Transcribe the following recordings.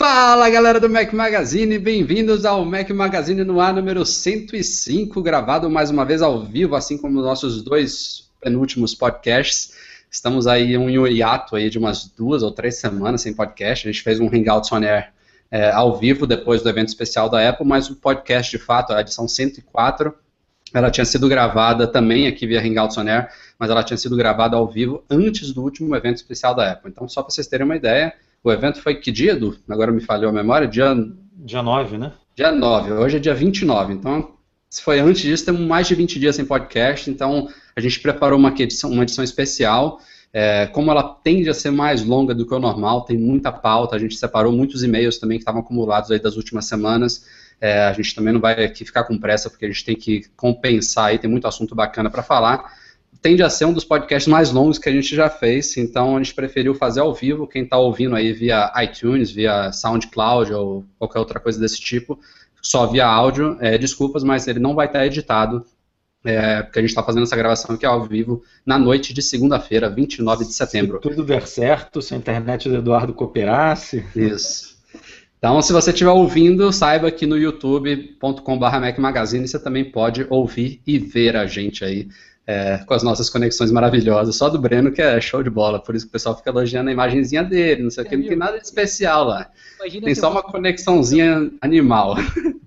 Fala galera do Mac Magazine, bem-vindos ao Mac Magazine no ar número 105, gravado mais uma vez ao vivo, assim como nossos dois penúltimos podcasts. Estamos aí em um hiato aí de umas duas ou três semanas sem podcast. A gente fez um Hangouts on Air é, ao vivo depois do evento especial da Apple, mas o podcast de fato, a edição 104, ela tinha sido gravada também aqui via Hangouts on Air, mas ela tinha sido gravada ao vivo antes do último evento especial da Apple. Então, só para vocês terem uma ideia, o evento foi que dia, Edu? Agora me falhou a memória? Dia... Dia 9, né? Dia 9, hoje é dia 29. Então, se foi antes disso, temos mais de 20 dias sem podcast, então a gente preparou uma edição, uma edição especial. É, como ela tende a ser mais longa do que o normal, tem muita pauta, a gente separou muitos e-mails também que estavam acumulados aí das últimas semanas. É, a gente também não vai aqui ficar com pressa, porque a gente tem que compensar aí, tem muito assunto bacana para falar tende a ser um dos podcasts mais longos que a gente já fez, então a gente preferiu fazer ao vivo. Quem está ouvindo aí via iTunes, via SoundCloud ou qualquer outra coisa desse tipo, só via áudio, é, desculpas, mas ele não vai estar editado, é, porque a gente está fazendo essa gravação aqui ao vivo na noite de segunda-feira, 29 de setembro. Se tudo der certo, se a internet do Eduardo cooperasse. Isso. Então, se você estiver ouvindo, saiba que no youtube.com.br Mac Magazine você também pode ouvir e ver a gente aí é, com as nossas conexões maravilhosas. Só do Breno que é show de bola, por isso que o pessoal fica elogiando a imagenzinha dele, não sei o que, não tem nada de especial lá. Imagina tem só uma fosse... conexãozinha animal.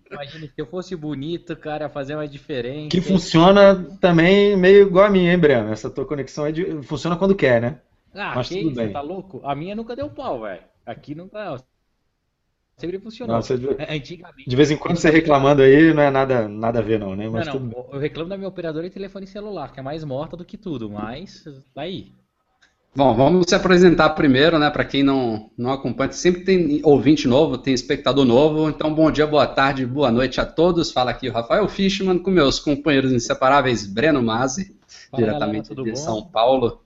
Imagina se eu fosse bonito, cara, fazer uma diferença. Que funciona também meio igual a minha, hein, Breno? Essa tua conexão de... funciona quando quer, né? Ah, Mas que tudo isso, bem. tá louco? A minha nunca deu pau, velho. Aqui nunca. Sempre funcionou. Nossa, de, é, Antigamente. De vez em quando você reclamando aí, não é nada, nada a ver, não, né? Mas não, não, tudo... Eu reclamo da minha operadora de telefone celular, que é mais morta do que tudo, mas tá aí. Bom, vamos se apresentar primeiro, né? Para quem não, não acompanha, sempre tem ouvinte novo, tem espectador novo. Então, bom dia, boa tarde, boa noite a todos. Fala aqui o Rafael Fishman com meus companheiros inseparáveis, Breno Mazzi, Fala, diretamente galera, de bom? São Paulo.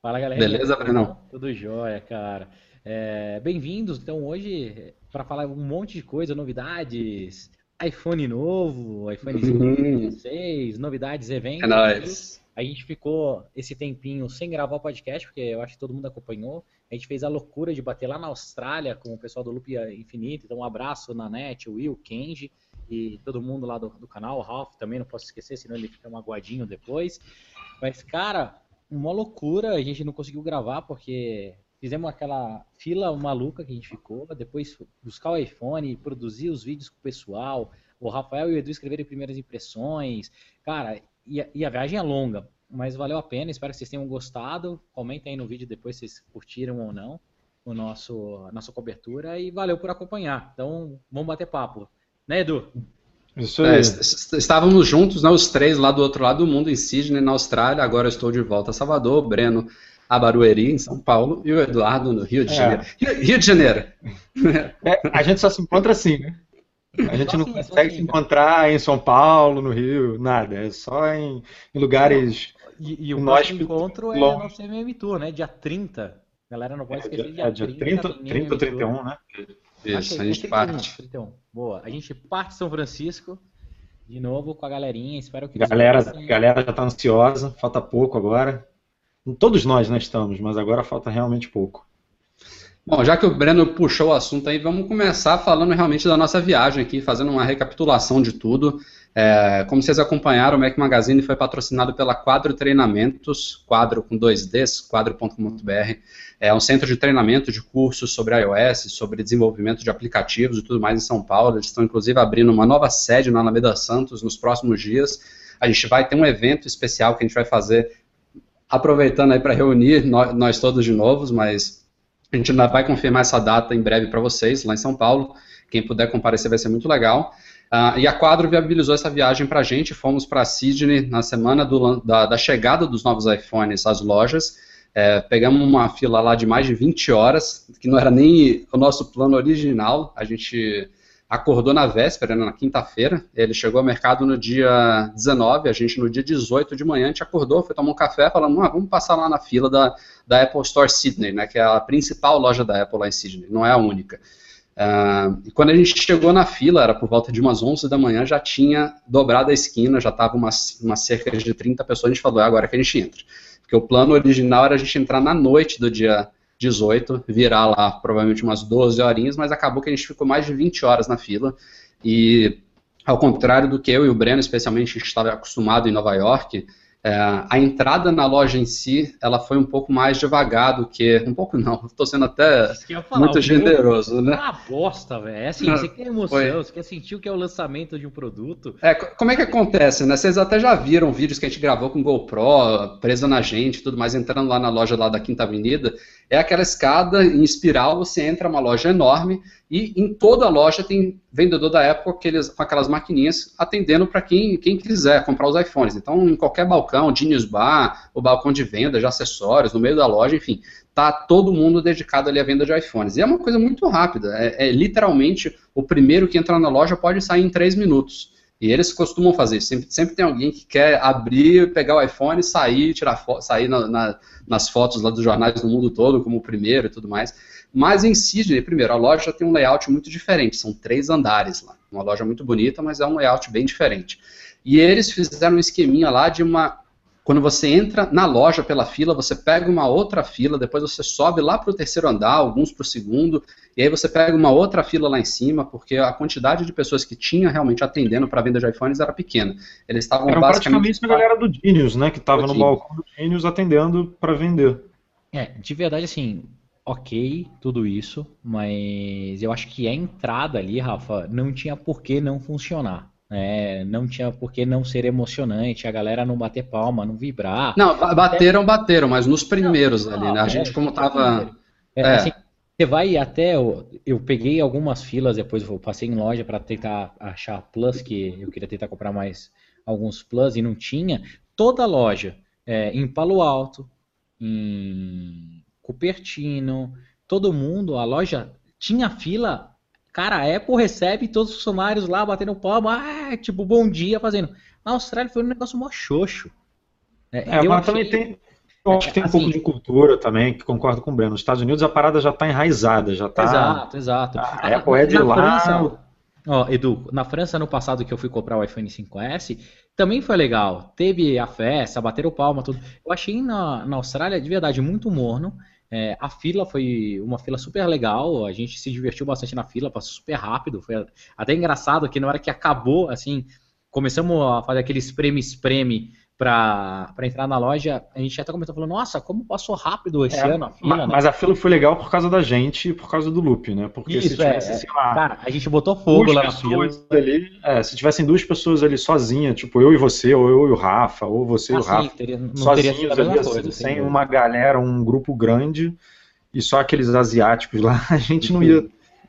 Fala, galera. Beleza, Breno? Tudo jóia, cara. É, Bem-vindos. Então, hoje, para falar um monte de coisa, novidades, iPhone novo, iPhone 16, uhum. novidades, eventos. É nóis. A gente ficou esse tempinho sem gravar o podcast, porque eu acho que todo mundo acompanhou. A gente fez a loucura de bater lá na Austrália com o pessoal do Loop Infinito. Então, um abraço na net, o Will, Kenji e todo mundo lá do, do canal. O Ralph também, não posso esquecer, senão ele fica magoadinho depois. Mas, cara, uma loucura. A gente não conseguiu gravar porque fizemos aquela fila maluca que a gente ficou, depois buscar o iPhone, produzir os vídeos com o pessoal, o Rafael e o Edu escreverem primeiras impressões. Cara, e a, e a viagem é longa, mas valeu a pena, espero que vocês tenham gostado. Comentem aí no vídeo depois se vocês curtiram ou não o nosso, a nossa cobertura e valeu por acompanhar. Então, vamos bater papo. Né, Edu? Isso é, aí. É, estávamos juntos, né, os três lá do outro lado do mundo, em Sydney, na Austrália. Agora eu estou de volta a Salvador. Breno a Barueri, em São Paulo, e o Eduardo no Rio de é. Janeiro. Rio, Rio de Janeiro. É, a gente só se encontra assim, né? A gente não consegue se encontrar em São Paulo, no Rio, nada. É só em, em lugares. E, e o nosso encontro é no CMM Tour, né? Dia 30. Galera, não pode é, esquecer dia, é, dia 30. 30, 30 ou 31, né? Isso, a gente parte. 31. Boa. A gente parte de São Francisco de novo com a galerinha. Espero que. Galera, galera já tá ansiosa, falta pouco agora. Todos nós né, estamos, mas agora falta realmente pouco. Bom, já que o Breno puxou o assunto aí, vamos começar falando realmente da nossa viagem aqui, fazendo uma recapitulação de tudo. É, como vocês acompanharam, o Mac Magazine foi patrocinado pela Quadro Treinamentos, quadro com dois Ds, quadro.com.br. É um centro de treinamento de cursos sobre iOS, sobre desenvolvimento de aplicativos e tudo mais em São Paulo. Eles estão, inclusive, abrindo uma nova sede na Alameda Santos nos próximos dias. A gente vai ter um evento especial que a gente vai fazer aproveitando aí para reunir nós, nós, todos de novo, mas a gente ainda vai confirmar essa data em breve para vocês, lá em São Paulo. Quem puder comparecer vai ser muito legal. Uh, e a Quadro viabilizou essa viagem para a gente. Fomos para Sydney na semana do, da, da, chegada dos novos iPhones às lojas. É, pegamos uma fila lá de mais de 20 horas, que não era nem o nosso plano original. A gente acordou na véspera, né, na quinta-feira. Ele chegou ao mercado no dia 19, a gente no dia 18 de manhã, a gente acordou, foi tomar um café, falando, ah, vamos passar lá na fila da, da Apple Store Sydney, né, que é a principal loja da Apple lá em Sydney, não é a única. Uh, e quando a gente chegou na fila, era por volta de umas 11 da manhã, já tinha dobrado a esquina, já estava umas, umas cerca de 30 pessoas, a gente falou, é agora que a gente entra. Porque o plano original era a gente entrar na noite do dia 18, virar lá provavelmente umas 12 horinhas, mas acabou que a gente ficou mais de 20 horas na fila. E ao contrário do que eu e o Breno, especialmente, a gente estava acostumado em Nova York, é, a entrada na loja em si, ela foi um pouco mais devagar do que. Um pouco não, estou sendo até falar, muito generoso, né? É uma bosta, velho. É assim, você quer emoção, foi. você quer sentir o que é o lançamento de um produto. É, como é que acontece, né? Vocês até já viram vídeos que a gente gravou com GoPro, presa na gente tudo mais, entrando lá na loja lá da Quinta Avenida. É aquela escada em espiral, você entra uma loja enorme e em toda a loja tem vendedor da Apple aqueles, com aquelas maquininhas atendendo para quem, quem quiser comprar os iPhones. Então, em qualquer balcão, Genius Bar, o balcão de venda de acessórios, no meio da loja, enfim, tá todo mundo dedicado ali à venda de iPhones. E é uma coisa muito rápida. É, é literalmente o primeiro que entrar na loja pode sair em três minutos. E eles costumam fazer isso. Sempre, sempre tem alguém que quer abrir, pegar o iPhone, sair, tirar sair na, na, nas fotos lá dos jornais do mundo todo, como o primeiro e tudo mais. Mas em Sydney, primeiro, a loja tem um layout muito diferente. São três andares lá. Uma loja muito bonita, mas é um layout bem diferente. E eles fizeram um esqueminha lá de uma quando você entra na loja pela fila, você pega uma outra fila, depois você sobe lá para o terceiro andar, alguns para o segundo, e aí você pega uma outra fila lá em cima, porque a quantidade de pessoas que tinha realmente atendendo para venda de iPhones era pequena. Eles estavam basicamente a galera do Genius, né, que estava no balcão do Genius atendendo para vender. É, de verdade, assim, ok, tudo isso, mas eu acho que a entrada ali, Rafa, não tinha por que não funcionar. É, não tinha por que não ser emocionante, a galera não bater palma, não vibrar. Não, bateram, até... bateram, mas nos primeiros não, ali, né? A é, gente como tava. É, é. Assim, você vai até. Eu, eu, peguei algumas filas, depois eu passei em loja para tentar achar Plus, que eu queria tentar comprar mais alguns Plus e não tinha. Toda loja, é, em Palo Alto, em Cupertino, todo mundo, a loja tinha fila Cara, a Apple recebe todos os funcionários lá batendo palma, ah, tipo, bom dia, fazendo. Na Austrália foi um negócio mó xoxo. É, é mas achei... também tem. Eu acho que tem um assim, pouco de cultura também, que concordo com o Breno. Nos Estados Unidos a parada já está enraizada, já está. Exato, exato. A Apple é de na lá. França, ó, Edu, na França, ano passado que eu fui comprar o iPhone 5S, também foi legal. Teve a festa, bateram palma, tudo. Eu achei na, na Austrália, de verdade, muito morno. É, a fila foi uma fila super legal, a gente se divertiu bastante na fila, passou super rápido, foi até engraçado que na hora que acabou, assim, começamos a fazer aquele espreme-espreme para entrar na loja, a gente até comentou, falou, nossa, como passou rápido esse é, ano a fila, mas, né? mas, a fila foi legal por causa da gente e por causa do loop, né? Porque Isso, se tivesse, é, sei lá... Cara, a gente botou fogo lá na fila. Ali, é, se tivessem duas pessoas ali sozinhas, tipo eu e você, ou eu e o Rafa, ou você ah, e o Rafa, teria, sozinhos ali, coisa, assim, sem uma galera, um grupo grande, e só aqueles asiáticos lá, a gente não ia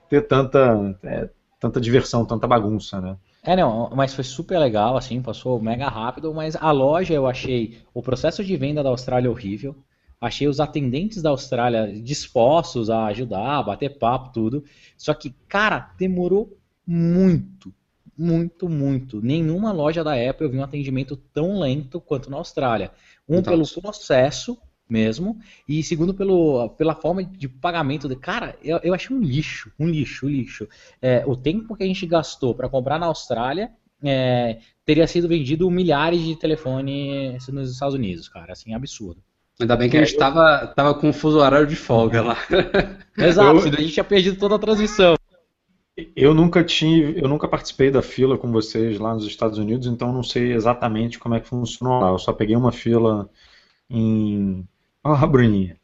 ter tanta, é, tanta diversão, tanta bagunça, né? É, não, mas foi super legal, assim, passou mega rápido, mas a loja eu achei o processo de venda da Austrália horrível. Achei os atendentes da Austrália dispostos a ajudar, a bater papo, tudo. Só que, cara, demorou muito, muito, muito. Nenhuma loja da Apple eu vi um atendimento tão lento quanto na Austrália. Um então, pelo processo mesmo. E segundo, pelo, pela forma de pagamento. De, cara, eu, eu achei um lixo, um lixo, um lixo. É, o tempo que a gente gastou para comprar na Austrália é, teria sido vendido milhares de telefones nos Estados Unidos, cara. Assim, absurdo. Ainda bem que a gente estava tava com um fuso horário de folga lá. Exato, eu, a gente tinha perdido toda a transmissão. Eu nunca tive, eu nunca participei da fila com vocês lá nos Estados Unidos, então não sei exatamente como é que funcionou lá. Eu só peguei uma fila em Ó, a Bruninha.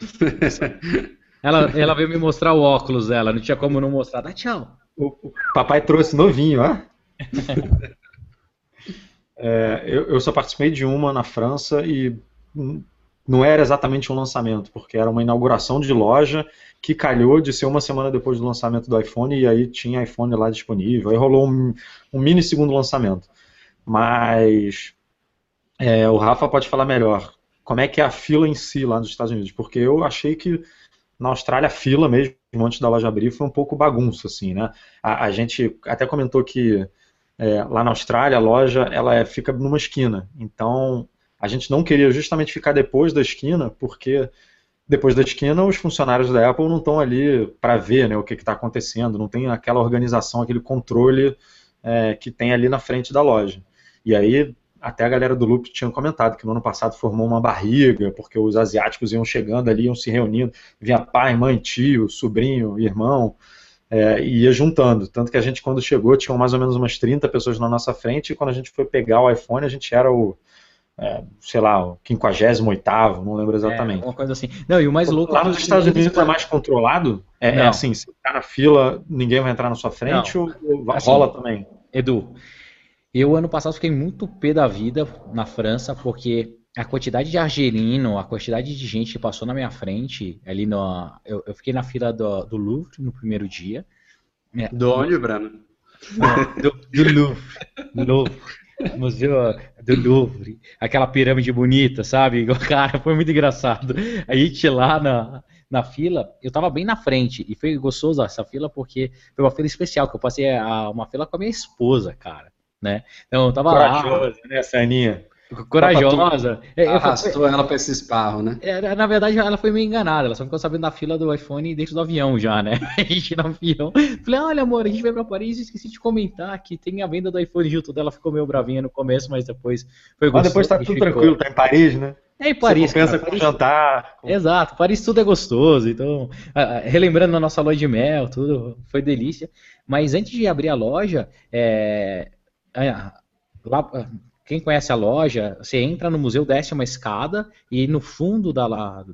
ela, ela veio me mostrar o óculos dela, não tinha como não mostrar. Dá tchau. O, o papai trouxe novinho, ó. é, eu, eu só participei de uma na França e não era exatamente um lançamento, porque era uma inauguração de loja que calhou de ser uma semana depois do lançamento do iPhone e aí tinha iPhone lá disponível. Aí rolou um, um mini segundo lançamento. Mas é, o Rafa pode falar melhor como é que é a fila em si lá nos Estados Unidos, porque eu achei que na Austrália a fila mesmo antes da loja abrir foi um pouco bagunça, assim, né? A, a gente até comentou que é, lá na Austrália a loja ela é, fica numa esquina, então a gente não queria justamente ficar depois da esquina, porque depois da esquina os funcionários da Apple não estão ali para ver né, o que está acontecendo, não tem aquela organização, aquele controle é, que tem ali na frente da loja. E aí até a galera do Loop tinha comentado que no ano passado formou uma barriga, porque os asiáticos iam chegando ali, iam se reunindo, vinha pai, mãe, tio, sobrinho, irmão, é, e ia juntando. Tanto que a gente, quando chegou, tinha mais ou menos umas 30 pessoas na nossa frente, e quando a gente foi pegar o iPhone, a gente era o, é, sei lá, o 58 não lembro exatamente. É, uma coisa assim. Não, e o mais louco. Lá nos Estados Unidos é mais controlado? É, é, assim, se ficar na fila, ninguém vai entrar na sua frente não. ou, assim, rola também? Edu, eu ano passado fiquei muito pé da vida na França, porque a quantidade de argelino, a quantidade de gente que passou na minha frente, ali no. Eu, eu fiquei na fila do, do, Louvre no primeiro dia. É, do onde, Brano? Do, do Louvre. Louvre. Museu do Louvre. Aquela pirâmide bonita, sabe? Cara, foi muito engraçado. A gente lá na, na fila, eu tava bem na frente. E foi gostoso essa fila porque foi uma fila especial, que eu passei a, uma fila com a minha esposa, cara. Né? Então eu tava Corajosa, lá. né, Saninha? corajosa. É, Arrastou ela para esse esparro, né? Na verdade, ela foi meio enganada. Ela só ficou sabendo da fila do iPhone dentro do avião já, né? A gente no avião. Falei, olha, amor, a gente vai para Paris e esqueci de comentar que tem a venda do iPhone junto dela. Ficou meio bravinha no começo, mas depois foi gostoso. Mas depois tá tudo ficou... tranquilo, tá em Paris, né? É em Paris. Você pensa com jantar. Com... Exato, Paris tudo é gostoso. Então, relembrando a nossa loja de mel, tudo foi delícia. Mas antes de abrir a loja, é... lá quem conhece a loja, você entra no museu, desce uma escada e no fundo da,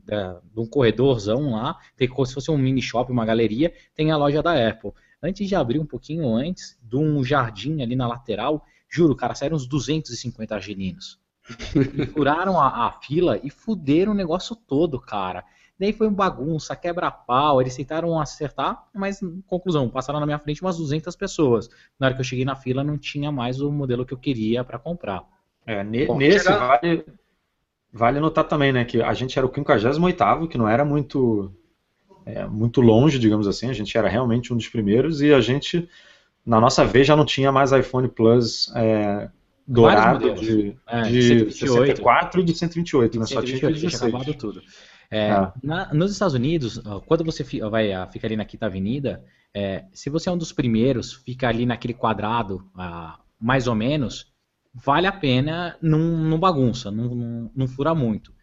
da, de um corredorzão lá, tem como se fosse um mini shopping, uma galeria, tem a loja da Apple. Antes de abrir um pouquinho antes, de um jardim ali na lateral, juro, cara, saíram uns 250 argelinos. Furaram a, a fila e fuderam o negócio todo, cara. Daí foi um bagunça, quebra-pau, eles tentaram acertar, mas conclusão, passaram na minha frente umas 200 pessoas. Na hora que eu cheguei na fila não tinha mais o modelo que eu queria para comprar. É, ne Bom, nesse vale, vale notar também, né, que a gente era o 58 que não era muito é, muito longe, digamos assim, a gente era realmente um dos primeiros e a gente, na nossa vez, já não tinha mais iPhone Plus é, dourado de, é, de 64 e de 128, né? 128, só tinha de 16. Tinha acabado tudo. É, ah. na, nos Estados Unidos, quando você vai, fica ali na Quinta Avenida, é, se você é um dos primeiros, fica ali naquele quadrado, ah, mais ou menos, vale a pena não, não bagunça, não, não, não fura muito.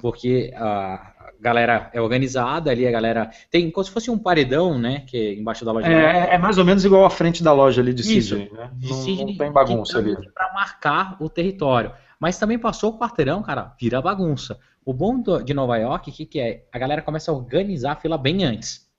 Porque a galera é organizada ali, a galera tem como se fosse um paredão, né? Que é embaixo da loja. É, é mais ou menos igual à frente da loja ali de Sydney, né? De não, Sydney, não tem bagunça ali. Para marcar o território. Mas também passou o quarteirão, cara, vira bagunça. O bom de Nova York, o que, que é? A galera começa a organizar a fila bem antes.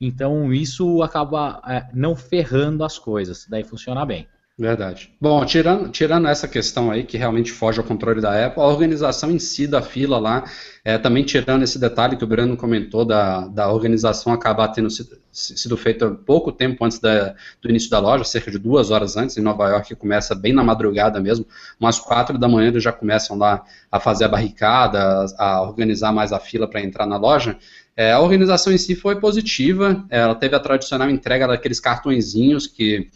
Então isso acaba é, não ferrando as coisas, daí funciona bem. Verdade. Bom, tirando, tirando essa questão aí, que realmente foge ao controle da Apple, a organização em si da fila lá, é, também tirando esse detalhe que o Breno comentou, da, da organização acabar tendo sido, sido feita pouco tempo antes da, do início da loja, cerca de duas horas antes, em Nova York, começa bem na madrugada mesmo, umas quatro da manhã eles já começam lá a fazer a barricada, a, a organizar mais a fila para entrar na loja. É, a organização em si foi positiva, ela teve a tradicional entrega daqueles cartõezinhos que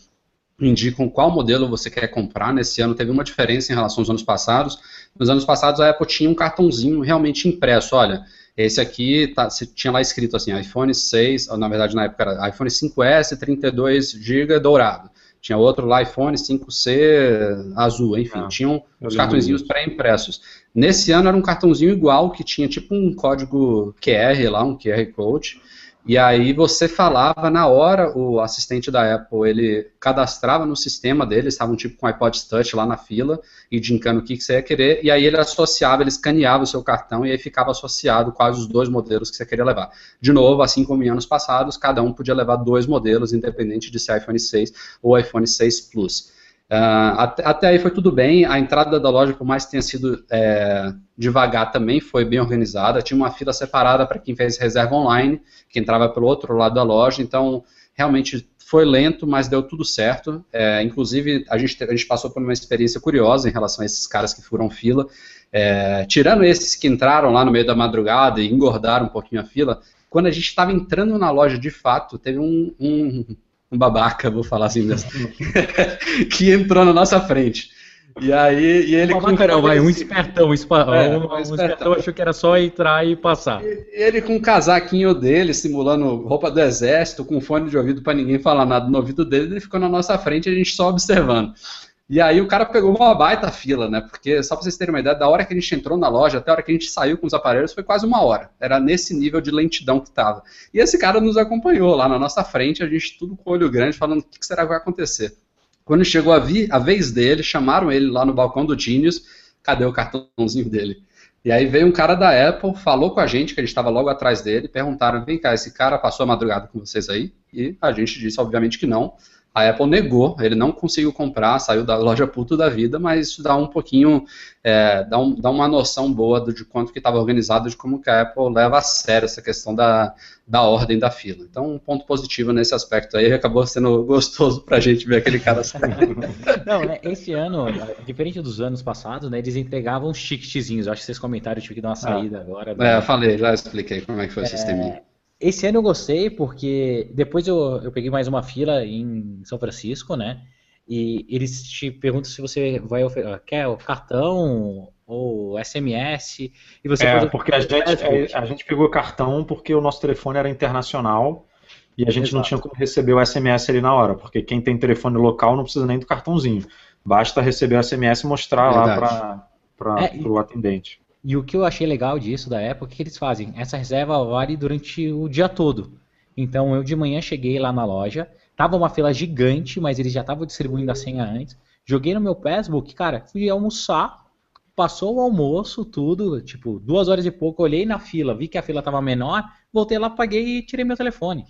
indicam qual modelo você quer comprar. Nesse ano teve uma diferença em relação aos anos passados. Nos anos passados a Apple tinha um cartãozinho realmente impresso. Olha, esse aqui tá, tinha lá escrito assim, iPhone 6, na verdade na época era iPhone 5S, 32 GB dourado. Tinha outro lá, iPhone 5C azul, enfim, ah, tinham os cartõezinhos pré-impressos. Nesse ano era um cartãozinho igual, que tinha tipo um código QR lá, um QR Code, e aí você falava na hora, o assistente da Apple, ele cadastrava no sistema dele, estavam tipo com iPod Touch lá na fila, e indicando o que, que você ia querer, e aí ele associava, ele escaneava o seu cartão, e aí ficava associado quais os dois modelos que você queria levar. De novo, assim como em anos passados, cada um podia levar dois modelos, independente de ser iPhone 6 ou iPhone 6 Plus. Uh, até, até, aí foi tudo bem. A entrada da loja, por mais que tenha sido é, devagar, também foi bem organizada. Tinha uma fila separada para quem fez reserva online, que entrava pelo outro lado da loja. Então, realmente foi lento, mas deu tudo certo. É, inclusive, a gente, a gente passou por uma experiência curiosa em relação a esses caras que foram fila. É, tirando esses que entraram lá no meio da madrugada e engordaram um pouquinho a fila, quando a gente estava entrando na loja de fato, teve um, um um babaca, vou falar assim mesmo, que entrou na nossa frente. E aí, e ele. Um babaca não, vai, um espertão, um, é, um, um, espertão. achou que era só entrar e passar. E, ele com o casaquinho dele, simulando roupa do exército, com fone de ouvido para ninguém falar nada no ouvido dele, ele ficou na nossa frente e a gente só observando. E aí o cara pegou uma baita fila, né? Porque, só pra vocês terem uma ideia, da hora que a gente entrou na loja até a hora que a gente saiu com os aparelhos foi quase uma hora. Era nesse nível de lentidão que tava. E esse cara nos acompanhou lá na nossa frente, a gente tudo com o olho grande, falando o que será que vai acontecer. Quando chegou a, vi, a vez dele, chamaram ele lá no balcão do Genius, cadê o cartãozinho dele? E aí veio um cara da Apple, falou com a gente, que a gente estava logo atrás dele, perguntaram, vem cá, esse cara passou a madrugada com vocês aí? E a gente disse, obviamente, que não. A Apple negou, ele não conseguiu comprar, saiu da loja puto da vida, mas isso dá um pouquinho, é, dá, um, dá, uma noção boa do, de quanto que estava organizado, de como que a Apple leva a sério essa questão da, da ordem da fila. Então, um ponto positivo nesse aspecto aí, acabou sendo gostoso para a gente ver aquele cara saindo. Não, né, esse ano, diferente dos anos passados, né, eles entregavam eu acho que vocês comentaram, eu tive que dar uma ah. saída ah, agora. Né? É, eu falei, já expliquei como é que foi é... o sisteminha. Esse ano eu gostei porque depois eu, eu peguei mais uma fila em São Francisco, né? E eles te perguntam se você vai quer o cartão ou SMS e você é, pode... porque a gente, a gente pegou cartão porque o nosso telefone era internacional e a gente Exato. não tinha como receber o SMS ali na hora, porque quem tem telefone local não precisa nem do cartãozinho. Basta receber o SMS e mostrar lá para é, o atendente. E o que eu achei legal disso da época, é que eles fazem? Essa reserva vale durante o dia todo. Então eu de manhã cheguei lá na loja, tava uma fila gigante, mas eles já estavam distribuindo a senha antes. Joguei no meu Facebook, cara, fui almoçar, passou o almoço, tudo, tipo, duas horas e pouco, olhei na fila, vi que a fila tava menor, voltei lá, paguei e tirei meu telefone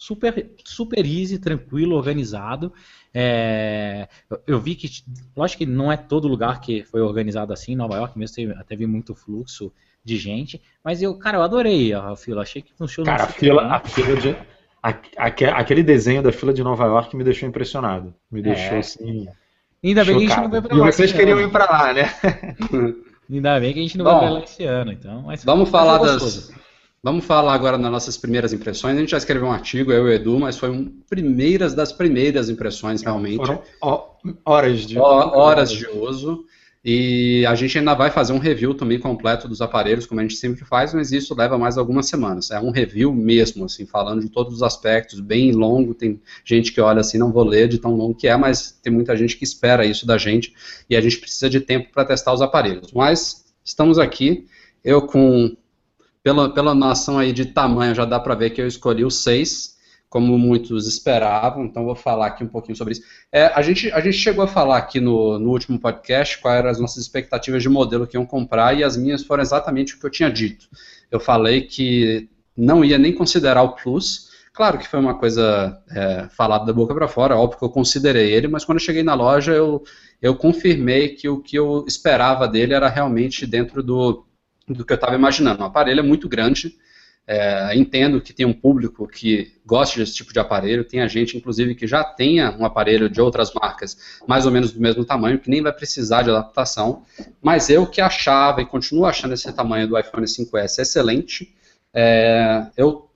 super, super easy, tranquilo, organizado. É, eu vi que, lógico que não é todo lugar que foi organizado assim, Nova York mesmo teve, teve muito fluxo de gente, mas eu, cara, eu adorei a fila, achei que funcionou. Cara, a fila, a fila de, a, a, aquele desenho da fila de Nova York me deixou impressionado, me deixou é. assim. Ainda bem chocado. que a gente não vai pra lá. E vocês queriam ir pra lá, né? Ainda bem que a gente não Bom, vai pra lá esse ano, então. vamos falar das Vamos falar agora das nossas primeiras impressões. A gente já escreveu um artigo, eu e o Edu, mas foi um primeiras das primeiras impressões, realmente. Foram horas de, horas de uso. E a gente ainda vai fazer um review também completo dos aparelhos, como a gente sempre faz, mas isso leva mais algumas semanas. É um review mesmo, assim, falando de todos os aspectos, bem longo. Tem gente que olha assim, não vou ler de tão longo que é, mas tem muita gente que espera isso da gente e a gente precisa de tempo para testar os aparelhos. Mas estamos aqui, eu com pela, pela noção aí de tamanho, já dá para ver que eu escolhi o 6, como muitos esperavam, então vou falar aqui um pouquinho sobre isso. É, a, gente, a gente chegou a falar aqui no, no último podcast quais eram as nossas expectativas de modelo que iam comprar, e as minhas foram exatamente o que eu tinha dito. Eu falei que não ia nem considerar o Plus, Claro que foi uma coisa é, falada da boca para fora, óbvio que eu considerei ele, mas quando eu cheguei na loja eu, eu confirmei que o que eu esperava dele era realmente dentro do, do que eu estava imaginando. O aparelho é muito grande, é, entendo que tem um público que gosta desse tipo de aparelho, tem a gente, inclusive, que já tenha um aparelho de outras marcas mais ou menos do mesmo tamanho, que nem vai precisar de adaptação, mas eu que achava e continuo achando esse tamanho do iPhone 5S excelente, é, eu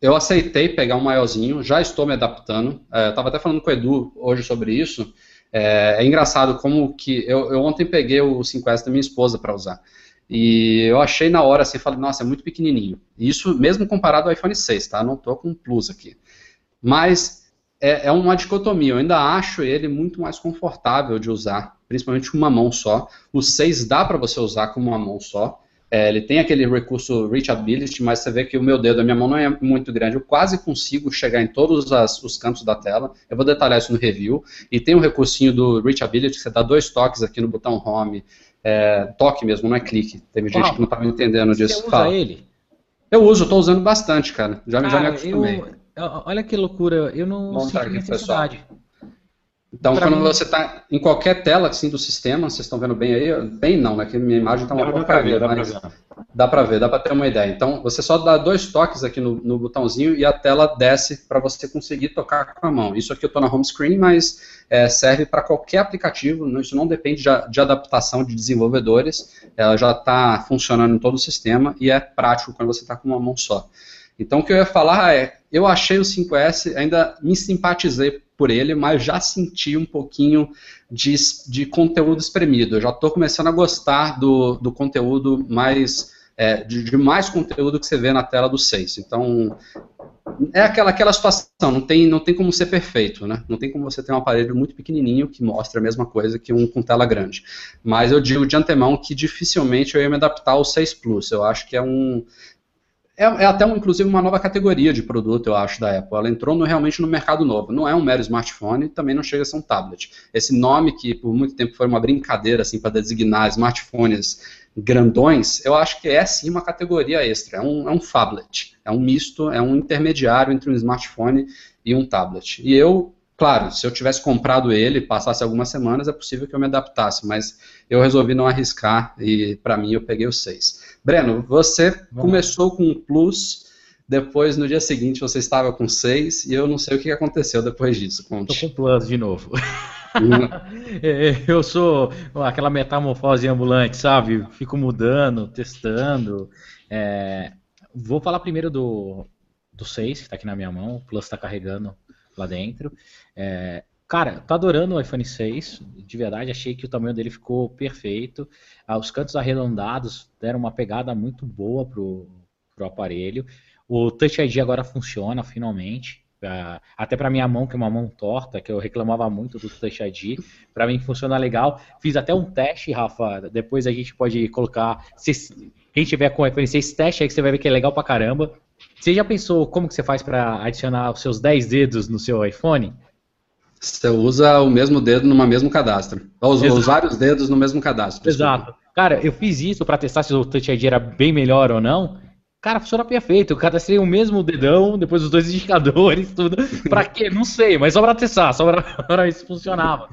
eu aceitei pegar um maiorzinho, já estou me adaptando. É, Estava até falando com o Edu hoje sobre isso. É, é engraçado como que eu, eu, ontem peguei o 5S da minha esposa para usar. E eu achei na hora assim, falei, nossa, é muito pequenininho. Isso mesmo comparado ao iPhone 6, tá? Não tô com Plus aqui. Mas é, é uma dicotomia. Eu ainda acho ele muito mais confortável de usar, principalmente com uma mão só. O 6 dá para você usar com uma mão só. É, ele tem aquele recurso reachability, mas você vê que o meu dedo, a minha mão não é muito grande, eu quase consigo chegar em todos as, os cantos da tela. Eu vou detalhar isso no review. E tem o recursinho do reachability, que você dá dois toques aqui no botão home é, toque mesmo, não é clique. Teve gente que não estava entendendo disso. Você usa Fala. ele? Eu uso, estou usando bastante, cara. Já, cara, já me acostumei. Eu, olha que loucura, eu não Vamos sinto necessidade. Pessoal. Então, pra quando mim... você está em qualquer tela assim, do sistema, vocês estão vendo bem aí? Bem não, né? Que minha imagem está uma porcaria, mas dá para ver, dá para ter uma ideia. Então, você só dá dois toques aqui no, no botãozinho e a tela desce para você conseguir tocar com a mão. Isso aqui eu estou na home screen, mas é, serve para qualquer aplicativo, isso não depende de, de adaptação de desenvolvedores, ela já está funcionando em todo o sistema e é prático quando você está com uma mão só. Então, o que eu ia falar é, eu achei o 5S, ainda me simpatizei por ele, mas já senti um pouquinho de, de conteúdo espremido. Eu já estou começando a gostar do, do conteúdo mais. É, de, de, mais conteúdo que você vê na tela do 6. Então, é aquela, aquela situação, não tem, não tem como ser perfeito, né? Não tem como você ter um aparelho muito pequenininho que mostra a mesma coisa que um com tela grande. Mas eu digo de antemão que dificilmente eu ia me adaptar ao 6 Plus. Eu acho que é um, é, é, até, um, inclusive, uma nova categoria de produto, eu acho, da Apple. Ela entrou no, realmente no mercado novo. Não é um mero smartphone, também não chega a ser um tablet. Esse nome que por muito tempo foi uma brincadeira assim para designar smartphones grandões, eu acho que é sim uma categoria extra. É um, é um phablet. É um misto, é um intermediário entre um smartphone e um tablet. E eu Claro, se eu tivesse comprado ele, passasse algumas semanas, é possível que eu me adaptasse, mas eu resolvi não arriscar e para mim eu peguei o 6. Breno, você Vamos começou com um Plus, depois no dia seguinte você estava com 6 e eu não sei o que aconteceu depois disso. Conte. Estou com Plus de novo. Hum. É, eu sou aquela metamorfose ambulante, sabe? Fico mudando, testando. É... Vou falar primeiro do, do 6, que está aqui na minha mão. O Plus está carregando lá dentro. É, cara, tô adorando o iPhone 6, de verdade, achei que o tamanho dele ficou perfeito. Ah, os cantos arredondados deram uma pegada muito boa pro, pro aparelho. O Touch ID agora funciona finalmente. Uh, até para minha mão, que é uma mão torta, que eu reclamava muito do Touch ID, para mim funciona legal. Fiz até um teste, Rafa. Depois a gente pode colocar. Se quem tiver com o iPhone 6, teste aí que você vai ver que é legal pra caramba. Você já pensou como que você faz para adicionar os seus 10 dedos no seu iPhone? Você usa o mesmo dedo no mesmo cadastro. Os, os vários dedos no mesmo cadastro. Desculpa. Exato. Cara, eu fiz isso para testar se o Touch ID era bem melhor ou não. Cara, funciona perfeito. Eu cadastrei o mesmo dedão, depois os dois indicadores, tudo. Pra quê? Não sei, mas só pra testar, só pra, pra ver se funcionava.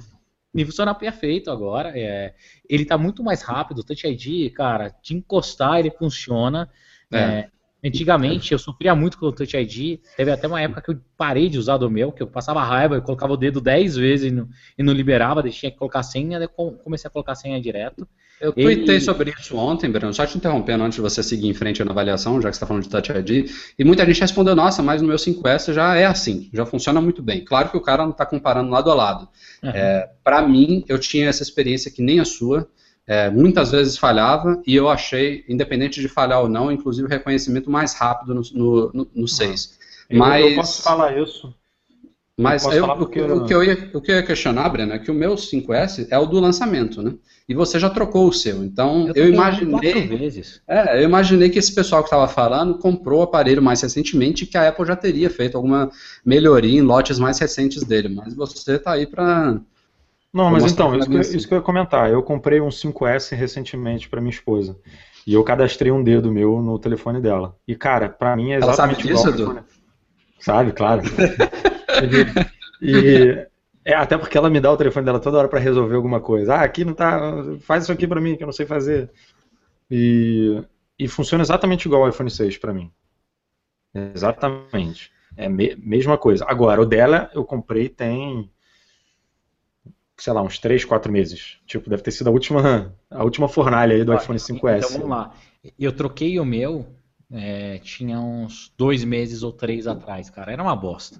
E funciona perfeito agora. É, ele tá muito mais rápido. O Touch ID, cara, de encostar ele funciona. É. É, Antigamente eu sofria muito com o Touch ID. Teve até uma época que eu parei de usar do meu, que eu passava raiva, eu colocava o dedo 10 vezes e não, e não liberava, deixei que colocar senha, daí comecei a colocar senha direto. Eu tuitei sobre isso ontem, Bruno, só te interrompendo antes de você seguir em frente na avaliação, já que você está falando de Touch ID, e muita gente respondeu, nossa, mas no meu 5S já é assim, já funciona muito bem. Claro que o cara não está comparando lado a lado. Uhum. É, Para mim, eu tinha essa experiência que nem a sua, é, muitas vezes falhava e eu achei, independente de falhar ou não, inclusive o reconhecimento mais rápido no, no, no, no 6. Eu, mas, eu posso falar isso. Mas eu, o, que eu ia, o que eu ia questionar, Breno, é que o meu 5S é o do lançamento, né? E você já trocou o seu. Então, eu, eu imaginei. Vezes. É, eu imaginei que esse pessoal que estava falando comprou o aparelho mais recentemente e que a Apple já teria feito alguma melhoria em lotes mais recentes dele. Mas você está aí para não, mas então, isso que, isso que, eu ia comentar. Eu comprei um 5S recentemente para minha esposa. E eu cadastrei um dedo meu no telefone dela. E, cara, para mim é exatamente Ela sabe disso, igual. Sabe, claro. e, é, até porque ela me dá o telefone dela toda hora para resolver alguma coisa. Ah, aqui não tá. Faz isso aqui para mim que eu não sei fazer. E, e funciona exatamente igual ao iPhone 6 para mim. Exatamente. É a me, mesma coisa. Agora, o dela eu comprei tem sei lá, uns 3, 4 meses. Tipo, deve ter sido a última, a última fornalha aí do iPhone 5S. Então vamos lá. Eu troquei o meu, é, tinha uns dois meses ou três atrás, cara. Era uma bosta.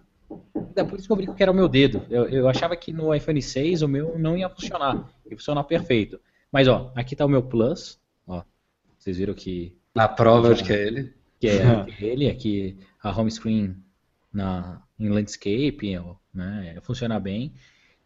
Depois descobri que era o meu dedo. Eu, eu achava que no iPhone 6 o meu não ia funcionar. Ia funcionar perfeito. Mas ó, aqui tá o meu Plus. Ó, vocês viram que. Na prova de que é ele. Que é ele, aqui a home screen na, em landscape, né, funciona bem.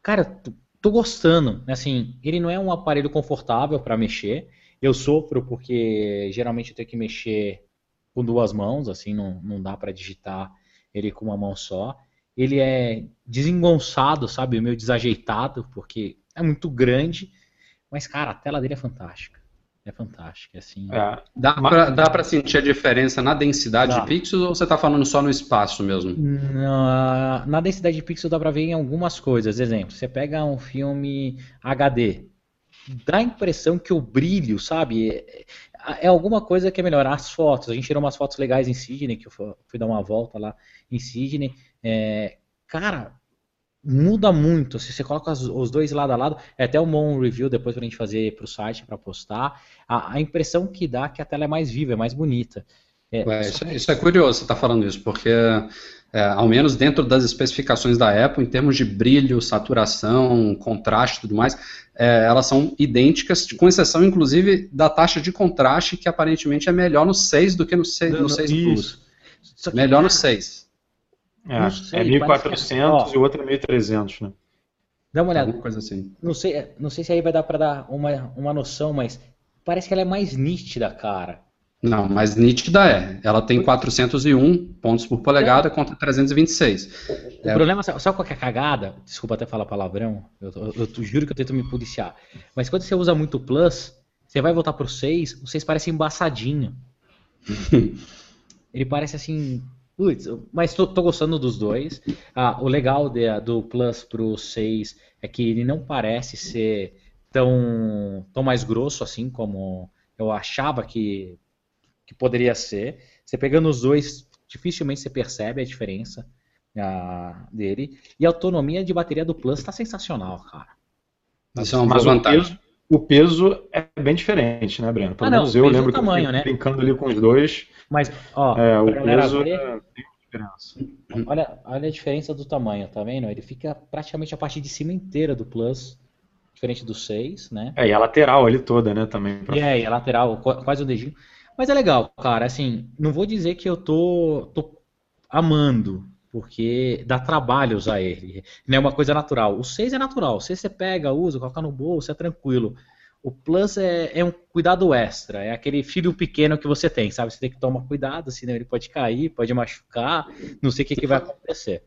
Cara, tô gostando. Né, assim, ele não é um aparelho confortável para mexer. Eu sofro porque geralmente eu tenho que mexer com duas mãos, assim, não, não dá para digitar ele com uma mão só. Ele é desengonçado, sabe, meio desajeitado, porque é muito grande. Mas, cara, a tela dele é fantástica é fantástico. É assim, é. Dá para dá pra sentir a diferença na densidade dá. de pixels ou você está falando só no espaço mesmo? Na, na densidade de pixels dá para ver em algumas coisas. Exemplo, você pega um filme HD, dá a impressão que o brilho, sabe, é, é alguma coisa que é melhor. As fotos, a gente tirou umas fotos legais em Sydney, que eu fui dar uma volta lá em Sydney. É, cara, muda muito. Se você coloca os dois lado a lado, é até um bom review depois pra gente fazer pro site para postar. A, a, impressão que dá é que a tela é mais viva, é mais bonita. É, Ué, isso, é, isso, é curioso você estar tá falando isso, porque é, ao menos dentro das especificações da Apple, em termos de brilho, saturação, contraste e tudo mais, é, elas são idênticas, com exceção inclusive da taxa de contraste, que aparentemente é melhor no 6 do que no 6, no 6 Plus. Melhor no 6. É, sei, é 1400 e o outro é 1300, né? Dá uma olhada. Alguma coisa assim. Não sei, não sei se aí vai dar para dar uma, uma noção, mas parece que ela é mais nítida, cara. Não, mas nítida é. Ela tem 401 pontos por polegada é. contra 326. O é. problema, sabe qual que é a cagada? Desculpa até falar palavrão, eu, eu, eu, juro que eu tento me policiar. Mas quando você usa muito Plus, você vai voltar pro 6, o 6 parece embaçadinho. Ele parece assim. Putz, mas tô, tô, gostando dos dois. Ah, o legal de, do Plus pro 6 é que ele não parece ser tão, tão mais grosso assim como eu achava que que poderia ser. Você pegando os dois, dificilmente você percebe a diferença uh, dele. E a autonomia de bateria do Plus está sensacional, cara. Isso é uma Mas vantagem. O peso, é bem diferente, né, Breno? Pelo ah, menos não, eu lembro tamanho, que eu né? brincando ali com os dois. Mas, ó, é, o peso é, tem diferença. Olha, olha a diferença do tamanho, tá vendo? Ele fica praticamente a parte de cima inteira do Plus diferente do 6, né? É, e a lateral ali toda, né, também. Pra... É, e a lateral, quase o dedinho. Mas é legal, cara. Assim, não vou dizer que eu tô, tô amando, porque dá trabalho usar ele. Não é uma coisa natural. O 6 é natural. O 6 você pega, usa, coloca no bolso, é tranquilo. O Plus é, é, um cuidado extra, é aquele filho pequeno que você tem, sabe? Você tem que tomar cuidado, senão ele pode cair, pode machucar, não sei o que, que vai acontecer.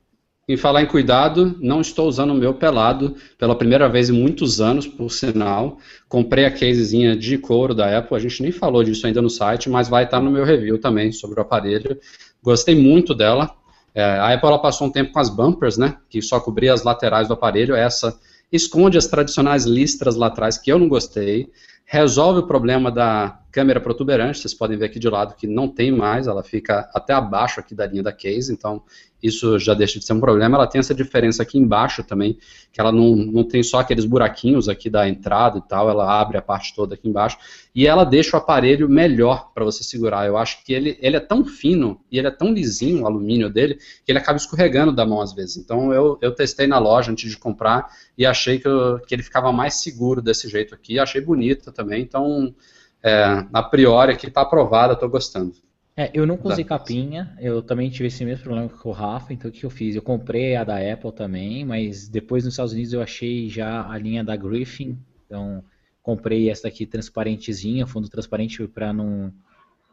Em falar em cuidado, não estou usando o meu pelado pela primeira vez em muitos anos, por sinal. Comprei a casezinha de couro da Apple, a gente nem falou disso ainda no site, mas vai estar no meu review também sobre o aparelho. Gostei muito dela. É, a Apple passou um tempo com as bumpers, né, que só cobria as laterais do aparelho. Essa esconde as tradicionais listras laterais que eu não gostei. Resolve o problema da câmera protuberante, vocês podem ver aqui de lado que não tem mais, ela fica até abaixo aqui da linha da case, então isso já deixa de ser um problema. Ela tem essa diferença aqui embaixo também, que ela não, não tem só aqueles buraquinhos aqui da entrada e tal, ela abre a parte toda aqui embaixo, e ela deixa o aparelho melhor para você segurar. Eu acho que ele, ele é tão fino e ele é tão lisinho, o alumínio dele, que ele acaba escorregando da mão às vezes. Então eu, eu testei na loja antes de comprar e achei que, eu, que ele ficava mais seguro desse jeito aqui, achei bonita também, então é, a priori aqui está aprovada, estou gostando. É, eu nunca usei capinha, eu também tive esse mesmo problema com o Rafa, então o que eu fiz? Eu comprei a da Apple também, mas depois nos Estados Unidos eu achei já a linha da Griffin, então comprei essa aqui transparentezinha, fundo transparente para não,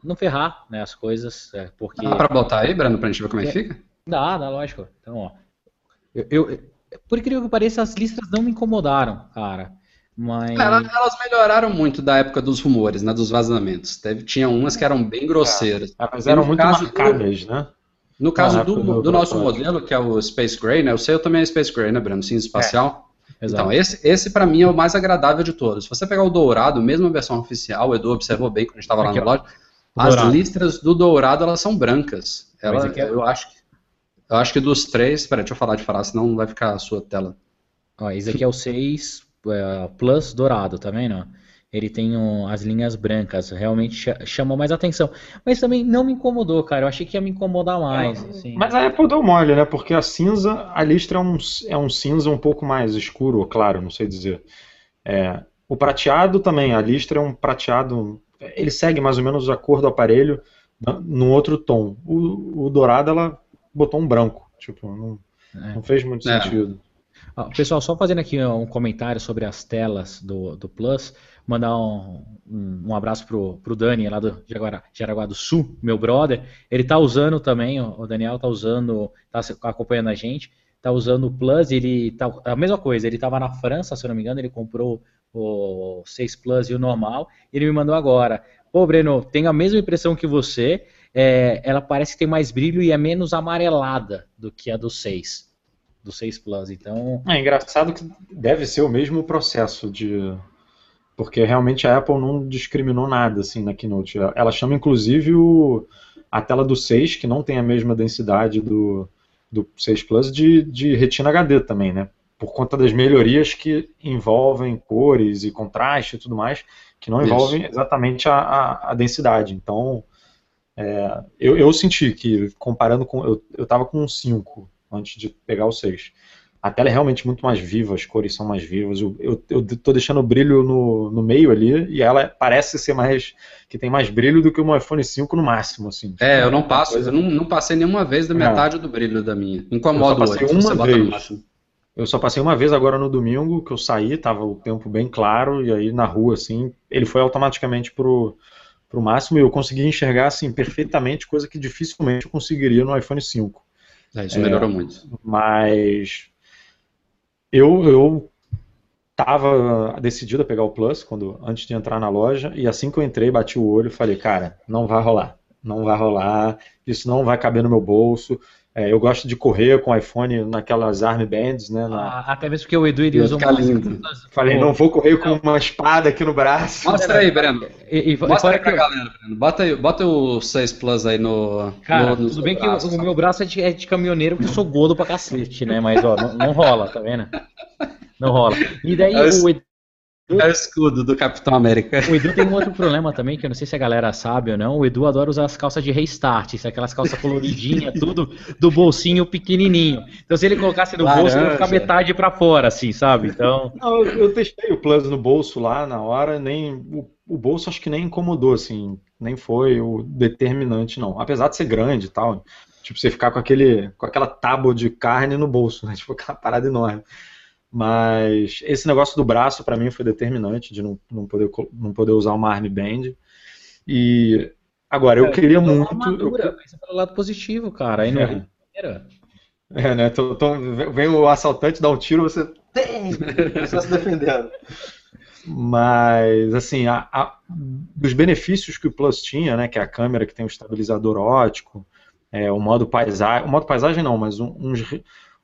não ferrar né, as coisas, é, porque... Dá para botar aí, Brando, para a gente ver como é que fica? Dá, dá, lógico. Então, ó, eu, eu, por incrível que pareça, as listras não me incomodaram, cara. Mas... Elas, melhoraram muito da época dos rumores, né, dos vazamentos. Teve, tinha umas que eram bem grosseiras. É, mas eram muito marcadas, do, né? No caso do, do, do nosso modelo, que é o Space Gray, né? O seu também é Space Gray, né, Breno? Cinza espacial. É, então, esse, esse para mim é o mais agradável de todos. Se você pegar o dourado, mesmo a versão oficial, o Edu observou bem quando a gente estava lá na loja, as dourado. listras do dourado elas são brancas. Ela, é... eu, acho que, eu acho que dos três. Peraí, deixa eu falar de falar, senão não vai ficar a sua tela. Ó, esse aqui é o 6 é, Plus dourado, tá vendo? Ele tem um, as linhas brancas, realmente ch chamou mais atenção. Mas também não me incomodou, cara. Eu achei que ia me incomodar mais. É, assim. Mas a Apple deu mole, né? Porque a cinza, a listra é um, é um cinza um pouco mais escuro, claro, não sei dizer. É, o prateado também, a listra é um prateado. Ele segue mais ou menos a cor do aparelho no outro tom. O, o dourado ela botou um branco. Tipo, não, é. não fez muito é. sentido. Pessoal, só fazendo aqui um comentário sobre as telas do, do Plus, mandar um, um, um abraço pro, pro Dani lá do Jaraguá, Jaraguá do Sul, meu brother. Ele tá usando também, o Daniel tá usando, tá acompanhando a gente, tá usando o Plus, ele tá, a mesma coisa, ele tava na França, se eu não me engano, ele comprou o 6 Plus e o normal, ele me mandou agora. Pô, Breno, tenho a mesma impressão que você, é, ela parece que tem mais brilho e é menos amarelada do que a do 6 do 6 Plus. Então. É engraçado que deve ser o mesmo processo de. Porque realmente a Apple não discriminou nada assim na Keynote. Ela chama inclusive o... a tela do 6, que não tem a mesma densidade do, do 6 Plus, de, de Retina HD também, né? Por conta das melhorias que envolvem cores e contraste e tudo mais, que não envolvem Isso. exatamente a, a, a, densidade. Então, é, eu, eu senti que, comparando com. Eu estava com um 5 antes de pegar o 6. a tela é realmente muito mais viva, as cores são mais vivas. Eu, tô deixando o brilho no, no meio ali e ela parece ser mais. que tem mais brilho do que um iPhone 5 no máximo, assim. É, eu não passo, coisa... eu não, não, passei nenhuma vez da metade do brilho da minha. Incomoda eu só passei uma vez. Eu só passei uma vez agora no domingo, que eu saí, tava o tempo bem claro, e aí na rua, assim, ele foi automaticamente pro, pro máximo e eu consegui enxergar, assim, perfeitamente, coisa que dificilmente eu conseguiria no iPhone 5. É, isso melhorou é, muito. Mas eu, eu tava decidido a pegar o Plus quando antes de entrar na loja e assim que eu entrei, bati o olho e falei, cara, não vai rolar, não vai rolar, isso não vai caber no meu bolso. É, eu gosto de correr com o iPhone naquelas armbands, né? Na... Ah, até mesmo porque o Edu iria usar uma... lindo. Falei, não vou correr com uma espada aqui no braço. Mostra aí, Breno. E, e, Mostra aí pra que... galera, Breno. Bota, aí, bota o 6 Plus aí no. Cara, no, no tudo bem braço, que o, o, meu braço é de, é de, caminhoneiro, porque eu sou gordo pra cacete, né? Mas, ó, não, não rola, tá vendo? Não rola. E daí o Edu é o escudo do Capitão América. O Edu tem um outro problema também, que eu não sei se a galera sabe ou não. O Edu adora usar as calças de restart, isso, aquelas calças coloridinhas, tudo do bolsinho pequenininho. Então se ele colocasse no Laranja. bolso, ele ia ficar metade para fora, assim, sabe? Então. Não, eu, eu, testei o Plus no bolso lá na hora, nem. O, o, bolso acho que nem incomodou, assim. Nem foi o determinante, não. Apesar de ser grande e tal. Tipo, você ficar com aquele. com aquela tábua de carne no bolso, né? Tipo, aquela parada enorme. Mas esse negócio do braço para mim foi determinante de não, não, poder, não poder usar uma armband. E agora, eu é, queria muito. Armadura, eu... Mas é pelo lado positivo, cara. Aí não é. É, né? Tô, tô, vem o assaltante, dá um tiro, você tem! Você se defendendo. Mas, assim, a, a, dos benefícios que o Plus tinha, né, que é a câmera que tem o estabilizador ótico, é, o modo paisagem, o modo paisagem não, mas um, uns,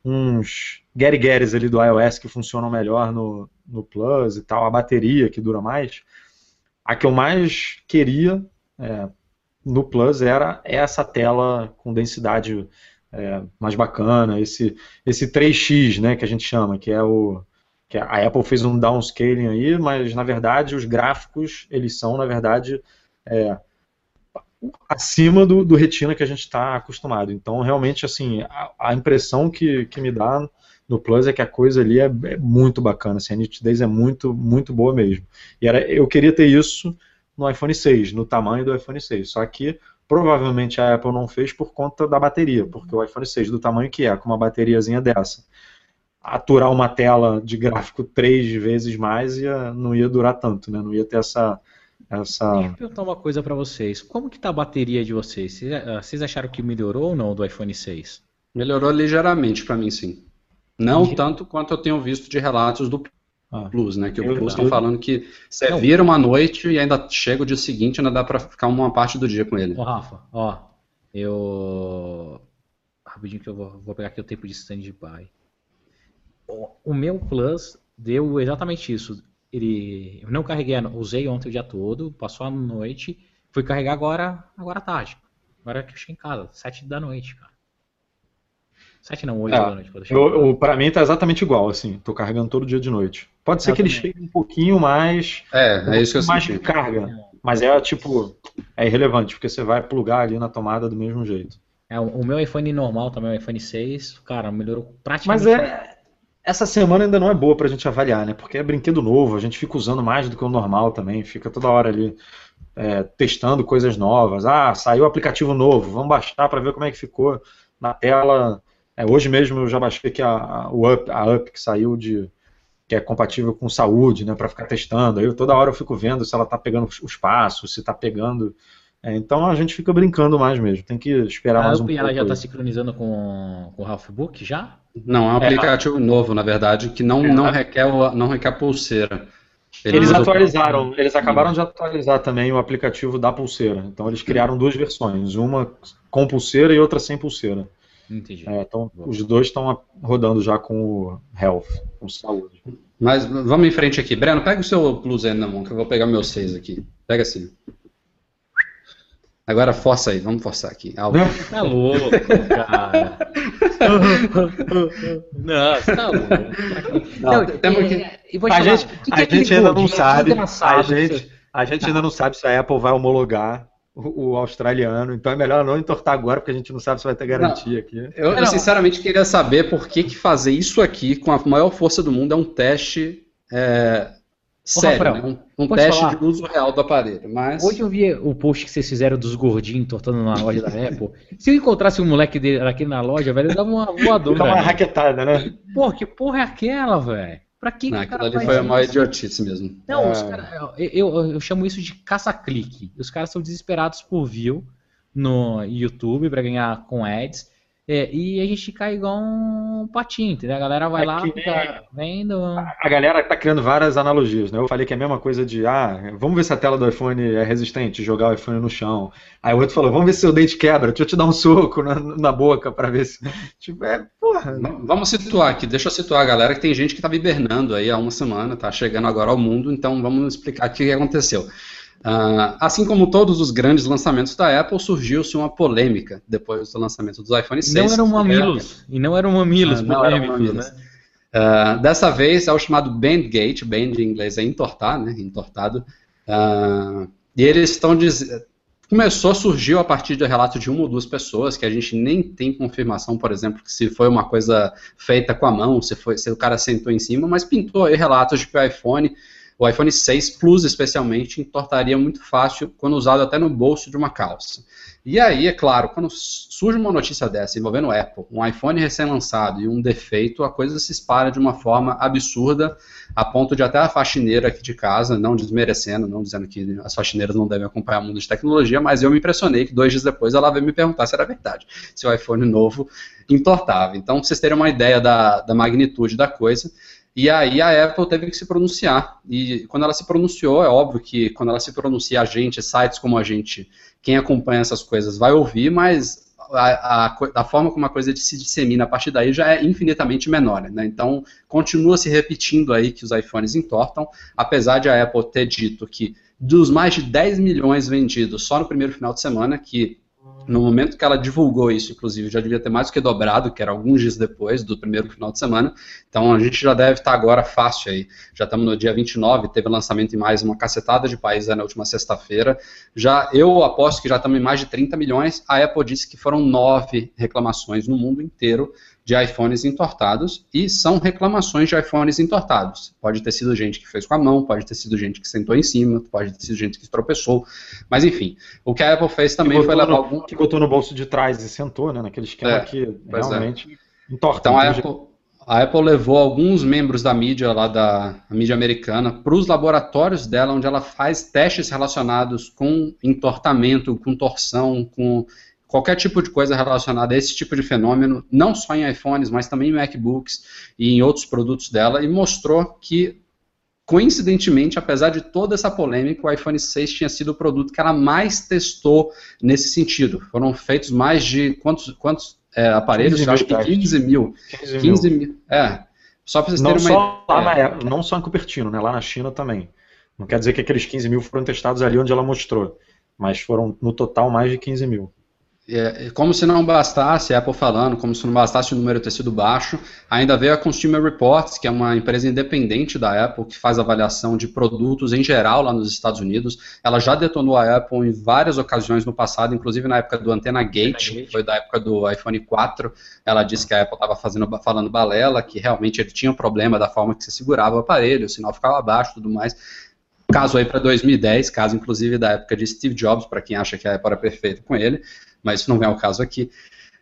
uns Gary Gary's ali do iOS que funcionam melhor no, no Plus e tal, a bateria que dura mais. A que eu mais queria é, no Plus era essa tela com densidade é, mais bacana, esse, esse 3x, né, que a gente chama, que é o que a Apple fez um downscaling aí, mas na verdade os gráficos eles são na verdade é, acima do, do retina que a gente está acostumado. Então, realmente, assim, a, a, impressão que, que me dá no Plus é que a coisa ali é, é, muito bacana, assim, a nitidez é muito, muito boa mesmo. E era, eu queria ter isso no iPhone 6, no tamanho do iPhone 6, só que provavelmente a Apple não fez por conta da bateria, porque o iPhone 6 do tamanho que é, com uma bateriazinha dessa, aturar uma tela de gráfico três vezes mais ia, não ia durar tanto, né? não ia ter essa essa... Deixa eu perguntar uma coisa para vocês. Como que tá a bateria de vocês? Vocês acharam que melhorou ou não do iPhone 6? Melhorou ligeiramente para mim, sim. Não tanto quanto eu tenho visto de relatos do ah, Plus, né? Que o Plus está falando que você não. vira uma noite e ainda chega o dia seguinte, ainda dá para ficar uma parte do dia com ele. Ô, Rafa, ó, eu. Rapidinho que eu vou, vou pegar aqui o tempo de stand-by. O meu Plus deu exatamente isso ele eu não carreguei, usei ontem o dia todo, passou a noite, fui carregar agora, agora à tarde. Agora que eu cheguei em casa, sete da noite, cara. Sete não, oito é, da noite. Eu, eu, pra mim tá exatamente igual, assim, tô carregando todo dia de noite. Pode ser eu que também. ele chegue um pouquinho mais. É, um é isso que eu mais de carga. Mas é tipo, é irrelevante, porque você vai plugar ali na tomada do mesmo jeito. É, o meu iPhone normal também, o iPhone 6, cara, melhorou praticamente. Mas é, essa semana ainda não é boa para a gente avaliar, né? Porque é brinquedo novo, a gente fica usando mais do que o normal também, fica toda hora ali é, testando coisas novas. Ah, saiu o aplicativo novo, vamos baixar para ver como é que ficou na tela. É, hoje mesmo eu já baixei aqui a, a, o Up, a Up que saiu de que é compatível com saúde, né, para ficar testando. Aí toda hora eu fico vendo se ela está pegando os passos, se está pegando é, então a gente fica brincando mais mesmo, tem que esperar a mais um pouco. E ela já está sincronizando com, com o Halfbook já? Não, é um é, aplicativo é, novo, na verdade, que não, é, não, requer, não requer pulseira. eles atualizaram, eles acabaram de atualizar também o aplicativo da pulseira. Então eles criaram duas versões, uma com pulseira e outra sem pulseira. Entendi. É, então os dois estão rodando já com o Health, com saúde. Mas vamos em frente aqui. Breno, pega o seu Plus aí na mão, que eu vou pegar meus seis aqui. Pega assim. Agora força aí, vamos forçar aqui. Algo. Tá louco, cara. Não, você tá louco. Não, não, temos que... a gente, que a gente ainda não sabe. A gente, a gente ainda não sabe se a Apple vai homologar o, o, australiano, então é melhor não entortar agora, porque a gente não sabe se vai ter garantia não, aqui. Eu, eu, sinceramente queria saber por que, que fazer isso aqui com a maior força do mundo é um teste é, sério, Rafael, né? um, um teste falar? de uso real do aparelho. Mas... Hoje eu vi o post que vocês fizeram dos gordinhos entortando na loja da Apple. Se eu encontrasse um moleque dele aqui na loja, velho, eu dava uma voadora. Dá uma raquetada, né? Porra, que porra é aquela, velho? Pra que, não, que aquilo ali foi a maior idiotice mesmo. Não, é... os cara, eu, eu, eu, chamo isso de caça-clique. Os caras são desesperados por view no YouTube para ganhar com ads. É, e a gente cai igual um patinho, entendeu? A galera vai é lá, fica vendo. A galera tá criando várias analogias, né? Eu falei que é a mesma coisa de, ah, vamos ver se a tela do iPhone é resistente, jogar o iPhone no chão. Aí o outro falou, vamos ver se o dente quebra, deixa eu te dar um soco na, na boca para ver se. Tipo, é, porra. Vamos situar aqui, deixa eu situar a galera que tem gente que tá hibernando aí há uma semana, tá chegando agora ao mundo, então vamos explicar aqui o que aconteceu. Uh, assim como todos os grandes lançamentos da Apple, surgiu-se uma polêmica depois do lançamento dos iPhone 6. Não eram mamilos, era... e não eram mamilos uh, não eram mamilos. né? Uh, dessa vez é o chamado Bandgate, band em inglês é entortar, né, entortado, e eles estão dizendo... Começou, surgiu a partir de relato de uma ou duas pessoas, que a gente nem tem confirmação, por exemplo, que se foi uma coisa feita com a mão, se, foi, se o cara sentou em cima, mas pintou aí relatos de que o iPhone o iPhone 6 Plus, especialmente, entortaria muito fácil quando usado até no bolso de uma calça. E aí, é claro, quando surge uma notícia dessa envolvendo o Apple, um iPhone recém-lançado e um defeito, a coisa se espalha de uma forma absurda, a ponto de até a faxineira aqui de casa, não desmerecendo, não dizendo que as faxineiras não devem acompanhar o mundo de tecnologia, mas eu me impressionei que dois dias depois ela veio me perguntar se era verdade, se o iPhone novo entortava. Então, pra vocês terem uma ideia da, da magnitude da coisa, e aí a Apple teve que se pronunciar. E quando ela se pronunciou, é óbvio que quando ela se pronuncia, a gente, sites como a gente, quem acompanha essas coisas vai ouvir, mas a, a, a, forma como a coisa se dissemina a partir daí já é infinitamente menor. Né? Então, continua se repetindo aí que os iPhones entortam, apesar de a Apple ter dito que dos mais de 10 milhões vendidos só no primeiro final de semana, que no momento que ela divulgou isso, inclusive, já devia ter mais do que dobrado, que era alguns dias depois do primeiro final de semana. Então a gente já deve estar agora fácil aí. Já estamos no dia 29, teve lançamento em mais uma cacetada de países na última sexta-feira. Já eu aposto que já estamos em mais de 30 milhões. A Apple disse que foram nove reclamações no mundo inteiro de iPhones entortados e são reclamações de iPhones entortados. Pode ter sido gente que fez com a mão, pode ter sido gente que sentou em cima, pode ter sido gente que tropeçou, mas enfim, o que a Apple fez também foi levar no, algum... que botou no bolso de trás e sentou, né, naquele esquema é, que é. realmente é. entorta. Então a Apple, a Apple levou alguns membros da mídia lá da mídia americana para os laboratórios dela, onde ela faz testes relacionados com entortamento, com torção, com qualquer tipo de coisa relacionada a esse tipo de fenômeno, não só em iPhones, mas também em MacBooks e em outros produtos dela, e mostrou que, coincidentemente, apesar de toda essa polêmica, o iPhone 6 tinha sido o produto que ela mais testou nesse sentido. Foram feitos mais de quantos, quantos é, aparelhos? Acho que 15 mil. 15, 15 mil. mil. É. Só para vocês não terem uma ideia. não só em Cupertino, né? lá na China também. Não quer dizer que aqueles 15 mil foram testados ali onde ela mostrou, mas foram no total mais de 15 mil. É, como se não bastasse, a Apple falando, como se não bastasse o número ter sido baixo, ainda veio a Consumer Reports, que é uma empresa independente da Apple, que faz avaliação de produtos em geral lá nos Estados Unidos. Ela já detonou a Apple em várias ocasiões no passado, inclusive na época do Antena Gate, que foi da época do iPhone 4. Ela disse que a Apple estava falando balela, que realmente ele tinha um problema da forma que se segurava o aparelho, o sinal ficava baixo e tudo mais. Caso aí para 2010, caso inclusive da época de Steve Jobs, para quem acha que a Apple era perfeita com ele mas isso não é o caso aqui.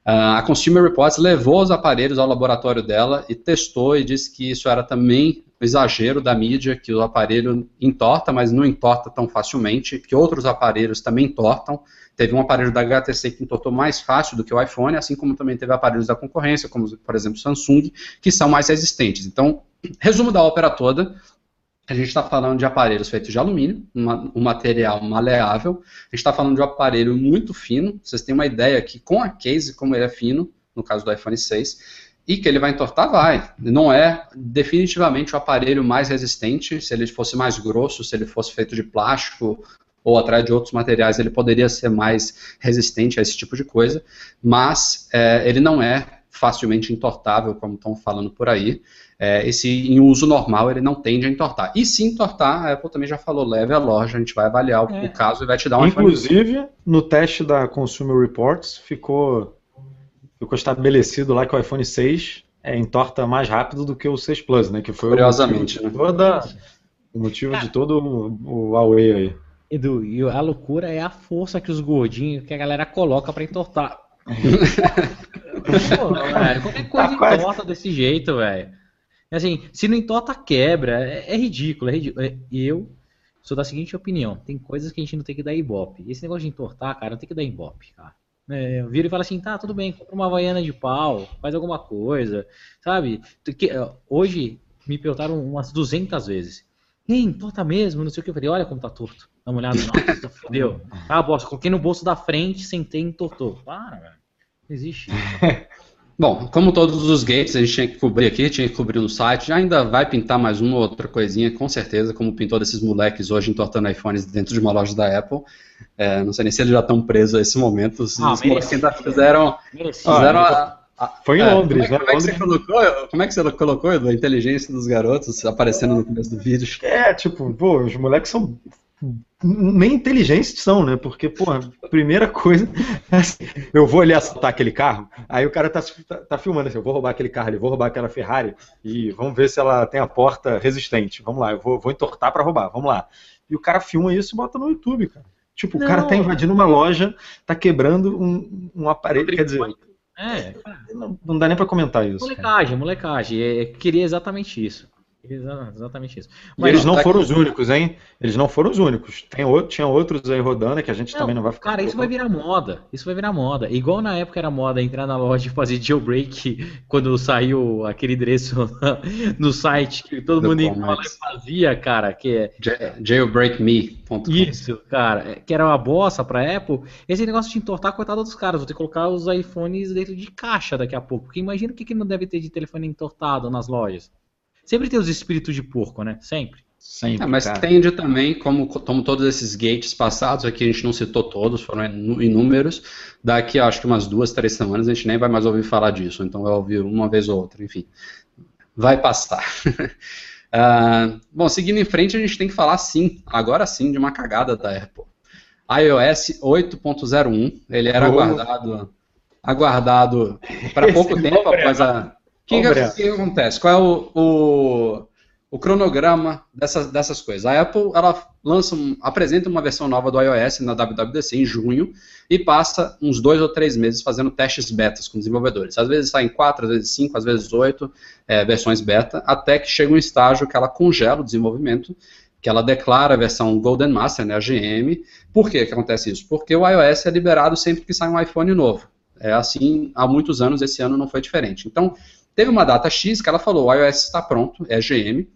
Uh, a Consumer Reports levou os aparelhos ao laboratório dela e testou e disse que isso era também exagero da mídia, que o aparelho entorta, mas não entorta tão facilmente, que outros aparelhos também entortam. Teve um aparelho da HTC que entortou mais fácil do que o iPhone, assim como também teve aparelhos da concorrência, como por exemplo o Samsung, que são mais resistentes. Então, resumo da ópera toda, a gente está falando de aparelhos feitos de alumínio, uma, um material maleável. A gente está falando de um aparelho muito fino. Vocês têm uma ideia que com a case, como ele é fino, no caso do iPhone 6, e que ele vai entortar, vai. Não é definitivamente o aparelho mais resistente. Se ele fosse mais grosso, se ele fosse feito de plástico ou atrás de outros materiais, ele poderia ser mais resistente a esse tipo de coisa. Mas é, ele não é facilmente entortável, como estão falando por aí. É, esse em uso normal ele não tende a entortar. E se entortar, a Apple também já falou, leve a loja, a gente vai avaliar o, é. o caso e vai te dar uma Inclusive, no teste da Consumer Reports ficou, ficou estabelecido lá que o iPhone 6 é, entorta mais rápido do que o 6 Plus, né? Que foi Curiosamente, o motivo, né? toda, o motivo de todo o, o Huawei aí. Edu, e a loucura é a força que os gordinhos, que a galera coloca para entortar. Pô, velho, qualquer coisa tá entorta desse jeito, velho. Assim, se não entorta, quebra. É, é ridículo, é ridículo. É, eu sou da seguinte opinião: tem coisas que a gente não tem que dar ibope. Esse negócio de entortar, cara, não tem que dar ibope, cara. É, eu viro e falo assim, tá, tudo bem, compra uma vaiana de pau, faz alguma coisa, sabe? Hoje me perguntaram umas 200 vezes. Ei, entorta mesmo, não sei o que. Eu falei, olha como tá torto. Dá uma olhada, nossa, fodeu. Ah, bosta, coloquei no bolso da frente, sentei e entortou. Para, velho. Não existe. Bom, como todos os gates a gente tinha que cobrir aqui, tinha que cobrir no site, ainda vai pintar mais uma ou outra coisinha, com certeza, como pintou desses moleques hoje entortando iPhones dentro de uma loja da Apple. É, não sei nem se eles já estão presos a esse momento. Os, ah, os moleques ainda fizeram, fizeram a, a, Foi em é, Londres, como é, né? Como é, que você colocou, como é que você colocou a inteligência dos garotos aparecendo no começo do vídeo? É, tipo, pô, os moleques são nem inteligentes são, né? Porque, pô, primeira coisa, assim, eu vou ali assaltar aquele carro, aí o cara tá, tá, tá, filmando assim, eu vou roubar aquele carro ali, vou roubar aquela Ferrari e vamos ver se ela tem a porta resistente. Vamos lá, eu vou, vou entortar para roubar, vamos lá. E o cara filma isso e bota no YouTube, cara. Tipo, não. o cara tá invadindo uma loja, tá quebrando um, um aparelho, quer dizer... É, não, não dá nem para comentar isso. Molecagem, cara. molecagem. É, queria exatamente isso. Exatamente isso. Mas eles não foram os únicos, hein? Eles não foram os únicos. Tem outro, tinha outros aí rodando que a gente não, também não vai ficar. Cara, isso vai virar moda. Isso vai virar moda. Igual na época era moda entrar na loja e fazer jailbreak quando saiu aquele endereço no site que todo Do mundo entrava e fazia, cara. Que é, jailbreakme. Isso, cara. É, que era uma bosta pra Apple. Esse negócio de entortar, coitado dos caras. Vou ter que colocar os iPhones dentro de caixa daqui a pouco. Porque imagina o que, que não deve ter de telefone entortado nas lojas. Sempre tem os espíritos de porco, né? Sempre. Sempre, é, mas cara. tende também, como, como todos esses gates passados, aqui a gente não citou todos, foram inúmeros, daqui acho que umas duas, três semanas a gente nem vai mais ouvir falar disso, então vai ouvir uma vez ou outra, enfim. Vai passar. uh, bom, seguindo em frente, a gente tem que falar sim, agora sim, de uma cagada da Apple. iOS 8.01, ele era oh. aguardado, aguardado para pouco tempo após a que, que, que, acontece? Qual é o, o, o, cronograma dessas, dessas coisas? A Apple ela lança, um, apresenta uma versão nova do iOS na WWDC em junho e passa uns dois ou três meses fazendo testes betas com desenvolvedores. Às vezes saem quatro, às vezes cinco, às vezes oito é, versões beta, até que chega um estágio que ela congela o desenvolvimento que ela declara a versão Golden Master, né, a GM. Por que, que acontece isso? Porque o iOS é liberado sempre que sai um iPhone novo. É assim há muitos anos, esse ano não foi diferente. Então, Teve uma data X que ela falou, o iOS está pronto, é GM,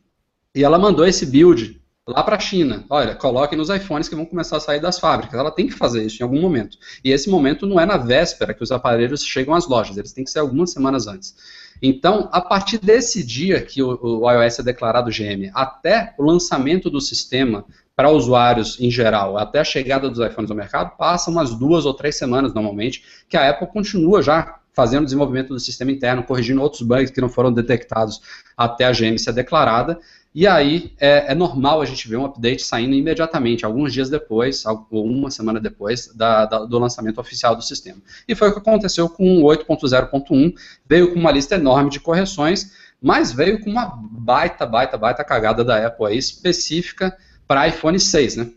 e ela mandou esse build lá para a China. Olha, coloquem nos iPhones que vão começar a sair das fábricas. Ela tem que fazer isso em algum momento. E esse momento não é na véspera que os aparelhos chegam às lojas, eles têm que ser algumas semanas antes. Então, a partir desse dia que o, o iOS é declarado GM, até o lançamento do sistema para usuários em geral, até a chegada dos iPhones ao mercado, passa umas duas ou três semanas normalmente, que a Apple continua já fazendo desenvolvimento do sistema interno, corrigindo outros bugs que não foram detectados até a GM ser declarada. E aí é, é, normal a gente ver um update saindo imediatamente, alguns dias depois, ou uma semana depois da, da, do lançamento oficial do sistema. E foi o que aconteceu com o 8.0.1, veio com uma lista enorme de correções, mas veio com uma baita, baita, baita cagada da Apple aí, específica para iPhone 6, né?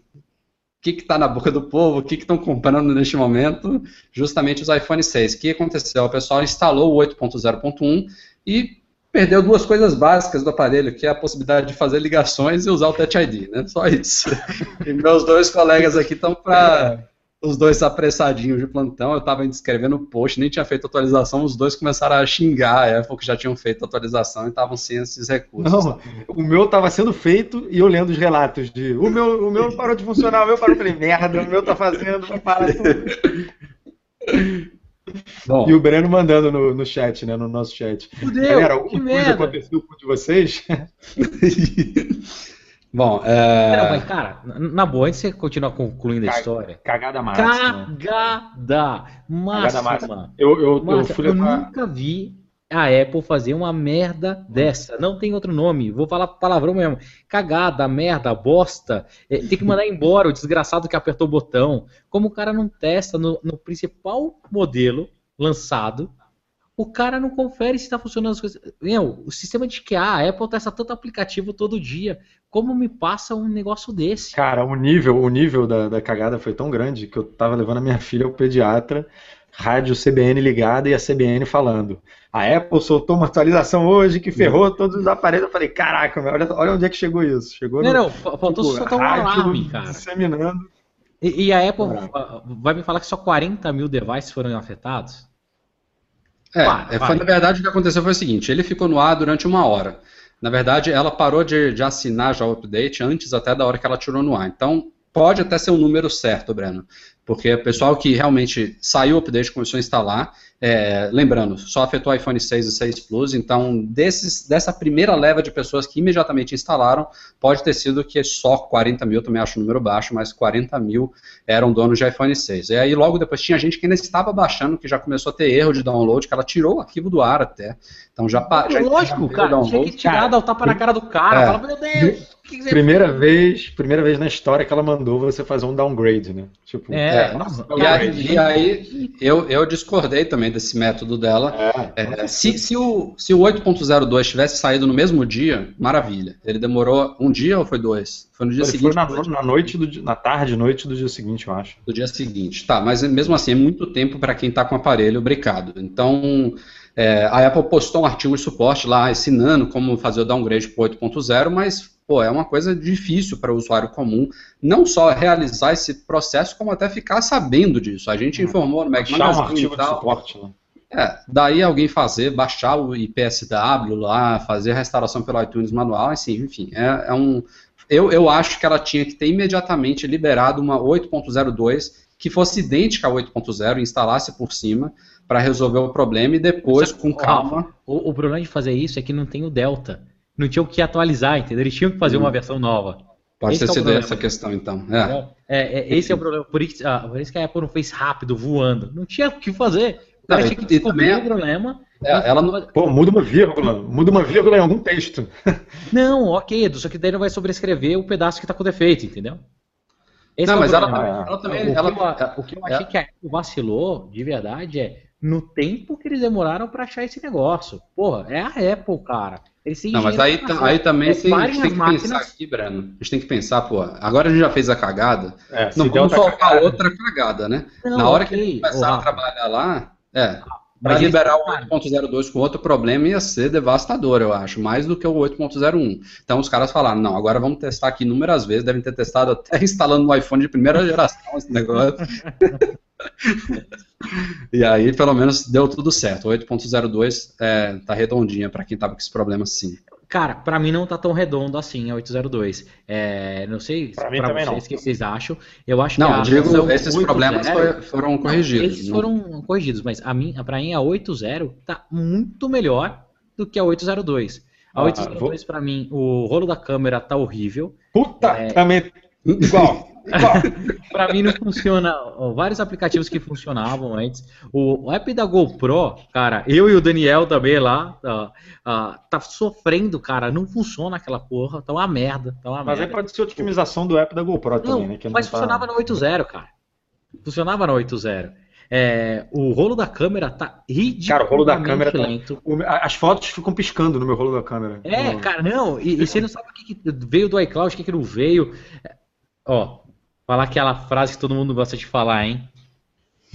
O que está na boca do povo, o que estão comprando neste momento, justamente os iPhone 6. O que aconteceu? O pessoal instalou o 8.0.1 e perdeu duas coisas básicas do aparelho, que é a possibilidade de fazer ligações e usar o Touch ID, né? Só isso. E meus dois colegas aqui estão para os dois apressadinhos de plantão, eu estava escrevendo o post, nem tinha feito atualização, os dois começaram a xingar a Apple que já tinham feito a atualização e estavam sem esses recursos. Não, o meu estava sendo feito e eu lendo os relatos de o meu, o meu parou de funcionar, o meu parou, eu falei, merda, o meu tá fazendo, vai parar tudo. Bom. E o Breno mandando no, no chat, né, no nosso chat. Fudeu, Galera, alguma coisa merda. aconteceu com de vocês? Bom, é... Não, mas, cara, na boa, antes de você continuar concluindo a história. Cagada máxima. Cagada máxima. Cagada máxima. Eu, eu, eu, fui eu nunca vi a Apple fazer uma merda dessa. Não tem outro nome. Vou falar palavrão mesmo. Cagada, merda, bosta. É, tem que mandar embora o desgraçado que apertou o botão. Como o cara não testa no, no principal modelo lançado, o cara não confere se está funcionando as coisas. Meu, o sistema de QA, a Apple testa tanto aplicativo todo dia. Como me passa um negócio desse? Cara, o nível, o nível da, da cagada foi tão grande que eu tava levando a minha filha ao pediatra rádio CBN ligada e a CBN falando. A Apple soltou uma atualização hoje que ferrou todos os aparelhos. Eu falei, caraca, olha, olha onde é que chegou isso. Chegou não, no, não, faltou tipo, soltar um alarme, cara. Disseminando. E, e, a Apple vai me falar que só 40 mil devices foram afetados? É, vai, foi, na verdade o que aconteceu foi o seguinte, ele ficou no ar durante uma hora. Na verdade, ela parou de, de assinar já o update antes até da hora que ela tirou no ar. Então, pode até ser um número certo, Breno. Porque o pessoal que realmente saiu o update começou a instalar, é, lembrando, só afetou o iPhone 6 e 6 Plus, então desses, dessa primeira leva de pessoas que imediatamente instalaram, pode ter sido que só 40 mil, também acho um número baixo, mas 40 mil eram donos de iPhone 6. E aí logo depois tinha gente que ainda estava baixando, que já começou a ter erro de download, que ela tirou o arquivo do ar até. Então já, já Lógico, cara, download. tinha que tirar, dar o tapa na cara do cara, é. fala, meu Deus! Que primeira vez, primeira vez na história que ela mandou você fazer um downgrade, né? Tipo, é, é nossa, e, aí, e aí eu, eu discordei também desse método dela. É, é, se, se, o, se o 8.02 tivesse saído no mesmo dia, maravilha. Ele demorou um dia ou foi dois? Foi no dia Ele seguinte. Foi na, na, noite do, na tarde, noite do dia seguinte, eu acho. Do dia seguinte, tá. Mas mesmo assim é muito tempo para quem está com o aparelho bricado. Então é, a Apple postou um artigo de suporte lá ensinando como fazer o downgrade para 8.0, mas pô, é uma coisa difícil para o usuário comum não só realizar esse processo, como até ficar sabendo disso. A gente hum. informou no Mac Magazine um artigo de suporte, né? É, daí alguém fazer, baixar o IPSW lá, fazer a restauração pelo iTunes manual, assim, enfim, é, é um... Eu, eu acho que ela tinha que ter imediatamente liberado uma 8.02 que fosse idêntica a 8.0 e instalasse por cima, para resolver o problema e depois, com calma. O, o, problema de fazer isso é que não tem o Delta. Não tinha o que atualizar, entendeu? Eles tinham que fazer hum. uma versão nova. Pode esse ter é sido essa questão, então. É. É, é, esse é o problema. Por isso, ah, por isso que a Apple não fez rápido, voando. Não tinha o que fazer. O cara não, tinha que descobrir o problema. É, ela não... Pô, muda uma vírgula. Muda uma vírgula em algum texto. Não, ok, Edu, só que daí não vai sobrescrever o pedaço que está com defeito, entendeu? Esse não, é mas ela, ela, também. O, ela, que eu, o que eu achei que a Apple vacilou, de verdade, é no tempo que eles demoraram para achar esse negócio. Porra, é a Apple, cara. Eles não, mas aí, aí também é, a gente tem que máquinas... pensar aqui, Breno. A gente tem que pensar, pô, agora a gente já fez a cagada, é, não vamos soltar cagada. outra cagada, né? Não, Na hora okay. que a gente começar a trabalhar lá, é, para liberar o 8.02 com outro problema ia ser devastador, eu acho, mais do que o 8.01. Então os caras falaram, não, agora vamos testar aqui inúmeras vezes, devem ter testado até instalando no iPhone de primeira geração esse negócio. e aí, pelo menos, deu tudo certo. O 8.02 é, tá redondinha para quem tava com esse problema sim. Cara, para mim não tá tão redondo assim a 802. É, não sei pra, pra vocês o que vocês acham. Eu acho não, que a digo, esses problemas foram corrigidos. Não, esses não. foram corrigidos, mas a mim, para mim a 80 tá muito melhor do que a 802. A ah, 802 vou... para mim, o rolo da câmera tá horrível. Puta, é... também igual. para mim não funciona. vários aplicativos que funcionavam antes. O, app da GoPro, cara, eu e o Daniel também lá, tá, tá sofrendo, cara. Não funciona aquela porra. Tá uma merda. Tá uma mas merda. aí pode ser otimização do app da GoPro não, também, né? Que mas tá... funcionava no 8.0, cara. Funcionava no 8.0. É, o rolo da câmera tá ridiculamente Cara, o rolo da câmera tá- lento. Tá, as fotos ficam piscando no meu rolo da câmera. É, cara, não. E, e você não sabe o que, que veio do iCloud, o que, que não veio. Ó, Falar aquela frase que todo mundo gosta de falar, hein?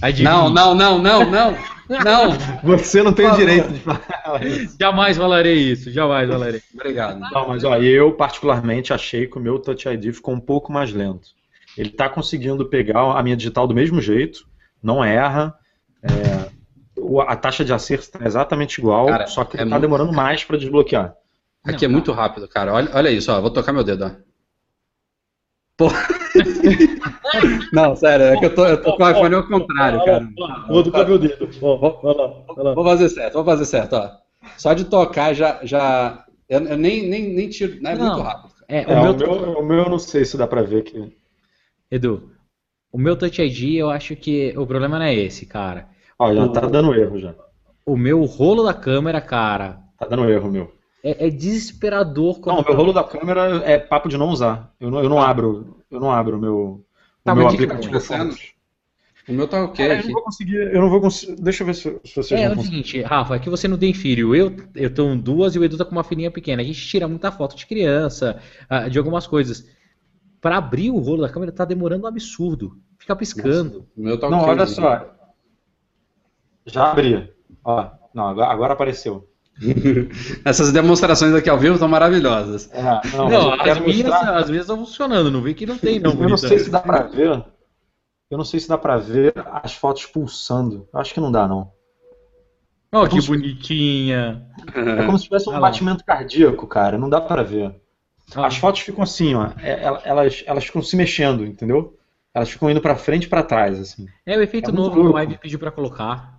Adivinha. Não, não, não, não, não. Não. Você não tem o direito de falar. Jamais falarei isso, jamais falarei. Obrigado. Não, mas ó, eu particularmente achei que o meu Touch ID ficou um pouco mais lento. Ele está conseguindo pegar a minha digital do mesmo jeito, não erra. É, a taxa de acerto está exatamente igual, cara, só que está é muito... demorando mais para desbloquear. Aqui não, é muito rápido, cara. Olha, olha isso, ó. Vou tocar meu dedo, ó. Pô. Não, sério, é que eu tô, eu tô com o iPhone ao contrário, cara. Vou do meu dedo. Vou fazer certo, vou fazer certo, ó. Só de tocar já. já eu, eu nem, nem, nem tiro. Não, é não, muito rápido. É, o, é, meu, o, meu, o meu eu não sei se dá pra ver aqui. Edu, o meu Touch ID eu acho que o problema não é esse, cara. Ó, já o... tá dando erro já. O meu rolo da câmera, cara. Tá dando erro, meu. É, é desesperador. Não, o meu rolo da câmera é papo de não usar. Eu não, eu não abro. Eu não abro o meu, Tá, o meu que tá aplicativo. O meu tá ok Cara, eu aqui. não vou conseguir. Eu não vou conseguir. Deixa eu ver se, se vocês É, é o seguinte, Rafa, é que você não tem filho. Eu, eu tenho duas e o Edu tá com uma filhinha pequena. A gente tira muita foto de criança, ah, de algumas coisas. Pra abrir o rolo da câmera tá demorando um absurdo. Fica piscando. O meu tá Não, ok. olha só. Já abri. Ó, não, agora apareceu. Essas demonstrações aqui ao vivo estão maravilhosas. É, não, Não, as minhas, mostrar- as minhas estão funcionando. Não vi que não tem, não. Eu não sei se dá pra ver. Eu não sei se dá pra ver as fotos pulsando. Eu acho que não dá, não. Ó, que Como se- bonitinha. É como se tivesse um lá. batimento cardíaco, cara. Não dá pra ver. Ah, As fotos ficam assim, ó. É, ela- Elas, elas ficam se mexendo, entendeu? Elas ficam indo pra frente e pra trás, assim. É o efeito É novo que o. Live pediu pra colocar.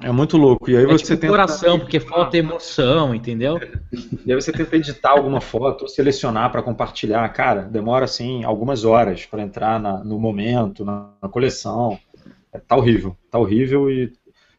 É muito louco. E aí É você tipo tenta. coração, porque falta emoção, entendeu? E aí você tenta editar alguma foto, ou selecionar pra compartilhar. Cara, demora assim algumas horas pra entrar na- no momento, na, na coleção. É, tá horrível. Tá horrível e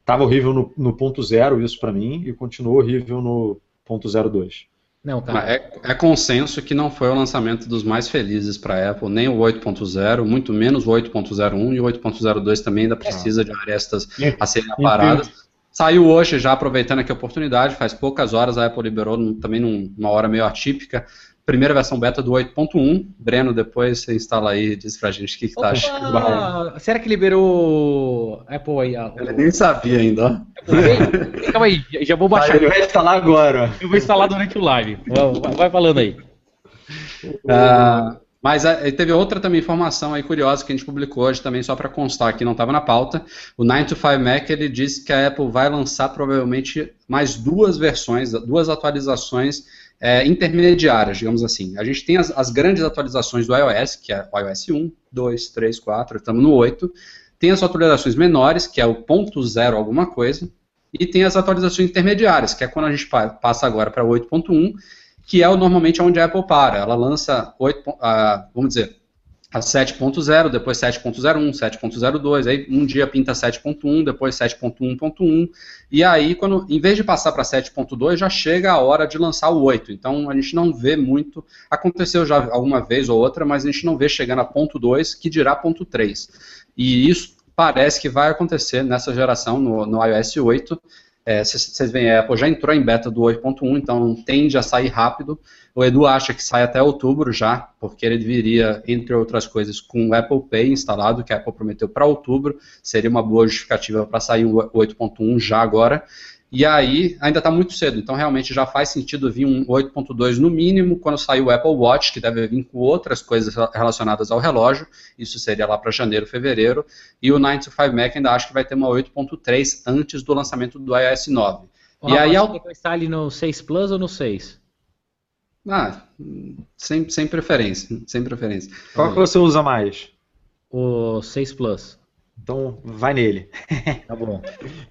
tava horrível no, no ponto zero isso pra mim e continuou horrível no ponto zero dois. Não, cara. É, é consenso que não foi o lançamento dos mais felizes para a Apple, nem o 8.0, muito menos o 8.01 e o 8.02 também ainda precisa de arestas a serem aparadas. Saiu hoje, já aproveitando aqui a oportunidade, faz poucas horas a Apple liberou num- também num- numa hora meio atípica, primeira versão beta do 8.1. Breno, depois você instala aí e diz pra gente o que, que tá achando. Será que liberou Apple aí? ah, o- Ele nem sabia ainda, ó. Calma aí, já- vou baixar. Ele vai instalar agora. Eu vou instalar durante o live. Vai, falando aí. Ah, mas ah, teve outra também informação aí curiosa que a gente publicou hoje também, só para constar que não estava na pauta. O 9 to 5 Mac ele disse que a Apple vai lançar provavelmente mais duas versões, duas atualizações é, intermediárias, digamos assim. A gente tem as, as grandes atualizações do iOS, que é o iOS 1, 2, 3, 4, estamos no 8. Tem as atualizações menores, que é o ponto zero alguma coisa. E tem as atualizações intermediárias, que é quando a gente pa- passa agora para 8.1, que é o, normalmente onde a Apple para. Ela lança 8, pon- ah, vamos dizer, a 7.0, depois 7.01, 7.02, aí um dia pinta 7.1, depois 7.1.1, e aí, quando, em vez de passar para 7.2, já chega a hora de lançar o 8. Então a gente não vê muito. Aconteceu já alguma vez ou outra, mas a gente não vê chegando a ponto 2, que dirá ponto 3. E isso parece que vai acontecer nessa geração, no, no iOS 8. Vocês veem, a Apple já entrou em beta do 8.1, então tende a sair rápido. O Edu acha que sai até outubro já, porque ele viria, entre outras coisas, com o Apple Pay instalado, que a Apple prometeu para outubro. Seria uma boa justificativa para sair o 8.1 já agora. E aí, ainda está muito cedo, então realmente já faz sentido vir um 8.2 no mínimo quando sair o Apple Watch, que deve vir com outras coisas relacionadas ao relógio. Isso seria lá para janeiro, fevereiro. E o 9 to 5 Mac ainda acho que vai ter uma 8.3 antes do lançamento do iOS 9. Ô, E aí, ao- que eu instale no 6 Plus ou no 6? Ah, sem, sem preferência, sem preferência. Qual que você usa mais? O 6 Plus. Então vai nele. Tá bom.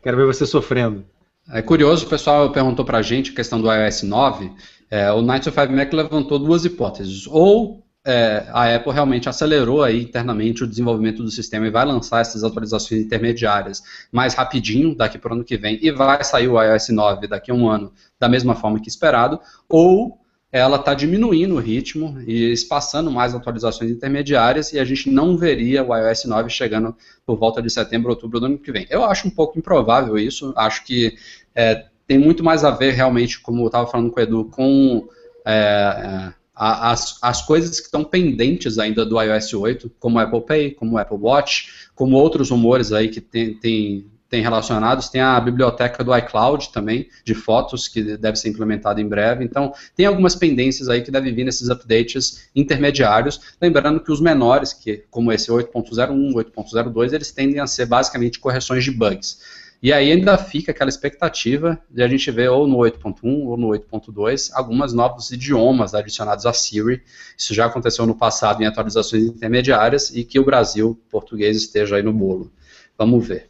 Quero ver você sofrendo. É curioso, o pessoal perguntou pra gente a questão do iOS 9. É, o 905 Mac levantou duas hipóteses. Ou é, a Apple realmente acelerou aí internamente o desenvolvimento do sistema e vai lançar essas atualizações intermediárias mais rapidinho daqui para o ano que vem e vai sair o iOS 9 daqui a um ano da mesma forma que esperado, ou ela está diminuindo o ritmo e espaçando mais atualizações intermediárias e a gente não veria o iOS 9 chegando por volta de setembro, outubro do ano que vem. Eu acho um pouco improvável isso, acho que é, tem muito mais a ver realmente, como eu estava falando com o Edu, com é, as, as coisas que estão pendentes ainda do iOS 8, como o Apple Pay, como o Apple Watch, como outros rumores aí que tem, tem, tem relacionados, tem a biblioteca do iCloud também, de fotos, que deve ser implementada em breve, então tem algumas pendências aí que devem vir nesses updates intermediários, lembrando que os menores, que como esse 8.01, 8.02, eles tendem a ser basicamente correções de bugs. E aí ainda fica aquela expectativa de a gente ver ou no 8.1 ou no 8.2 alguns novos idiomas adicionados a Siri. Isso já aconteceu no passado em atualizações intermediárias e que o Brasil português esteja aí no bolo. Vamos ver.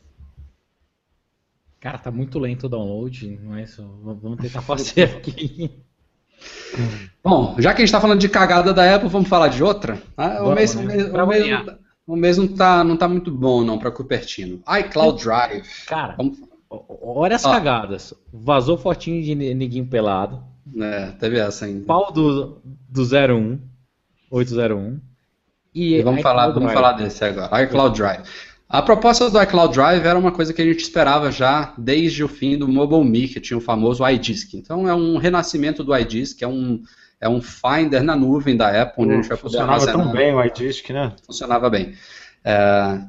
Cara, tá muito lento o download, mas vamos tentar fazer aqui. Bom, já que a gente está falando de cagada da Apple, vamos falar de outra? Ah, o, mês, né? o, mês, Pra o, mês variar. não tá, o mês não tá, não tá muito bom não para Cupertino. iCloud Drive. Cara, Vamos, Olha as cagadas. Vazou fotinho de neguinho pelado. É, teve essa ainda. Pau do, do 01, 801. E, e vamos, falar, vamos falar desse agora. iCloud Drive. A proposta do iCloud Drive era uma coisa que a gente esperava já desde o fim do MobileMe, que tinha o famoso iDisk. Então é um renascimento do iDisk, é um, é um Finder na nuvem da Apple, onde a gente vai poder Funcionava tão bem o iDisk, né? Funcionava bem. É,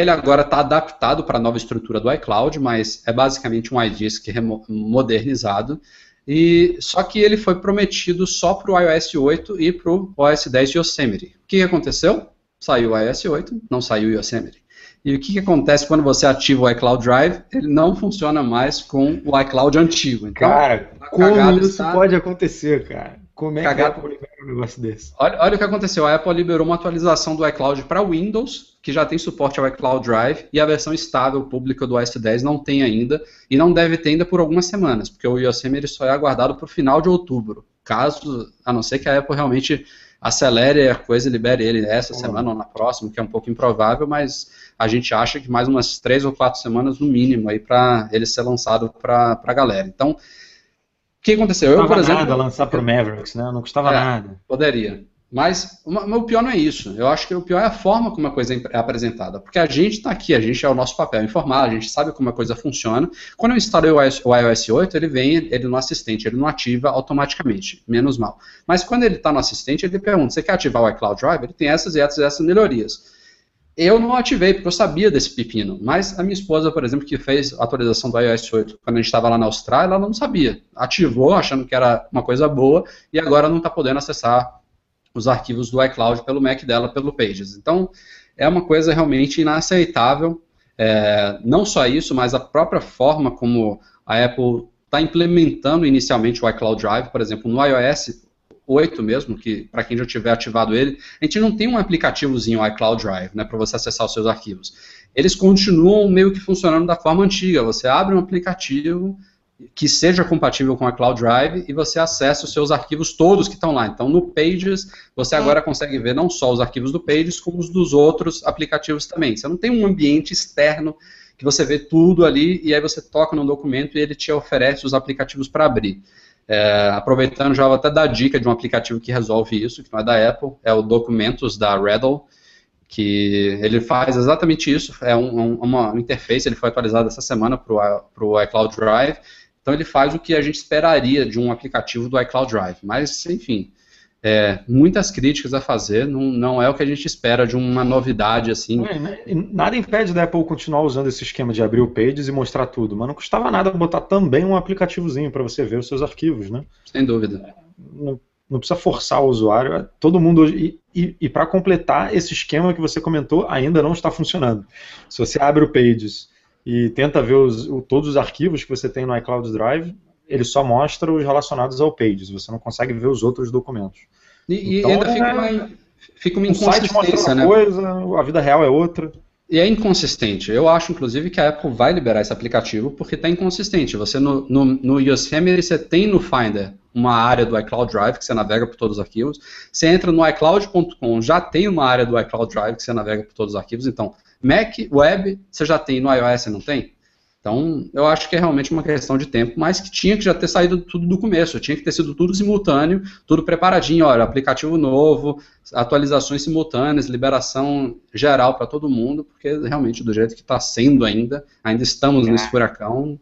ele agora está adaptado para a nova estrutura do iCloud, mas é basicamente um iDisk modernizado. E só que ele foi prometido só para o iOS 8 e para o OS 10 Yosemite. O que aconteceu? Saiu o iOS 8, não saiu o Yosemite. E o que, que, acontece quando você ativa o iCloud Drive? Ele não funciona mais com o iCloud antigo. Então, cara, como isso está... pode acontecer, cara? Como é Cagado. que a Apple libera um negócio desse? Olha, olha o que aconteceu. A Apple liberou uma atualização do iCloud para Windows, que já tem suporte ao iCloud Drive, e a versão estável pública do OS 10 não tem ainda, e não deve ter ainda por algumas semanas, porque o Yosemite só é aguardado para o final de outubro. Caso, a não ser que a Apple realmente acelere a coisa e libere ele essa semana ou na próxima, que é um pouco improvável, mas a gente acha que mais umas três ou quatro semanas no mínimo aí para ele ser lançado para a galera. Então, o que aconteceu? Não eu, por exemplo. nada lançar para o Mavericks, né? Não custava é, nada. Poderia. Mas o pior não é isso. Eu acho que o pior é a forma como a coisa é, é apresentada. Porque a gente está aqui, a gente é o nosso papel informar, a gente sabe como a coisa funciona. Quando eu instalei o iOS, o iOS 8, ele vem, ele no assistente, ele não ativa automaticamente, menos mal. Mas quando ele está no assistente, ele pergunta: você quer ativar o iCloud Drive? Ele tem essas e essas, essas melhorias. Eu não ativei, porque eu sabia desse pepino. Mas a minha esposa, por exemplo, que fez a atualização do iOS 8 quando a gente estava lá na Austrália, ela não sabia. Ativou, achando que era uma coisa boa, e agora não está podendo acessar os arquivos do iCloud pelo Mac dela, pelo Pages. Então, é uma coisa realmente inaceitável. É, não só isso, mas a própria forma como a Apple está implementando inicialmente o iCloud Drive, por exemplo, no iOS 8 mesmo, que para quem já tiver ativado ele, a gente não tem um aplicativozinho iCloud Drive, né, para você acessar os seus arquivos. Eles continuam meio que funcionando da forma antiga. Você abre um aplicativo que seja compatível com a Cloud Drive e você acessa os seus arquivos todos que estão lá. Então, no Pages, você agora consegue ver não só os arquivos do Pages, como os dos outros aplicativos também. Você não tem um ambiente externo que você vê tudo ali e aí você toca no documento e ele te oferece os aplicativos para abrir. É, aproveitando, já vou até dar dica de um aplicativo que resolve isso, que não é da Apple, é o Documentos da Redel, que ele faz exatamente isso, é um, um, uma interface, ele foi atualizado essa semana para o iCloud Drive, então ele faz o que a gente esperaria de um aplicativo do iCloud Drive, mas enfim, é, muitas críticas a fazer, não, não é o que a gente espera de uma novidade assim. É, né, nada impede da Apple continuar usando esse esquema de abrir o Pages e mostrar tudo, mas não custava nada botar também um aplicativozinho para você ver os seus arquivos, né? Sem dúvida. Não, não precisa forçar o usuário, é, todo mundo. E, e, e para completar, esse esquema que você comentou ainda não está funcionando. Se você abre o Pages e tenta ver os, o, todos os arquivos que você tem no iCloud Drive, ele só mostra os relacionados ao Pages, você não consegue ver os outros documentos. E, então, ainda fica, é, uma, fica uma inconsistência, né? coisa, a vida real é outra. E é inconsistente. Eu acho, inclusive, que a Apple vai liberar esse aplicativo porque está inconsistente. Você no, no, no Yosemite, você tem no Finder uma área do iCloud Drive que você navega por todos os arquivos. Você entra no iCloud.com, já tem uma área do iCloud Drive que você navega por todos os arquivos. Então, Mac, Web, você já tem no iOS, não tem? Então, eu acho que é realmente uma questão de tempo, mas que tinha que já ter saído tudo do começo, tinha que ter sido tudo simultâneo, tudo preparadinho, olha, aplicativo novo, atualizações simultâneas, liberação geral para todo mundo, porque realmente do jeito que está sendo ainda, ainda estamos é. nesse furacão.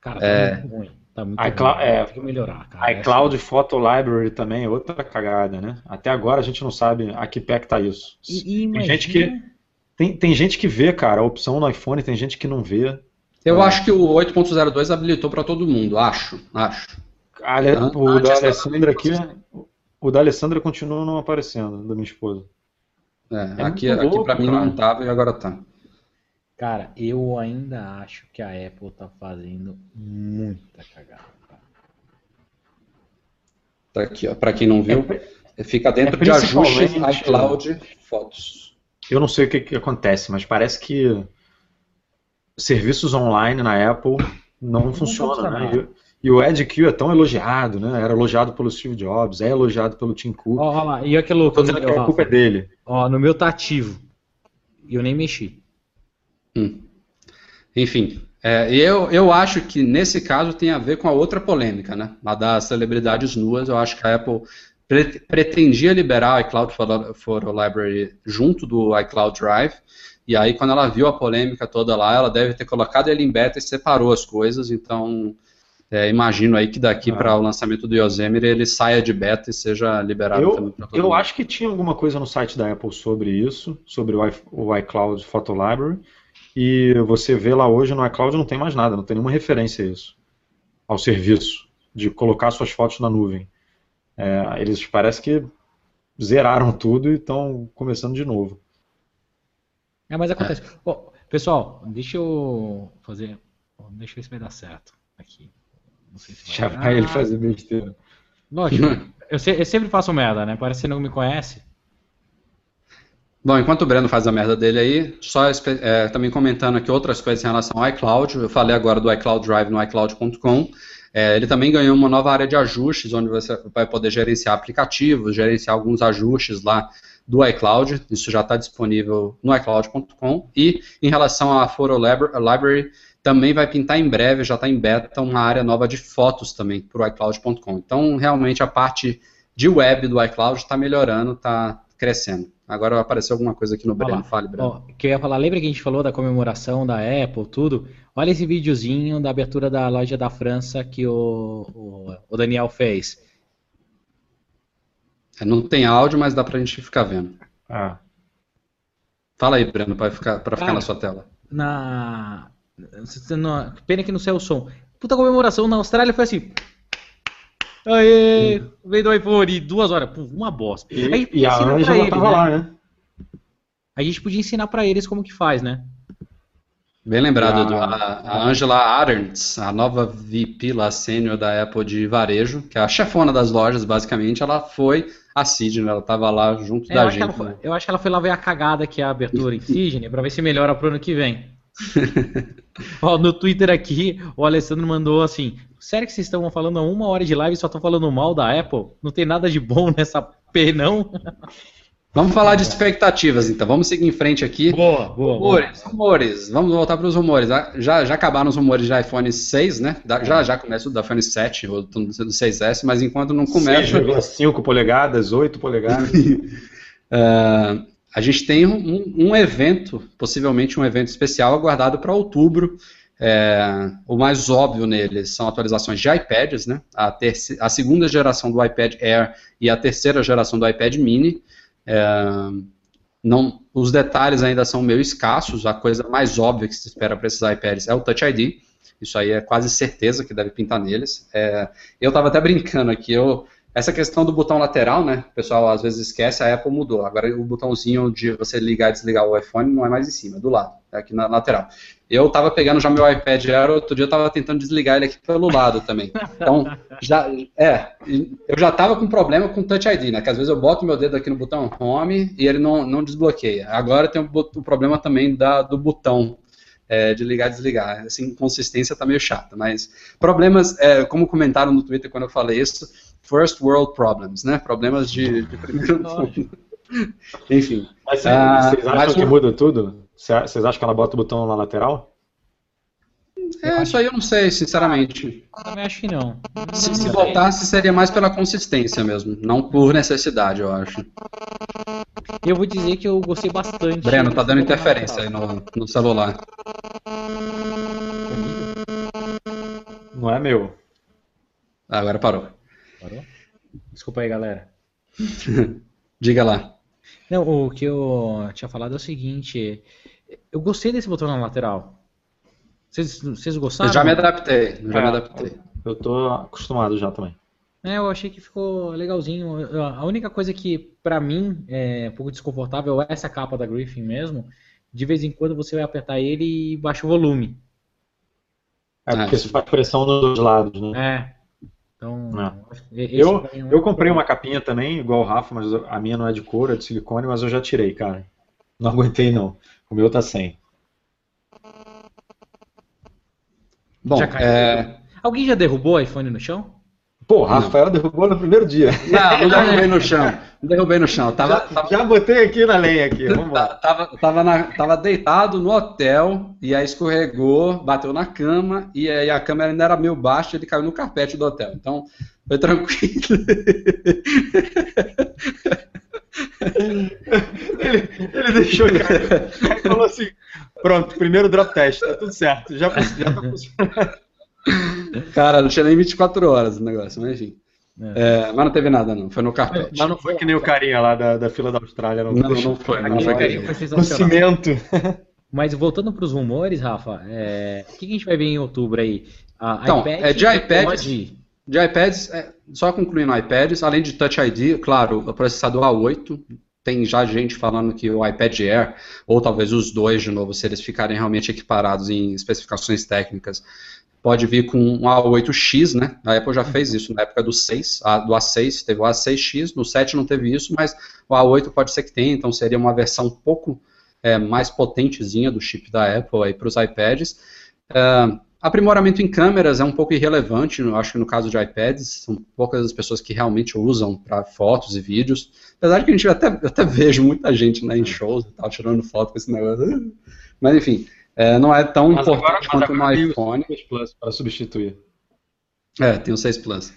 Cara, tá é... muito ruim. Tá muito iCloud, ruim. É, tem que melhorar, cara. iCloud Photo Library também é outra cagada, né? Até agora a gente não sabe a que pé que tá isso. E, e imagina... Tem gente que tem, tem gente que vê, cara, a opção no iPhone, tem gente que não vê. Eu é. acho que o 8.02 habilitou para todo mundo, acho, acho. Ale, o da Alessandra aqui, o da Alessandra continua não aparecendo, da minha esposa. É, é aqui, aqui para mim não estava e agora tá. Cara, eu ainda acho que a Apple tá fazendo muita cagada. Tá aqui, ó, para quem não viu, é, fica dentro é de ajustes iCloud Fotos. Eu não sei o que, que acontece, mas parece que serviços online na Apple não, não funcionam, né? E, e, o EdQ é tão elogiado, né? Era elogiado pelo Steve Jobs, é elogiado pelo Tim Cook. Ó, lá, e aquilo... Tô dizendo que a culpa é dele. Ó, no meu tá ativo. E eu nem mexi. Hum. Enfim, É, eu, eu acho que nesse caso tem a ver com a outra polêmica, né? A das celebridades nuas. Eu acho que a Apple pre pretendia liberar o iCloud Photo Library junto do iCloud Drive. E aí, quando ela viu a polêmica toda lá, ela deve ter colocado ele em beta e separou as coisas. Então, é, imagino aí que daqui ah. para o lançamento do Yosemite ele saia de beta e seja liberado eu, também para todo Eu mundo. acho que tinha alguma coisa no site da Apple sobre isso, sobre o, o iCloud Photo Library. E você vê lá hoje no iCloud não tem mais nada, não tem nenhuma referência a isso, ao serviço de colocar suas fotos na nuvem. É, eles parece que zeraram tudo e estão começando de novo. É, mas acontece. É. Oh, pessoal, deixa eu fazer. Deixa eu ver se vai dar certo aqui. Não sei se vai. Já vai ele fazer besteira. Lógico. eu, se, eu sempre faço merda, né? Parece que você não me conhece. Bom, enquanto o Breno faz a merda dele aí, só é, também comentando aqui outras coisas em relação ao iCloud. Eu falei agora do iCloud Drive no iCloud.com. É, ele também ganhou uma nova área de ajustes, onde você vai poder gerenciar aplicativos, gerenciar alguns ajustes lá do iCloud. Isso já está disponível no iCloud.com. E em relação à Photo Library, também vai pintar em breve, já está em beta, uma área nova de fotos também para o iCloud.com. Então, realmente, a parte de web do iCloud está melhorando, está crescendo. Agora apareceu alguma coisa aqui no Breno. Fale, Breno. que eu ia falar, lembra que a gente falou da comemoração da Apple, tudo? Olha esse videozinho da abertura da loja da França que o, o, o Daniel fez. É, não tem áudio, mas dá pra gente ficar vendo. Ah. Fala aí, Breno, pra ficar, pra ficar na sua tela. Na. Pena que não saiu o som. Puta comemoração na Austrália foi assim. Aê, veio do iPhone, duas horas, Pô, uma bosta. E, a, e a Anja já tava né? lá, né? A gente podia ensinar para eles como que faz, né? Bem lembrado, Edu. A, a Angela Arendts, a nova VP lá, sênior da Apple de varejo, que é a chefona das lojas, basicamente, ela foi a Sydney, ela estava lá junto é, da gente. Foi, né? Eu acho que ela foi lá ver a cagada que é a abertura em Sydney, para ver se melhora pro ano que vem. Ó, no Twitter aqui, o Alessandro mandou assim: Sério que vocês estão falando uma hora de live e só estão falando mal da Apple? Não tem nada de bom nessa P, não? Vamos falar de expectativas, então. Vamos seguir em frente aqui. Boa, boa. Rumores, boa. rumores. Vamos voltar para os rumores. Ah, já, já acabaram os rumores de iPhone 6, né? Já, já começa o do iPhone 7 ou do 6S, mas enquanto não começa. 6,5 polegadas, 8 polegadas. uh, a gente tem um, um, evento, possivelmente um evento especial aguardado para outubro. É, o mais óbvio nele são atualizações de iPads, né? A, a, segunda geração do iPad Air e a terceira geração do iPad Mini. É, não, os detalhes ainda são meio escassos. A coisa mais óbvia que se espera para esses iPads é o Touch ID. Isso aí é quase certeza que deve pintar neles. É, eu estava até brincando aqui. Eu, essa questão do botão lateral, né? O pessoal às vezes esquece, a Apple mudou. Agora o botãozinho de você ligar e desligar o iPhone não é mais em cima, é do lado, é aqui na lateral. Eu estava pegando já meu iPad Air, outro dia eu estava tentando desligar ele aqui pelo lado também. Então, já, é, eu já estava com problema com Touch ID, né? Que às vezes eu boto meu dedo aqui no botão Home e ele não, não desbloqueia. Agora tem o, o problema também da, do botão é, de ligar e desligar. Essa inconsistência está meio chata, mas problemas, é, como comentaram no Twitter quando eu falei isso, first world problems, né? Problemas de, de primeiro mundo. Enfim. Mas vocês, ah, vocês acham que muda tudo? Vocês acham que ela bota o botão na lateral? É, isso aí eu não sei, sinceramente. Eu também acho que não. Se, se botasse, seria mais pela consistência mesmo, não por necessidade, eu acho. Eu vou dizer que eu gostei bastante. Breno, tá dando interferência aí no, no celular. Não é meu. Ah, agora parou. Parou? Desculpa aí, galera. Diga lá. Não, o que eu tinha falado é o seguinte. Eu gostei desse botão na lateral. Vocês, vocês gostaram? Eu já me adaptei. Já é, me adaptei. Eu tô acostumado já também. É, eu achei que ficou legalzinho. A única coisa que, para mim, é um pouco desconfortável é essa capa da Griffin mesmo. De vez em quando você vai apertar ele e baixa o volume. É porque você faz pressão nos dois lados, né? Então, é. eu, é eu comprei uma capinha também, igual o Rafa, mas a minha não é de couro, é de silicone, mas eu já tirei, cara. Não aguentei não. O meu tá sem. Bom, já é... Alguém já derrubou o iPhone no chão? Pô, Rafael derrubou no primeiro dia. Não, não derrubei no chão. Não derrubei no chão. Tava, já, tava, já botei aqui na lenha aqui. Vamos lá. Tava, tava, na, tava, deitado no hotel e aí escorregou, bateu na cama e aí a câmera ainda era meio baixa, ele caiu no carpete do hotel. Então, foi tranquilo. ele, ele deixou cair. Ele falou assim: pronto, primeiro drop test, tá tudo certo. Já, já tá funcionando. Cara, não tinha nem 24 horas o negócio, mas enfim. É. É, mas não teve nada, não. Foi no carpete. Mas não foi que nem o carinha lá da, da fila da Austrália. Não, não, não foi. Não foi carinha. Foi sensacional. cimento. Mas voltando para os rumores, Rafa, é... o que a gente vai ver em outubro aí? A então, iPad é de iPads, de iPads, é, só concluindo iPads, além de Touch ID, claro, o processador A8, tem já gente falando que o iPad Air, ou talvez os dois de novo, se eles ficarem realmente equiparados em especificações técnicas, pode vir com um A8X, né? A Apple já fez isso na época do 6, a, do A6 teve o A6X, no 7 não teve isso, mas o A8 pode ser que tenha, então seria uma versão um pouco é, mais potentezinha do chip da Apple para os iPads. É, aprimoramento em câmeras é um pouco irrelevante, eu acho que no caso de iPads, são poucas as pessoas que realmente usam para fotos e vídeos, apesar de que a gente até, até vejo muita gente né, em shows e tal, tirando foto com esse negócio, mas enfim, é, não é tão mas importante agora, quanto no iPhone. Tem o 6 Plus para substituir. É, tem o 6 Plus.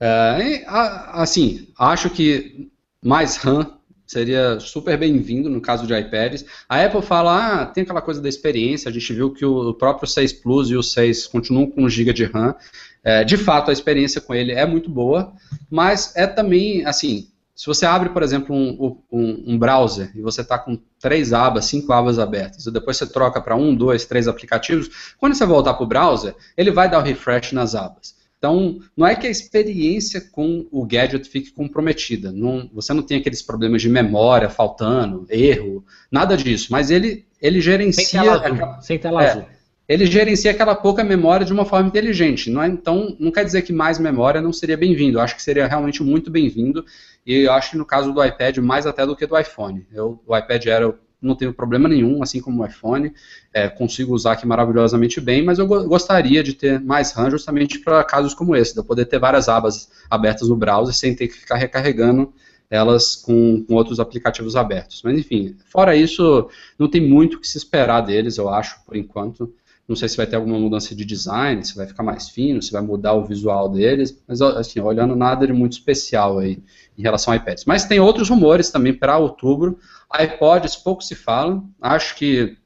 É, assim, acho que mais RAM seria super bem-vindo no caso de iPads. A Apple fala, ah, tem aquela coisa da experiência, a gente viu que o próprio 6 Plus e o 6 continuam com 1 GB de RAM. É, de fato, a experiência com ele é muito boa, mas é também, assim, se você abre, por exemplo, um, um, um browser e você está com três abas, cinco abas abertas, e depois você troca para um, dois, três aplicativos, quando você voltar para o browser, ele vai dar o refresh nas abas. Então, não é que a experiência com o gadget fique comprometida. Não, você não tem aqueles problemas de memória faltando, erro, nada disso. Mas ele, ele gerencia. Sem tela azul. Sem tela é, azul ele gerencia aquela pouca memória de uma forma inteligente. Não é, então, não quer dizer que mais memória não seria bem-vindo. Acho que seria realmente muito bem-vindo. E eu acho que no caso do iPad, mais até do que do iPhone. Eu, o iPad Air eu não tenho problema nenhum, assim como o iPhone. É, consigo usar aqui maravilhosamente bem, mas eu go gostaria de ter mais RAM justamente para casos como esse, de eu poder ter várias abas abertas no browser sem ter que ficar recarregando elas com, com, outros aplicativos abertos. Mas enfim, fora isso, não tem muito o que se esperar deles, eu acho, por enquanto. Não sei se vai ter alguma mudança de design, se vai ficar mais fino, se vai mudar o visual deles, mas assim, olhando nada de muito especial aí em relação ao iPads. Mas tem outros rumores também para outubro. iPods pouco se fala. Acho que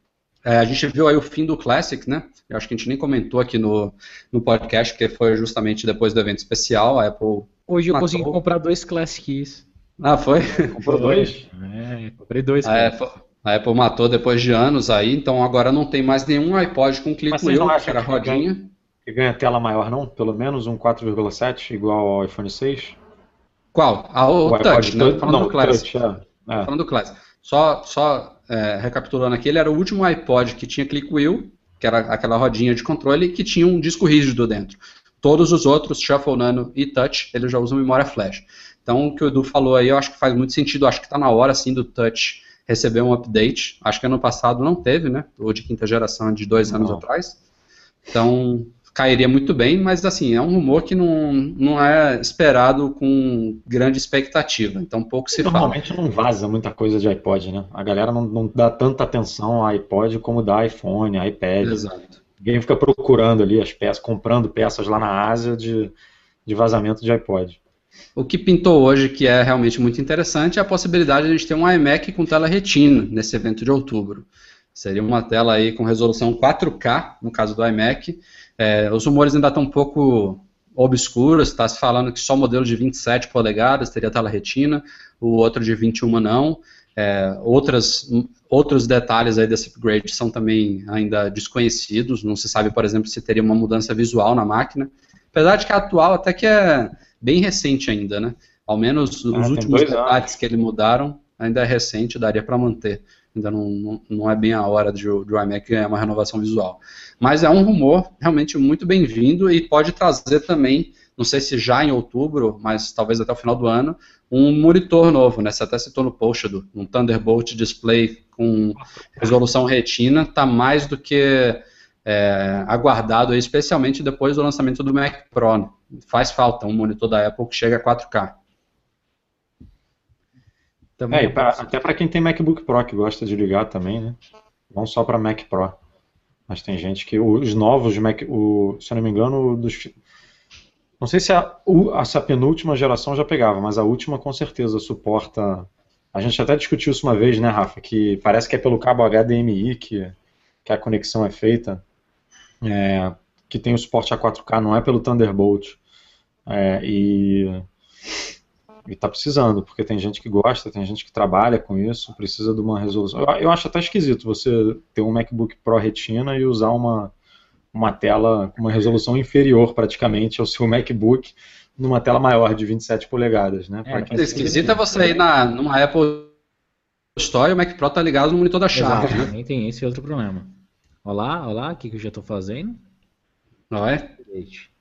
é, a gente viu aí o fim do Classic, né? Eu acho que a gente nem comentou aqui no, no podcast, que foi justamente depois do evento especial. A Apple. Hoje eu matou. consegui comprar dois Classics. Ah, foi? Comprou dois? É, comprei dois. A Apple, a Apple matou depois de anos aí, então agora não tem mais nenhum iPod com clique wheel, que era rodinha. Ganha, que ganha tela maior não? Pelo menos um 4,7 igual ao iPhone 6? Qual? Ah, o, o Touch, né? Falando não, do Classic. Touch, é. É. Falando do Classic. Só, só é, recapitulando aqui, ele era o último iPod que tinha click wheel, que era aquela rodinha de controle, que tinha um disco rígido dentro. Todos os outros, Shuffle, Nano e Touch, eles já usam memória flash. Então, o que o Edu falou aí, eu acho que faz muito sentido. Acho que está na hora, assim, do Touch receber um update. Acho que ano passado não teve, né? O de quinta geração de dois anos atrás. Então, cairia muito bem, mas assim, é um rumor que não, não é esperado com grande expectativa. Então, pouco se Normalmente fala. não vaza muita coisa de iPod, né? A galera não, não dá tanta atenção ao iPod como dá iPhone, iPad. Exato. Ninguém fica procurando ali as peças, comprando peças lá na Ásia de, de vazamento de iPod. O que pintou hoje, que é realmente muito interessante, é a possibilidade de a gente ter um iMac com tela retina nesse evento de outubro. Seria uma tela aí com resolução 4K, no caso do iMac. É, os rumores ainda estão um pouco obscuros, está se falando que só o modelo de 27 polegadas teria tela retina, o outro de 21 não. É, outras, outros detalhes aí desse upgrade são também ainda desconhecidos, não se sabe, por exemplo, se teria uma mudança visual na máquina. Apesar de que a atual até que é bem recente ainda, né? Ao menos os ah, últimos detalhes que ele mudaram ainda é recente, daria para manter. Ainda não, não, não, é bem a hora de, de o iMac ganhar uma renovação visual. Mas é um rumor realmente muito bem-vindo e pode trazer também, não sei se já em outubro, mas talvez até o final do ano, um monitor novo, né? Você até citou no post do um Thunderbolt display com resolução retina, está mais do que é, aguardado, especialmente depois do lançamento do Mac Pro. Faz falta um monitor da Apple que chega a 4K. Também é, pra, até para quem tem MacBook Pro que gosta de ligar também, né? Não só para Mac Pro. Mas tem gente que os novos Mac, o, se eu não me engano, dos, não sei se a, essa penúltima geração já pegava, mas a última com certeza suporta. A gente até discutiu isso uma vez, né, Rafa? Que parece que é pelo cabo HDMI que, que a conexão é feita, é, que tem o suporte a 4K, não é pelo Thunderbolt. É, e e está precisando, porque tem gente que gosta, tem gente que trabalha com isso, precisa de uma resolução. Eu, eu, acho até esquisito você ter um MacBook Pro Retina e usar uma, uma tela com uma resolução inferior praticamente ao seu MacBook numa tela maior de 27 polegadas, né? É, esquisito é você ir na, numa Apple Store e o Mac Pro tá ligado no monitor da chave. Né? Também tem esse outro problema. Olá, olá, o que, que eu já estou fazendo? Não é?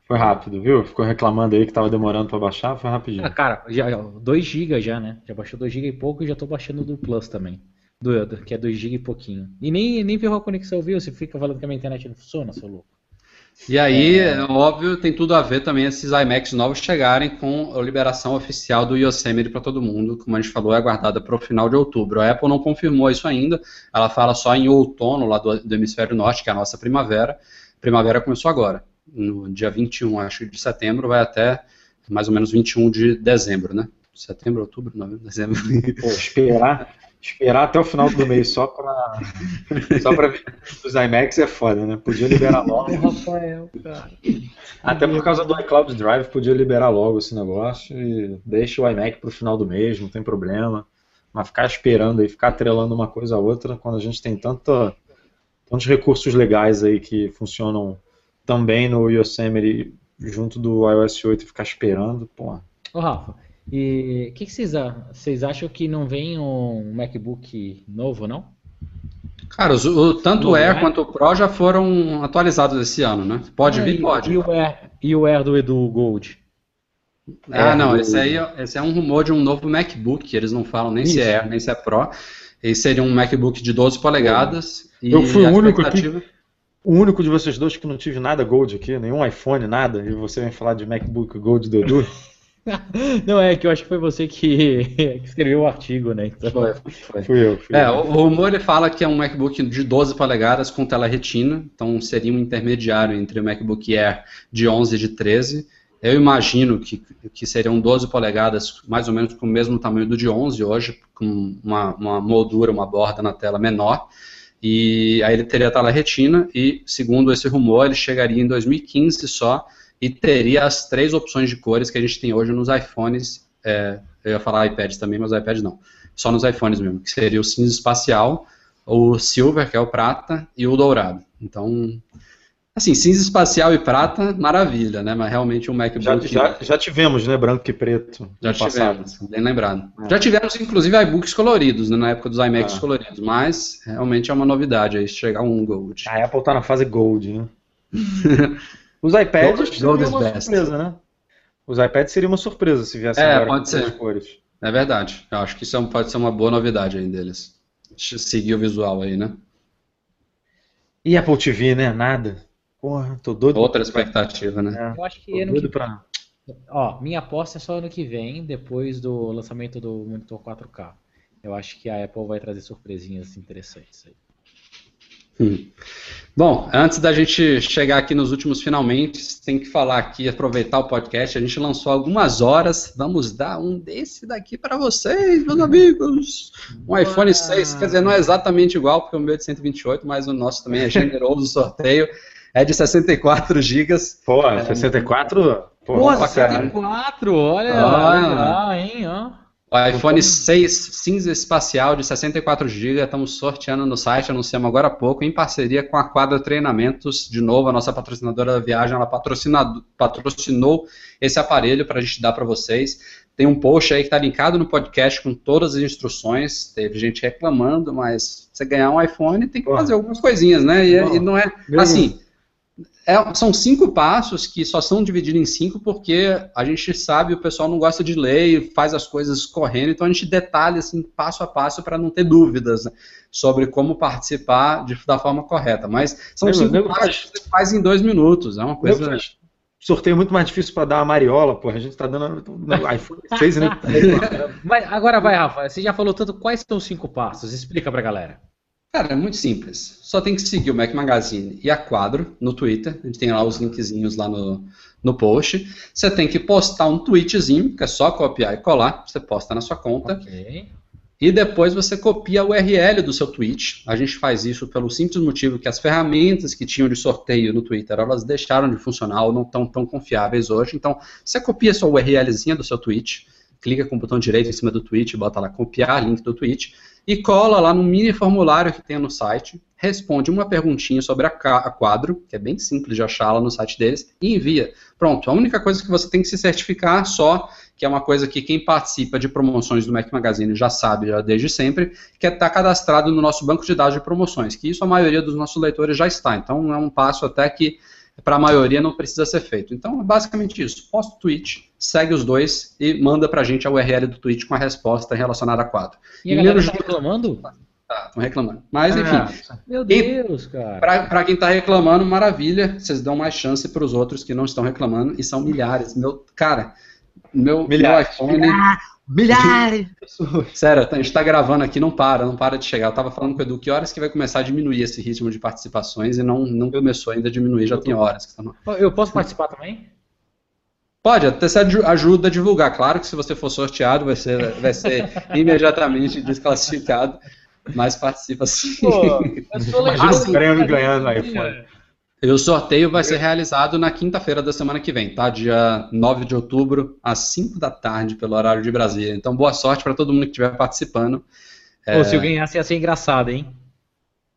Foi rápido, viu? Ficou reclamando aí que tava demorando para baixar, foi rapidinho. Ah, cara, já 2 GB já, né? Já baixou 2 GB e pouco e já tô baixando do Plus também. Do, do que é 2 GB e pouquinho. E nem, nem ferrou a conexão, viu? Você fica falando que a minha internet não funciona, seu louco. E aí, é... óbvio, tem tudo a ver também esses iMacs novos chegarem com a liberação oficial do Yosemite para todo mundo, como a gente falou, é aguardada para o final de outubro. A Apple não confirmou isso ainda, ela fala só em outono lá do, do hemisfério norte, que é a nossa primavera. Primavera começou agora no dia 21, acho, de setembro, vai até mais ou menos 21 de dezembro, né? Setembro, outubro, novembro, dezembro. Pô, esperar, esperar até o final do mês só para só para os IMAX é foda, né? Podia liberar logo. Rafael, cara. Até por causa do iCloud Drive, podia liberar logo esse negócio e deixa o iMac para o final do mês, não tem problema. Mas ficar esperando aí, ficar atrelando uma coisa a outra, quando a gente tem tanta, tantos recursos legais aí que funcionam também no Yosemite junto do iOS 8 e ficar esperando, pô. Ô Rafa, e o que, vocês, vocês acham que não vem um MacBook novo, não? Cara, os, o, tanto o Air é? quanto o Pro já foram atualizados esse ano, né? Pode ah, vir, e, pode. E o, Air, e o Air do Edu Gold? Ah, não, esse aí esse é um rumor de um novo MacBook, eles não falam nem Isso. se é Air, nem se é Pro. Esse seria um MacBook de 12 polegadas. Eu fui o único expectativa... aqui o único de vocês dois que não tive nada Gold aqui, nenhum iPhone, nada, e você vem falar de MacBook Gold do Edu? Não, é que eu acho que foi você que, que escreveu o artigo, né? Então... Foi, foi. Fui eu. Fui é, eu. O, rumor ele fala que é um MacBook de 12 polegadas com tela retina, então seria um intermediário entre o MacBook Air de 11 e de 13. Eu imagino que, que seriam 12 polegadas, mais ou menos com o mesmo tamanho do de 11 hoje, com uma, uma moldura, uma borda na tela menor. E aí ele teria tela retina e, segundo esse rumor, ele chegaria em 2015 só e teria as três opções de cores que a gente tem hoje nos iPhones. É, eu ia falar iPads também, mas iPads não. Só nos iPhones mesmo, que seria o cinza espacial, o silver, que é o prata, e o dourado. Então, Assim, cinza espacial e prata, maravilha, né? Mas realmente um MacBook. Já, já, já tivemos, né? Branco e preto. Já tivemos, passado. bem lembrado. É. Já tivemos, inclusive, iBooks coloridos, né, na época dos iMacs é. coloridos, mas realmente é uma novidade aí chegar um Gold. A Apple tá na fase Gold, né? Os iPads seriam uma best. surpresa, né? Os iPads seria uma surpresa se viessem é, agora pode ser. cores. É verdade. Eu acho que isso é pode ser uma boa novidade aí deles. Seguir o visual aí, né? E Apple TV, né? Nada. Porra, tô doido. Outra expectativa, né? É, eu acho que ano que... Pra... Ó, minha aposta é só ano que vem, depois do lançamento do monitor 4K. Eu acho que a Apple vai trazer surpresinhas interessantes aí. Hum. Bom, antes da gente chegar aqui nos últimos finalmente, tem que falar aqui, aproveitar o podcast. A gente lançou algumas horas. Vamos dar um desse daqui para vocês, meus amigos. Um iPhone 6, quer dizer, não é exatamente igual, porque o meu é de 128, mas o nosso também é generoso sorteio é de 64 GB. Pô, é, 64? Pô, Pô 64, olha, ah, olha hein, ó. O iPhone 6 cinza espacial de 64 GB, estamos sorteando no site, anunciamos agora há pouco, em parceria com a Quadra Treinamentos. De novo, a nossa patrocinadora da viagem, ela patrocinou esse aparelho para a gente dar para vocês. Tem um post aí que está linkado no podcast com todas as instruções. Teve gente reclamando, mas você ganhar um iPhone tem que fazer algumas coisinhas, né? E, e não é assim é, são cinco passos que só são divididos em cinco porque a gente sabe, o pessoal não gosta de ler e faz as coisas correndo, então a gente detalha assim, passo a passo para não ter dúvidas né, sobre como participar de, da forma correta. Mas são cinco passos que você faz em dois minutos, é uma coisa... sorteio muito mais difícil para dar a mariola, porra. A gente tá dando iPhone 6 e tá Mas agora vai, Rafa. Você já falou tanto. Quais são os cinco passos? Explica pra galera. Cara, é muito simples. Só tem que seguir o Mac Magazine e a Quadro no Twitter. A gente tem lá os linkzinhos lá no, no post. Você tem que postar um tweetzinho, que é só copiar e colar. Você posta na sua conta. Ok. E depois você copia a URL do seu tweet. A gente faz isso pelo simples motivo que as ferramentas que tinham de sorteio no Twitter, elas deixaram de funcionar ou não estão tão confiáveis hoje. Então, você copia a sua URLzinha do seu tweet, clica com o botão direito em cima do tweet, bota lá copiar link do tweet e cola lá no mini formulário que tem no site, responde uma perguntinha sobre a, a quadro, que é bem simples de achar lá no site deles, e envia. Pronto, a única coisa que você tem que se certificar só que é uma coisa que quem participa de promoções do Mac Magazine já sabe já desde sempre, que é estar cadastrado no nosso banco de dados de promoções, que isso a maioria dos nossos leitores já está. Então é um passo até que para a maioria não precisa ser feito. Então é basicamente isso. Posta o tweet, segue os dois e manda para a gente a URL do tweet com a resposta relacionada a quadro. E a galera tá reclamando? Tá, estão reclamando. Mas, enfim. Ah, meu Deus, cara. Para quem está reclamando, maravilha. Vocês dão mais chance para os outros que não estão reclamando. E são milhares. Meu, cara, meu, milhares. meu iPhone. Milhares! Sério, a gente está gravando aqui, não para, não para de chegar. Eu estava falando com o Edu que horas que vai começar a diminuir esse ritmo de participações e não, não começou ainda a diminuir, já tem horas. Que tá Eu posso participar também? Pode, até se ajuda a divulgar. Claro que se você for sorteado, vai ser, vai ser imediatamente desclassificado, mas participa sim. Pô, Imagina o prêmio ganhando iPhone. E o sorteio vai ser realizado na quinta-feira da semana que vem, tá? Dia 9 de outubro, às 5 da tarde, pelo horário de Brasília. Então, boa sorte para todo mundo que estiver participando. Pô, é... se eu ganhasse ia ser engraçado, hein?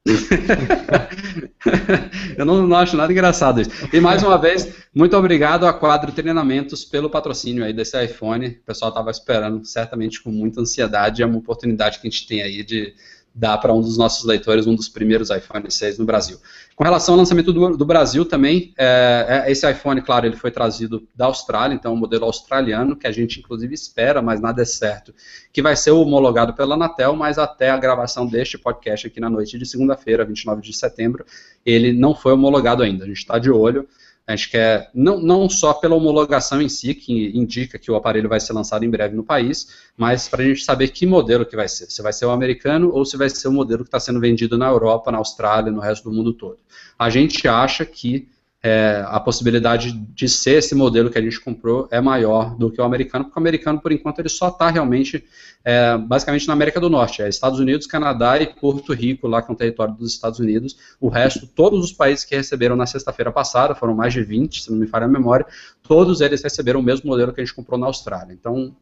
eu não, não, acho nada engraçado isso. E mais uma vez, muito obrigado a Quadro Treinamentos pelo patrocínio aí desse iPhone. O pessoal estava esperando, certamente com muita ansiedade. É uma oportunidade que a gente tem aí de dar para um dos nossos leitores um dos primeiros iPhone 6 no Brasil. Com relação ao lançamento do, do Brasil também, é, é, esse iPhone, claro, ele foi trazido da Austrália, então é um modelo australiano, que a gente inclusive espera, mas nada é certo, que vai ser homologado pela Anatel, mas até a gravação deste podcast aqui na noite de segunda-feira, 29 de setembro, ele não foi homologado ainda. A gente está de olho, a gente quer, não, não só pela homologação em si, que indica que o aparelho vai ser lançado em breve no país, mas para a gente saber que modelo que vai ser. Se vai ser o americano ou se vai ser o modelo que está sendo vendido na Europa, na Austrália, no resto do mundo todo. A gente acha que é, a possibilidade de ser esse modelo que a gente comprou é maior do que o americano, porque o americano, por enquanto, ele só está realmente, é, basicamente, na América do Norte. É Estados Unidos, Canadá e Porto Rico, lá que é um território dos Estados Unidos. O resto, todos os países que receberam na sexta-feira passada, foram mais de 20, se não me falha a memória, todos eles receberam o mesmo modelo que a gente comprou na Austrália. Então,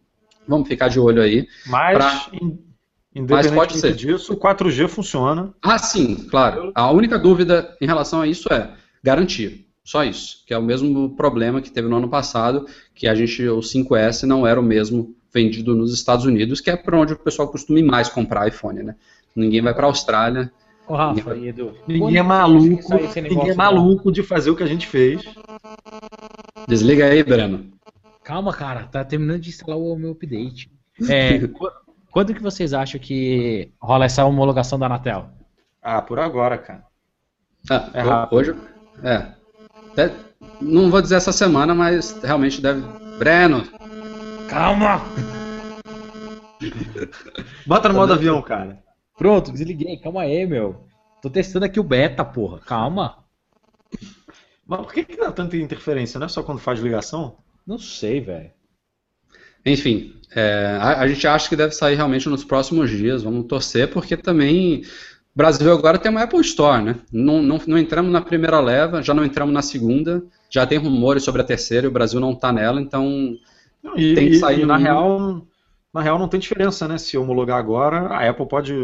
vamos ficar de olho aí. Mas, pra... Mas pode ser. disso, o 4G funciona. Ah, sim, claro. A única dúvida em relação a isso é garantia. Só isso, que é o mesmo problema que teve no ano passado, que a gente, o 5S não era o mesmo vendido nos Estados Unidos, que é para onde o pessoal costuma mais comprar iPhone, né? Ninguém vai para a Austrália. Ô, Rafa, ninguém, vai... Edu, ninguém é maluco, ninguém é maluco de fazer o que a gente fez. Desliga aí, Breno. Calma, cara, tá terminando de instalar o meu update. É, quando que vocês acham que rola essa homologação da Anatel? Ah, por agora, cara. Ah, é rápido. Hoje, é, não vou dizer essa semana, mas realmente deve. Breno! Calma! Bota no modo avião, cara. Pronto, desliguei. Calma aí, meu. Tô testando aqui o beta, porra. Calma. Mas por que, que dá tanta interferência? Não é só quando faz ligação? Não sei, velho. Enfim, é, a, a, gente acha que deve sair realmente nos próximos dias. Vamos torcer, porque também Brasil agora tem uma Apple Store, né? Não, não, não, entramos na primeira leva, já não entramos na segunda, já tem rumores sobre a terceira e o Brasil não está nela, então não, e, tem que sair. E, na, real, na real não tem diferença, né? Se homologar agora, a Apple pode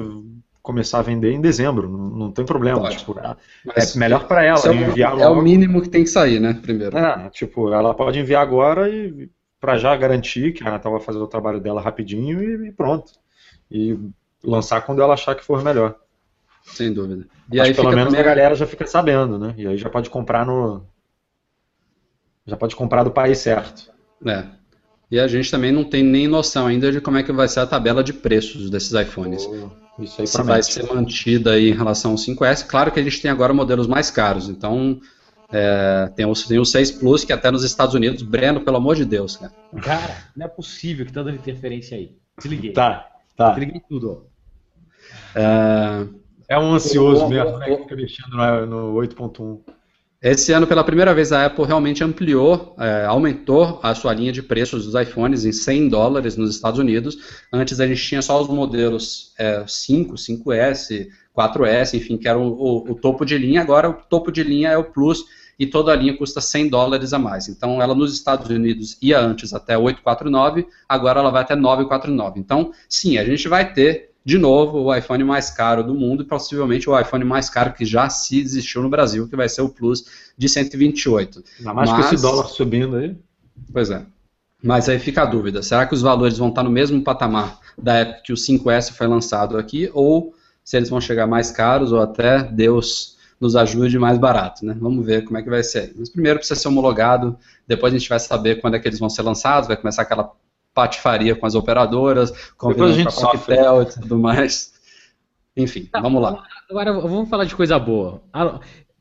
começar a vender em dezembro, não, não tem problema. Tipo, é, é melhor para ela é enviar É logo. o mínimo que tem que sair, né? Primeiro. É, tipo, ela pode enviar agora e para já garantir que a Natal vai fazer o trabalho dela rapidinho e, e pronto. E lançar quando ela achar que for melhor. Sem dúvida. E aí pelo menos também... a galera já fica sabendo, né? E aí já pode comprar no. Já pode comprar do país certo. É. E a gente também não tem nem noção ainda de como é que vai ser a tabela de preços desses iPhones. Oh, isso aí Se vai ser mantida aí em relação ao 5S. Claro que a gente tem agora modelos mais caros, então É, tem, o, tem o 6 Plus, que até nos Estados Unidos, Breno, pelo amor de Deus, cara. Cara, não é possível que tá dando interferência aí. Desliguei. Tá, tá. Desliguei tudo, ó. É, é um ansioso mesmo, né? Que fica mexendo no, no 8.1. Esse ano, pela primeira vez, a Apple realmente ampliou, é, aumentou a sua linha de preços dos iPhones em 100 dólares nos Estados Unidos. Antes a gente tinha só os modelos é, 5, 5S, 4S, enfim, que era o, o, o, topo de linha. Agora o topo de linha é o Plus e toda a linha custa 100 dólares a mais. Então ela nos Estados Unidos ia antes até 849, agora ela vai até 949. Então, sim, a gente vai ter de novo, o iPhone mais caro do mundo e possivelmente o iPhone mais caro que já se existiu no Brasil, que vai ser o Plus de 128. Ainda mais Mas, com esse dólar subindo aí. Pois é. Mas aí fica a dúvida: será que os valores vão estar no mesmo patamar da época que o 5S foi lançado aqui, ou se eles vão chegar mais caros, ou até Deus nos ajude mais barato, né? Vamos ver como é que vai ser. Mas primeiro precisa ser homologado, depois a gente vai saber quando é que eles vão ser lançados, vai começar aquela patifaria com as operadoras, com a gente Coquetel e tudo mais. Enfim, tá, vamos lá. Agora vamos falar de coisa boa.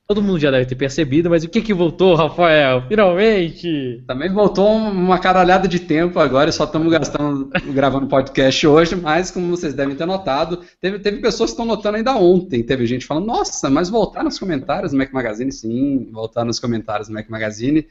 Todo mundo já deve ter percebido, mas o que que voltou, Rafael? Finalmente! Também voltou uma caralhada de tempo agora, só estamos gastando, gravando podcast hoje, mas como vocês devem ter notado, teve, teve pessoas que estão notando ainda ontem. Teve gente falando, nossa, mas voltar nos comentários do Mac Magazine? Sim, voltar nos comentários do Mac Magazine.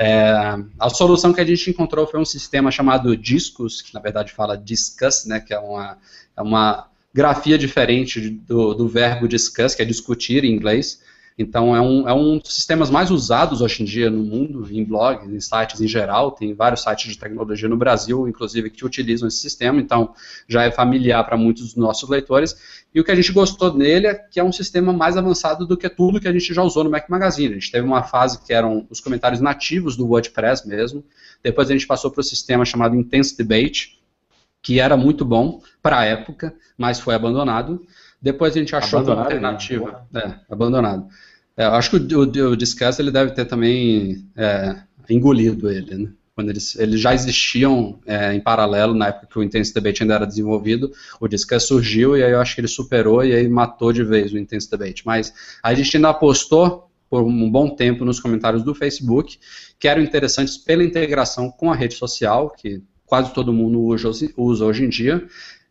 É, a solução que a gente encontrou foi um sistema chamado Discus, que na verdade fala discuss, né, que é uma, é uma grafia diferente do, do verbo discuss, que é discutir em inglês. Então é um, é um dos sistemas mais usados hoje em dia no mundo, em blogs, em sites em geral. Tem vários sites de tecnologia no Brasil, inclusive, que utilizam esse sistema, então já é familiar para muitos dos nossos leitores. E o que a gente gostou nele é que é um sistema mais avançado do que tudo que a gente já usou no Mac Magazine. A gente teve uma fase que eram os comentários nativos do WordPress mesmo. Depois a gente passou para o sistema chamado Intense Debate, que era muito bom para a época, mas foi abandonado. Depois a gente achou uma alternativa. Né? É, abandonado. É, acho que o, o, o ele deve ter também é, engolido ele, né? Quando eles, eles já existiam é, em paralelo na época que o Intense Debate ainda era desenvolvido, o Discuss surgiu e aí eu acho que ele superou e aí matou de vez o Intense Debate. Mas a gente ainda apostou por um bom tempo nos comentários do Facebook, que eram interessantes pela integração com a rede social, que quase todo mundo usa, usa hoje em dia,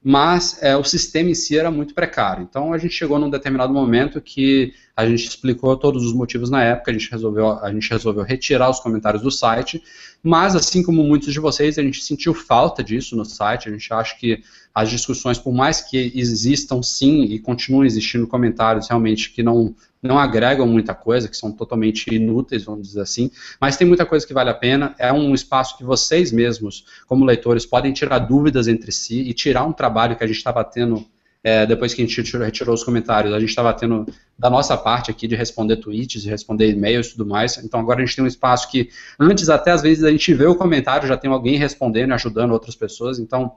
mas é, o sistema em si era muito precário. Então a gente chegou num determinado momento que a gente explicou todos os motivos na época, a gente resolveu, a gente resolveu retirar os comentários do site, mas assim como muitos de vocês, a gente sentiu falta disso no site, a gente acha que as discussões, por mais que existam sim e continuem existindo comentários realmente que não, não agregam muita coisa, que são totalmente inúteis, vamos dizer assim, mas tem muita coisa que vale a pena. É um espaço que vocês mesmos, como leitores, podem tirar dúvidas entre si e tirar um trabalho que a gente estava tendo é, depois que a gente retirou os comentários, a gente estava tendo da nossa parte aqui de responder tweets, de responder e-mails e tudo mais. Então agora a gente tem um espaço que antes até às vezes a gente vê o comentário, já tem alguém respondendo, ajudando outras pessoas. Então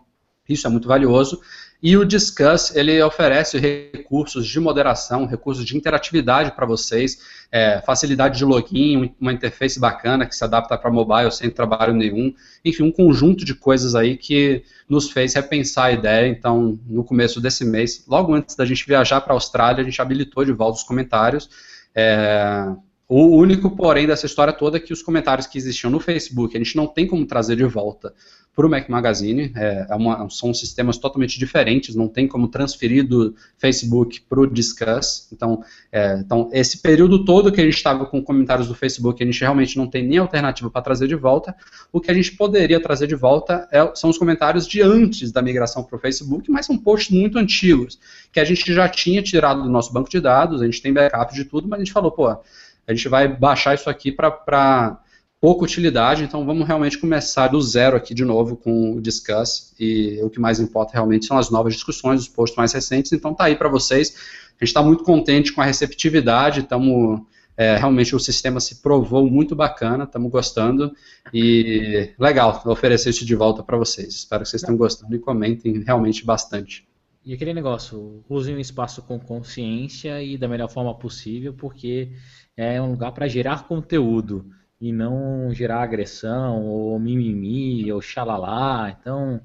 isso é muito valioso. E o Discuss, ele oferece recursos de moderação, recursos de interatividade para vocês, é, facilidade de login, uma interface bacana que se adapta para mobile sem trabalho nenhum. Enfim, um conjunto de coisas aí que nos fez repensar a ideia. Então, no começo desse mês, logo antes da gente viajar para a Austrália, a gente habilitou de volta os comentários. É, o único, porém, dessa história toda é que os comentários que existiam no Facebook, a gente não tem como trazer de volta para o Mac Magazine. É, é uma, são sistemas totalmente diferentes, não tem como transferir do Facebook para o Discuss. Então, é, então, esse período todo que a gente estava com comentários do Facebook, a gente realmente não tem nem alternativa para trazer de volta. O que a gente poderia trazer de volta é, são os comentários de antes da migração para o Facebook, mas são posts muito antigos, que a gente já tinha tirado do nosso banco de dados, a gente tem backup de tudo, mas a gente falou, pô, a gente vai baixar isso aqui para pouca utilidade, então vamos realmente começar do zero aqui de novo com o Discuss, e o que mais importa realmente são as novas discussões, os posts mais recentes, então tá aí para vocês. A gente está muito contente com a receptividade, estamos. É, realmente o sistema se provou muito bacana, estamos gostando e legal oferecer isso de volta para vocês. Espero que vocês tenham gostando e comentem realmente bastante. E aquele negócio, usem o espaço com consciência e da melhor forma possível, porque é um lugar para gerar conteúdo e não gerar agressão ou mimimi ou xalalá. Então,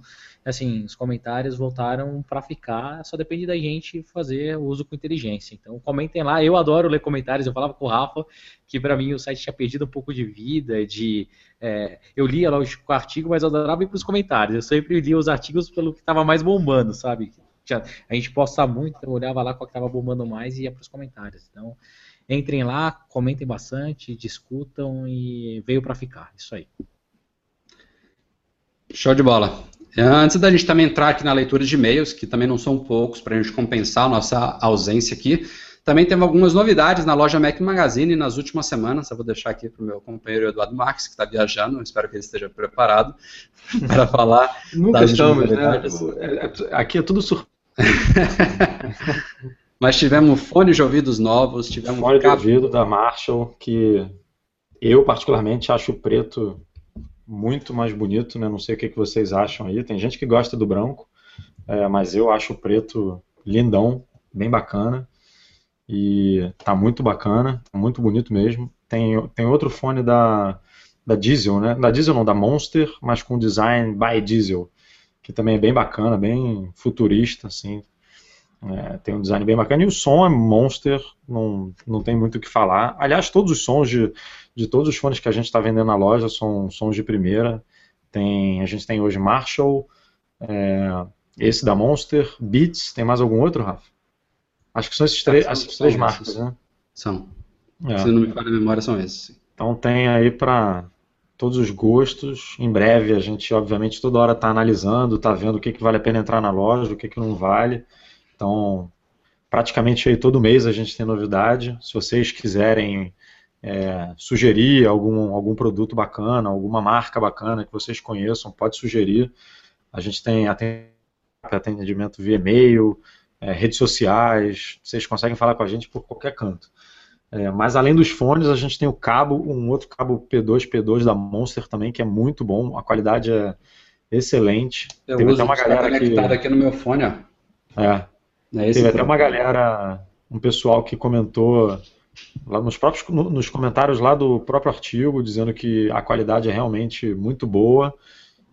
assim, os comentários voltaram para ficar, só depende da gente fazer uso com inteligência. Então, comentem lá. Eu adoro ler comentários. Eu falava com o Rafa que para mim o site tinha perdido um pouco de vida, de é, eu lia lógico o artigo, mas eu adorava ir para os comentários. Eu sempre lia os artigos pelo que estava mais bombando, sabe? A gente posta muito, então eu olhava lá qual que estava bombando mais e ia para os comentários. Então, entrem lá, comentem bastante, discutam e veio para ficar. Isso aí. Show de bola. Antes da gente também entrar aqui na leitura de e-mails, que também não são poucos, para a gente compensar a nossa ausência aqui, também temos algumas novidades na loja Mac Magazine nas últimas semanas. Eu vou deixar aqui para o meu companheiro Eduardo Marques, que está viajando. Espero que ele esteja preparado para falar. Nunca estamos, né? É, é, aqui é tudo surpresa. Mas tivemos fone de ouvidos novos, tivemos fone de ouvido da Marshall, que eu particularmente acho o preto muito mais bonito, né? Não sei o que, que vocês acham aí. Tem gente que gosta do branco, é, mas eu acho o preto lindão, bem bacana. E tá muito bacana, tá muito bonito mesmo. Tem, tem outro fone da, da Diesel, né? Da Diesel não, da Monster, mas com design by Diesel, que também é bem bacana, bem futurista, assim. É, tem um design bem bacana e o som é Monster, não, não tem muito o que falar. Aliás, todos os sons de, de todos os fones que a gente está vendendo na loja são sons de primeira. Tem, a gente tem hoje Marshall, é, esse da Monster, Beats, tem mais algum outro, Rafa? Acho que são esses três, essas três marcas, né? São. É. Se não me falha a memória, são esses. Então tem aí para todos os gostos. Em breve a gente, obviamente, toda hora está analisando, está vendo o que, que vale a pena entrar na loja, o que, que não vale. Então, praticamente aí todo mês a gente tem novidade. Se vocês quiserem é, sugerir algum, algum produto bacana, alguma marca bacana que vocês conheçam, pode sugerir. A gente tem atendimento via e-mail, é, redes sociais, vocês conseguem falar com a gente por qualquer canto. É, mas além dos fones, a gente tem o cabo, um outro cabo P2, P2 da Monster também, que é muito bom, a qualidade é excelente. Eu Teve uso, até uma galera conectada aqui no meu fone, ó. É. é Teve até uma galera, um pessoal que comentou lá nos próprios nos comentários lá do próprio artigo, dizendo que a qualidade é realmente muito boa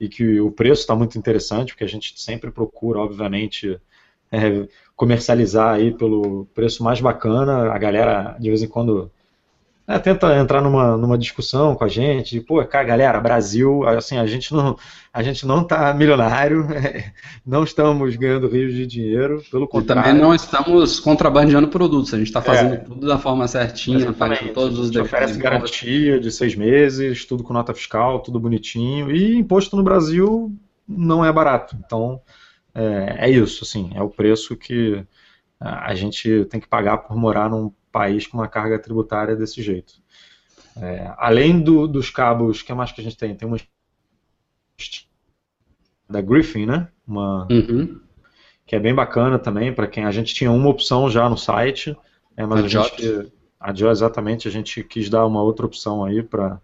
e que o preço está muito interessante, porque a gente sempre procura, obviamente, é, comercializar aí pelo preço mais bacana. A galera, de vez em quando, é, tenta entrar numa, numa discussão com a gente, pô, cara, galera, Brasil, assim, a gente não, a gente não tá milionário, não estamos ganhando rios de dinheiro, pelo contrário. E também não estamos contrabandeando produtos, a gente está fazendo é, tudo da forma certinha, fazendo todos os defeitos. oferece garantia de seis meses, tudo com nota fiscal, tudo bonitinho, e imposto no Brasil não é barato, então é, é isso, assim, é o preço que a gente tem que pagar por morar num país com uma carga tributária desse jeito. É, além do, dos cabos, o que mais que a gente tem? Tem uma da Griffin, né? Uma uhum. que é bem bacana também para quem a gente tinha uma opção já no site, é, mas a, a gente a Jot, exatamente a gente quis dar uma outra opção aí para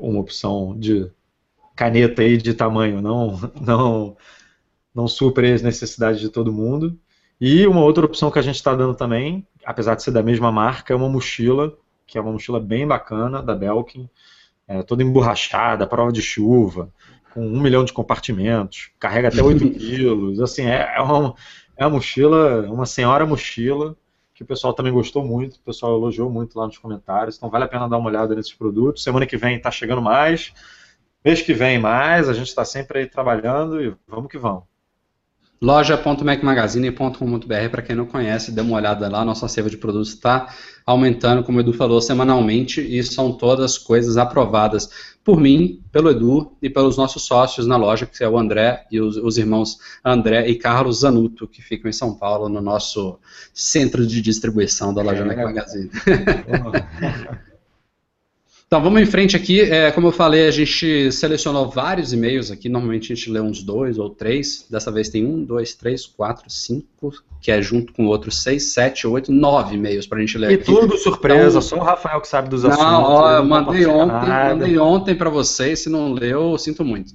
uma opção de caneta aí de tamanho, não não não supre as necessidades de todo mundo. E uma outra opção que a gente está dando também, apesar de ser da mesma marca, é uma mochila, que é uma mochila bem bacana da Belkin, é, toda emborrachada, prova de chuva, com um milhão de compartimentos, carrega até 8 quilos. Assim, é, é, uma, é uma mochila, uma senhora mochila, que o pessoal também gostou muito, o pessoal elogiou muito lá nos comentários, então vale a pena dar uma olhada nesses produtos. Semana que vem está chegando mais, mês que vem mais, a gente está sempre aí trabalhando e vamos que vamos loja.macmagazine.com.br para quem não conhece, dê uma olhada lá, nossa acervo de produtos está aumentando, como o Edu falou, semanalmente e são todas coisas aprovadas por mim, pelo Edu e pelos nossos sócios na loja, que é o André e os, os irmãos André e Carlos Zanuto, que ficam em São Paulo, no nosso centro de distribuição da loja é, Mac Magazine. Então, vamos em frente aqui. É, como eu falei, a gente selecionou vários e-mails aqui. Normalmente a gente lê uns dois ou três. Dessa vez tem um, dois, três, quatro, cinco, que é junto com outros seis, sete, oito, nove e-mails para a gente ler. E aqui. tudo surpresa, então, só o Rafael que sabe dos assuntos. Não, ó, eu mandei ontem, mandei ontem para vocês. Se não leu, sinto muito.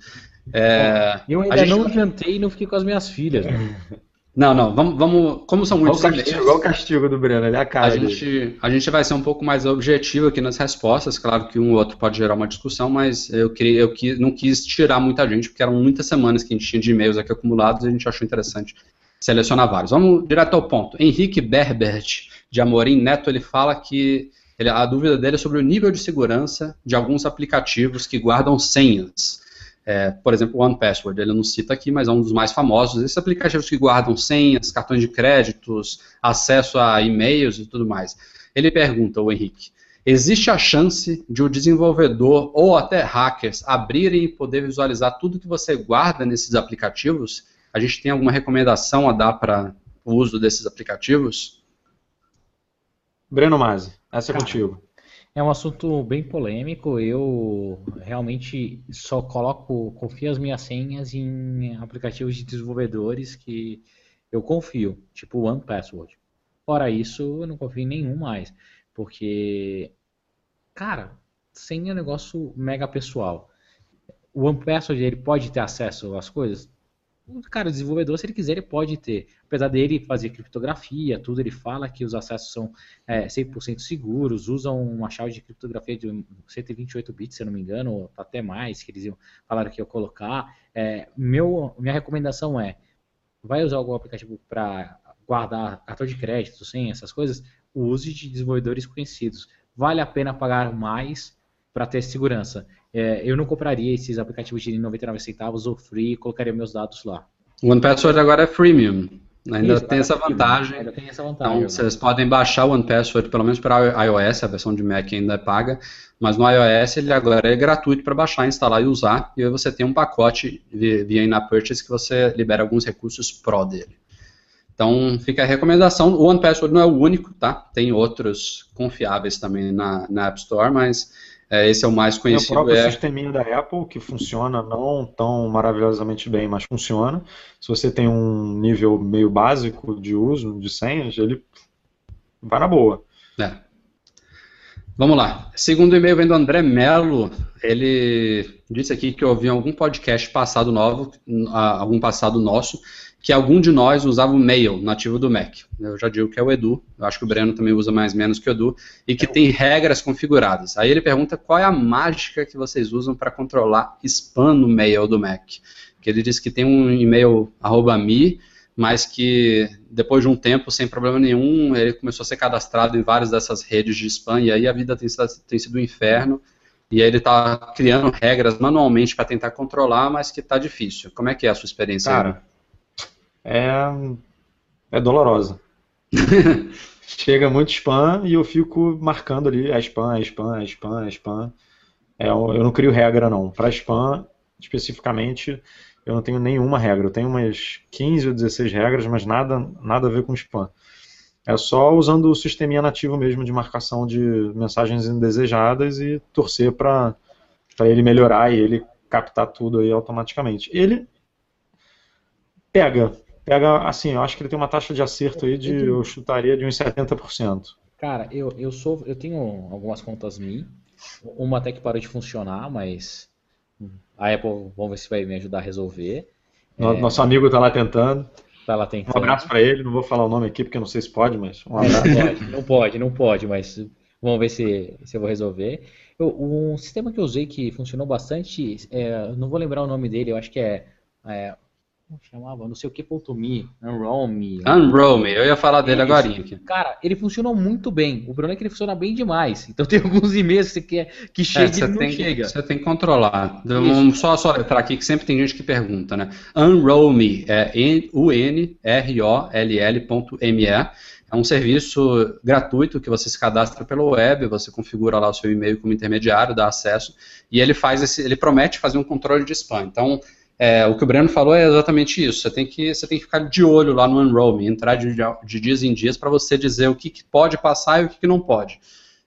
É, eu ainda não jantei e não fiquei com as minhas filhas. Né? Não, não, vamos, vamos como são muitos igual o castigo, igual o castigo do Breno, ele a cara a gente, a gente vai ser um pouco mais objetivo aqui nas respostas, claro que um ou outro pode gerar uma discussão, mas eu, queria, eu quis, não quis tirar muita gente, porque eram muitas semanas que a gente tinha de e-mails aqui acumulados e a gente achou interessante selecionar vários. Vamos direto ao ponto. Henrique Berbert, de Amorim Neto, ele fala que ele, a dúvida dele é sobre o nível de segurança de alguns aplicativos que guardam senhas. É, por exemplo, o OnePassword, ele não cita aqui, mas é um dos mais famosos. Esses aplicativos que guardam senhas, cartões de créditos, acesso a e-mails e tudo mais. Ele pergunta, o Henrique, existe a chance de o desenvolvedor ou até hackers abrirem e poder visualizar tudo que você guarda nesses aplicativos? A gente tem alguma recomendação a dar para o uso desses aplicativos? Breno Mazzi, essa é Cara, contigo. É um assunto bem polêmico. Eu realmente só coloco, confio as minhas senhas em aplicativos de desenvolvedores que eu confio, tipo o OnePassword. Fora isso, eu não confio em nenhum mais, porque, cara, senha é um negócio mega pessoal. O OnePassword ele pode ter acesso às coisas? Cara, o desenvolvedor, se ele quiser, ele pode ter. Apesar dele fazer criptografia, tudo, ele fala que os acessos são é, 100% seguros, usam uma chave de criptografia de 128 bits, se eu não me engano, até mais, que eles iam, falaram que ia colocar. É, meu, minha recomendação é, vai usar algum aplicativo para guardar cartão de crédito, sem essas coisas, use de desenvolvedores conhecidos. Vale a pena pagar mais para ter segurança. É, eu não compraria esses aplicativos de 99 centavos ou free e colocaria meus dados lá. O OnePassword agora é freemium. Ainda Isso, tem essa vantagem. Ainda tem essa vantagem. Então, vocês podem baixar o OnePassword, pelo menos para iOS, a versão de Mac ainda é paga, mas no iOS ele agora é gratuito para baixar, instalar e usar, e aí você tem um pacote via in Purchase que você libera alguns recursos Pro dele. Então, fica a recomendação. O OnePassword não é o único, tá? Tem outros confiáveis também na, na App Store, mas é, esse é o mais conhecido. Tem o próprio é... sisteminha da Apple, que funciona não tão maravilhosamente bem, mas funciona. Se você tem um nível meio básico de uso de senhas, ele vai na boa. É. Vamos lá. Segundo e-mail vem do André Melo. Ele disse aqui que ouviu algum podcast passado novo, algum passado nosso, que algum de nós usava o Mail nativo do Mac. Eu já digo que é o Edu, eu acho que o Breno também usa mais ou menos que o Edu, e que é tem regras configuradas. Aí ele pergunta qual é a mágica que vocês usam para controlar spam no Mail do Mac. Que ele diz que tem um e-mail @me, mas que depois de um tempo, sem problema nenhum, ele começou a ser cadastrado em várias dessas redes de spam, e aí a vida tem, tem sido um inferno. E aí ele está criando regras manualmente para tentar controlar, mas que está difícil. Como é que é a sua experiência? Cara, é, é dolorosa. Chega muito spam e eu fico marcando ali, é spam, é spam, é spam, é spam. É, eu não crio regra não. Para spam, especificamente, eu não tenho nenhuma regra. Eu tenho umas 15 ou 16 regras, mas nada, nada a ver com spam. É só usando o sisteminha nativo mesmo de marcação de mensagens indesejadas e torcer para ele melhorar e ele captar tudo aí automaticamente. Ele pega, pega, assim, eu acho que ele tem uma taxa de acerto aí de, eu chutaria de uns 70%. Cara, eu, eu sou, eu tenho algumas contas Mi, uma até que parou de funcionar, mas a Apple, vamos ver se vai me ajudar a resolver. Nosso é, amigo está lá tentando. Tá lá tentando. Um abraço para ele, não vou falar o nome aqui porque não sei se pode, mas um abraço. não pode, não pode, mas vamos ver se, se eu vou resolver. Eu, um sistema que eu usei que funcionou bastante, é, não vou lembrar o nome dele, eu acho que é, é chamava? Não sei o que ponto me, Unroll.me. Unroll.me, eu ia falar dele agora. Cara, ele funcionou muito bem. O problema é que ele funciona bem demais. Então tem alguns e-mails que você quer que chegue é, e não tem, chega. Você tem que controlar. Vamos só, só entrar aqui que sempre tem gente que pergunta, né? Unroll.me é U-N-R-O-L-L.me. É um serviço gratuito que você se cadastra pelo web, você configura lá o seu e-mail como intermediário, dá acesso, e ele faz esse, ele promete fazer um controle de spam. Então, é, o que o Breno falou é exatamente isso. Você tem que, você tem que ficar de olho lá no enrollment, entrar de, de dias em dias para você dizer o que, que, pode passar e o que, que não pode.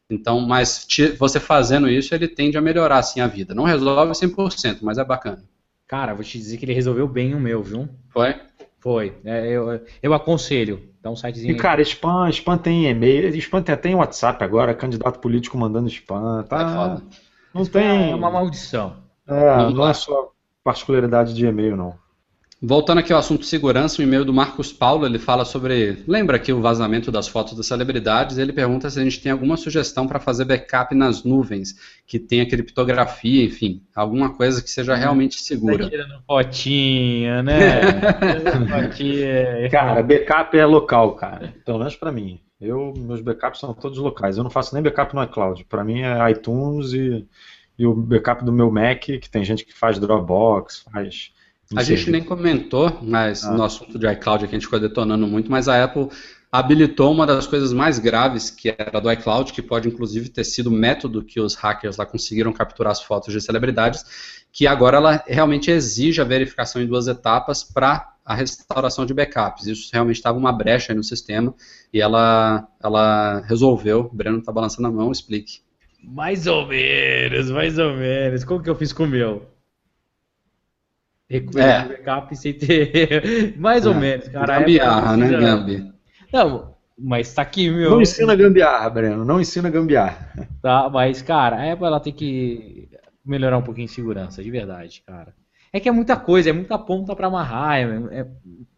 Então, mas te, você fazendo isso, ele tende a melhorar assim a vida. Não resolve 100%, mas é bacana. Cara, vou te dizer que ele resolveu bem o meu, viu? Foi? Foi. É, eu, eu aconselho. Dá um sitezinho. E, cara, spam, spam tem e-mail, spam tem até em WhatsApp agora, candidato político mandando spam. Tá, é foda. Não spam tem. É uma maldição. É, não é só particularidade de e-mail, não. Voltando aqui ao assunto segurança, o e-mail do Marcos Paulo, ele fala sobre, lembra aqui o vazamento das fotos das celebridades, ele pergunta se a gente tem alguma sugestão para fazer backup nas nuvens, que tenha criptografia, enfim, alguma coisa que seja realmente segura. Tá tirando fotinha, né? Cara, backup é local, cara, pelo menos para mim. Eu, meus backups são todos locais, eu não faço nem backup no iCloud, para mim é iTunes e, e o backup do meu Mac, que tem gente que faz Dropbox, faz a gente nem comentou, mas ah. no assunto de iCloud aqui a gente ficou detonando muito, mas a Apple habilitou uma das coisas mais graves que era do iCloud, que pode inclusive ter sido o método que os hackers lá conseguiram capturar as fotos de celebridades, que agora ela realmente exige a verificação em duas etapas para a restauração de backups. Isso realmente estava uma brecha no sistema e ela, ela resolveu. O Breno está balançando a mão, explique. Mais ou menos, mais ou menos. Como que eu fiz com o meu? recuperar é. backup sem ter. Mais é. ou menos, cara. Gambiarra, né, Gambi? Não, mas tá aqui, meu. Não ensina gambiarra, Breno. Não ensina gambiarra. Tá, mas, cara, a Apple ela tem que melhorar um pouquinho de segurança, de verdade, cara. É que é muita coisa, é muita ponta para amarrar, é, é,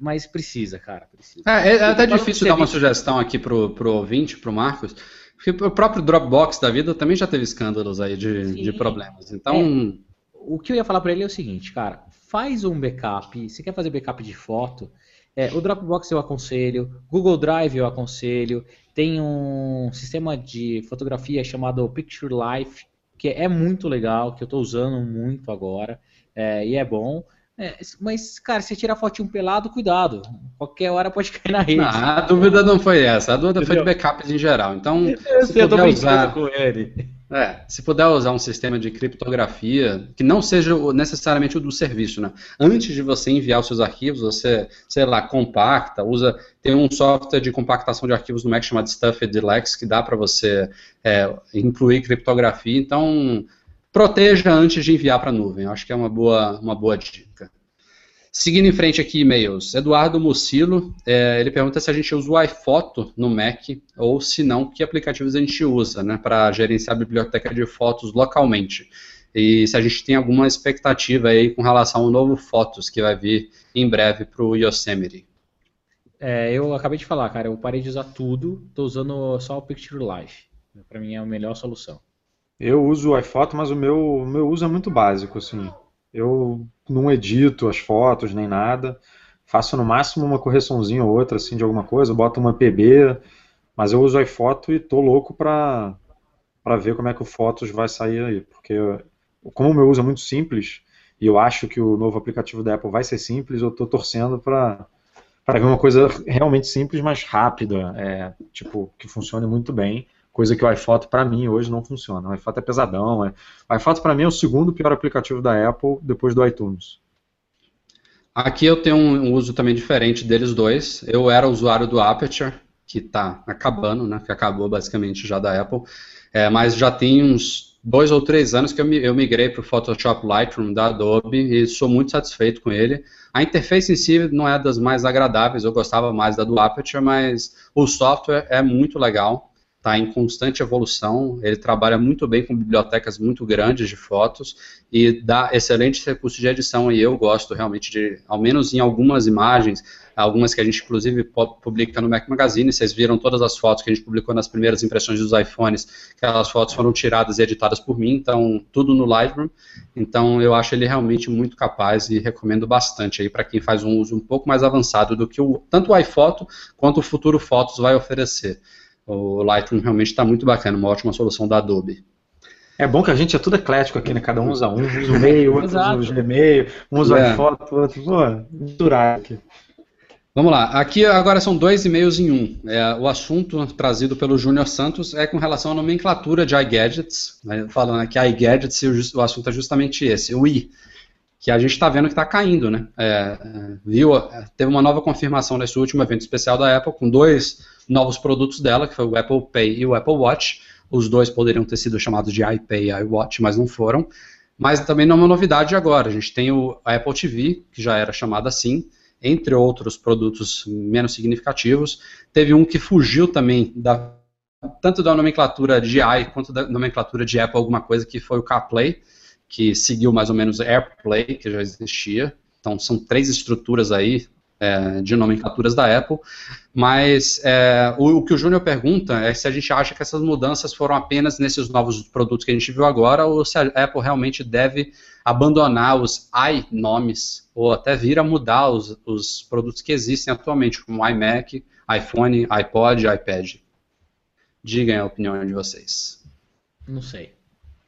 mas precisa, cara. Precisa. É, é até difícil dar uma sugestão aqui pro, pro ouvinte, pro Marcos, porque o próprio Dropbox da vida também já teve escândalos aí de, de problemas. Então. É, o que eu ia falar para ele é o seguinte, cara, faz um backup. Se quer fazer backup de foto, é, o Dropbox eu aconselho, Google Drive eu aconselho. Tem um sistema de fotografia chamado Picture Life, que é muito legal, que eu estou usando muito agora, é, e é bom. É, mas, cara, se tirar fotinho pelado, cuidado. Qualquer hora pode cair na rede. Não, a dúvida não foi essa. A dúvida Entendeu? foi de backups em geral. Então, eu, se eu tô usar... com ele. É, se puder usar um sistema de criptografia que não seja necessariamente o do serviço, né? Antes de você enviar os seus arquivos, você, sei lá, compacta, usa, tem um software de compactação de arquivos no Mac chamado StuffedDeluxe que dá para você é, incluir criptografia. Então, proteja antes de enviar para a nuvem. Acho que é uma boa, uma boa dica. Seguindo em frente aqui, e-mails. Eduardo Mucilo, é, ele pergunta se a gente usa o iPhoto no Mac ou se não, que aplicativos a gente usa né, para gerenciar a biblioteca de fotos localmente. E se a gente tem alguma expectativa aí com relação ao novo Fotos que vai vir em breve para o Yosemite. É, eu acabei de falar, cara, eu parei de usar tudo, estou usando só o Picture Life. Para mim é a melhor solução. Eu uso o iPhoto, mas o meu, o meu uso é muito básico, assim. Eu não edito as fotos nem nada. Faço no máximo uma correçãozinha ou outra assim de alguma coisa, boto uma PB, mas eu uso iPhoto e tô louco para para ver como é que o Fotos vai sair aí, porque como o meu uso é muito simples e eu acho que o novo aplicativo da Apple vai ser simples, eu tô torcendo para para ver uma coisa realmente simples, mas rápida, é, tipo que funcione muito bem coisa que o iPhoto para mim hoje não funciona. O iPhoto é pesadão. É... O iPhoto para mim é o segundo pior aplicativo da Apple depois do iTunes. Aqui eu tenho um uso também diferente deles dois. Eu era usuário do Aperture, que está acabando, né? Que acabou basicamente já da Apple. É, mas já tem uns dois ou três anos que eu, eu migrei para o Photoshop Lightroom da Adobe e sou muito satisfeito com ele. A interface em si não é das mais agradáveis, eu gostava mais da do Aperture, mas o software é muito legal está em constante evolução, ele trabalha muito bem com bibliotecas muito grandes de fotos e dá excelentes recursos de edição. E eu gosto realmente de, ao menos em algumas imagens, algumas que a gente inclusive publica no Mac Magazine, vocês viram todas as fotos que a gente publicou nas primeiras impressões dos iPhones, aquelas fotos foram tiradas e editadas por mim, então tudo no Lightroom, então eu acho ele realmente muito capaz e recomendo bastante aí para quem faz um uso um pouco mais avançado do que o, tanto o iPhoto quanto o futuro Fotos vai oferecer. O Lightroom realmente está muito bacana, uma ótima solução da Adobe. É bom que a gente é tudo eclético aqui, né? Cada um usa um, usa o meio, outro usa o Gmail, um usa é. foto, outro. Pô, misturar aqui. Vamos lá, aqui agora são dois e-mails em um. É, o assunto trazido pelo Júnior Santos é com relação à nomenclatura de iGadgets. Né? Falando aqui iGadgets, o, o assunto é justamente esse, o i, que a gente está vendo que está caindo, né? É, é viu, teve uma nova confirmação nesse último evento especial da Apple, com dois novos produtos dela, que foi o Apple Pay e o Apple Watch. Os dois poderiam ter sido chamados de iPay e iWatch, mas não foram. Mas também não é uma novidade agora. A gente tem o Apple TV, que já era chamado assim, entre outros produtos menos significativos. Teve um que fugiu também da tanto da nomenclatura de i quanto da nomenclatura de Apple alguma coisa que foi o CarPlay, que seguiu mais ou menos AirPlay, que já existia. Então são três estruturas aí é, de nomenclaturas da Apple, mas é, o, o, que o Júnior pergunta é se a gente acha que essas mudanças foram apenas nesses novos produtos que a gente viu agora, ou se a Apple realmente deve abandonar os i-nomes, ou até vir a mudar os, os produtos que existem atualmente, como iMac, iPhone, iPod, iPad. Digam a opinião de vocês. Não sei.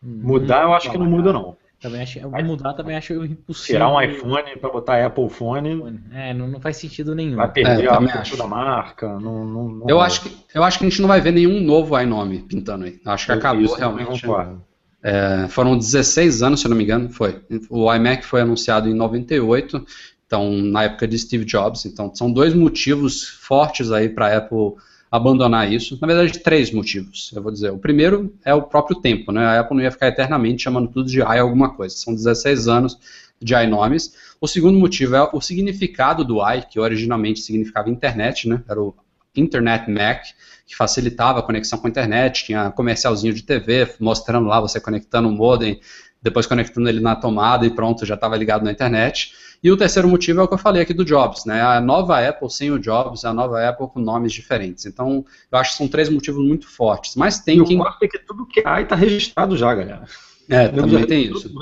Mudar eu acho que não muda não. Também acho, mudar também acho impossível. Tirar um iPhone para botar Apple Phone. É, não, não, faz sentido nenhum. Vai perder é, a acho. da marca. Não, não, não eu, acho que, eu acho que a gente não vai ver nenhum novo iNome pintando aí. Acho que eu, acabou realmente. É, foram 16 anos, se eu não me engano, foi. O iMac foi anunciado em 98, então na época de Steve Jobs. Então são dois motivos fortes aí para a Apple abandonar isso. Na verdade, três motivos, eu vou dizer. O primeiro é o próprio tempo, né? A Apple não ia ficar eternamente chamando tudo de i alguma coisa. São 16 anos de iNomes. O segundo motivo é o significado do i, que originalmente significava internet, né? Era o Internet Mac, que facilitava a conexão com a internet, tinha comercialzinho de TV mostrando lá você conectando o modem, depois conectando ele na tomada e pronto, já estava ligado na internet. E o terceiro motivo é o que eu falei aqui do Jobs, né? A nova Apple sem o Jobs, a nova Apple com nomes diferentes. Então, eu acho que são três motivos muito fortes. Mas tem e quem. O quarto é que tudo que há está registrado já, galera. É, também tem isso.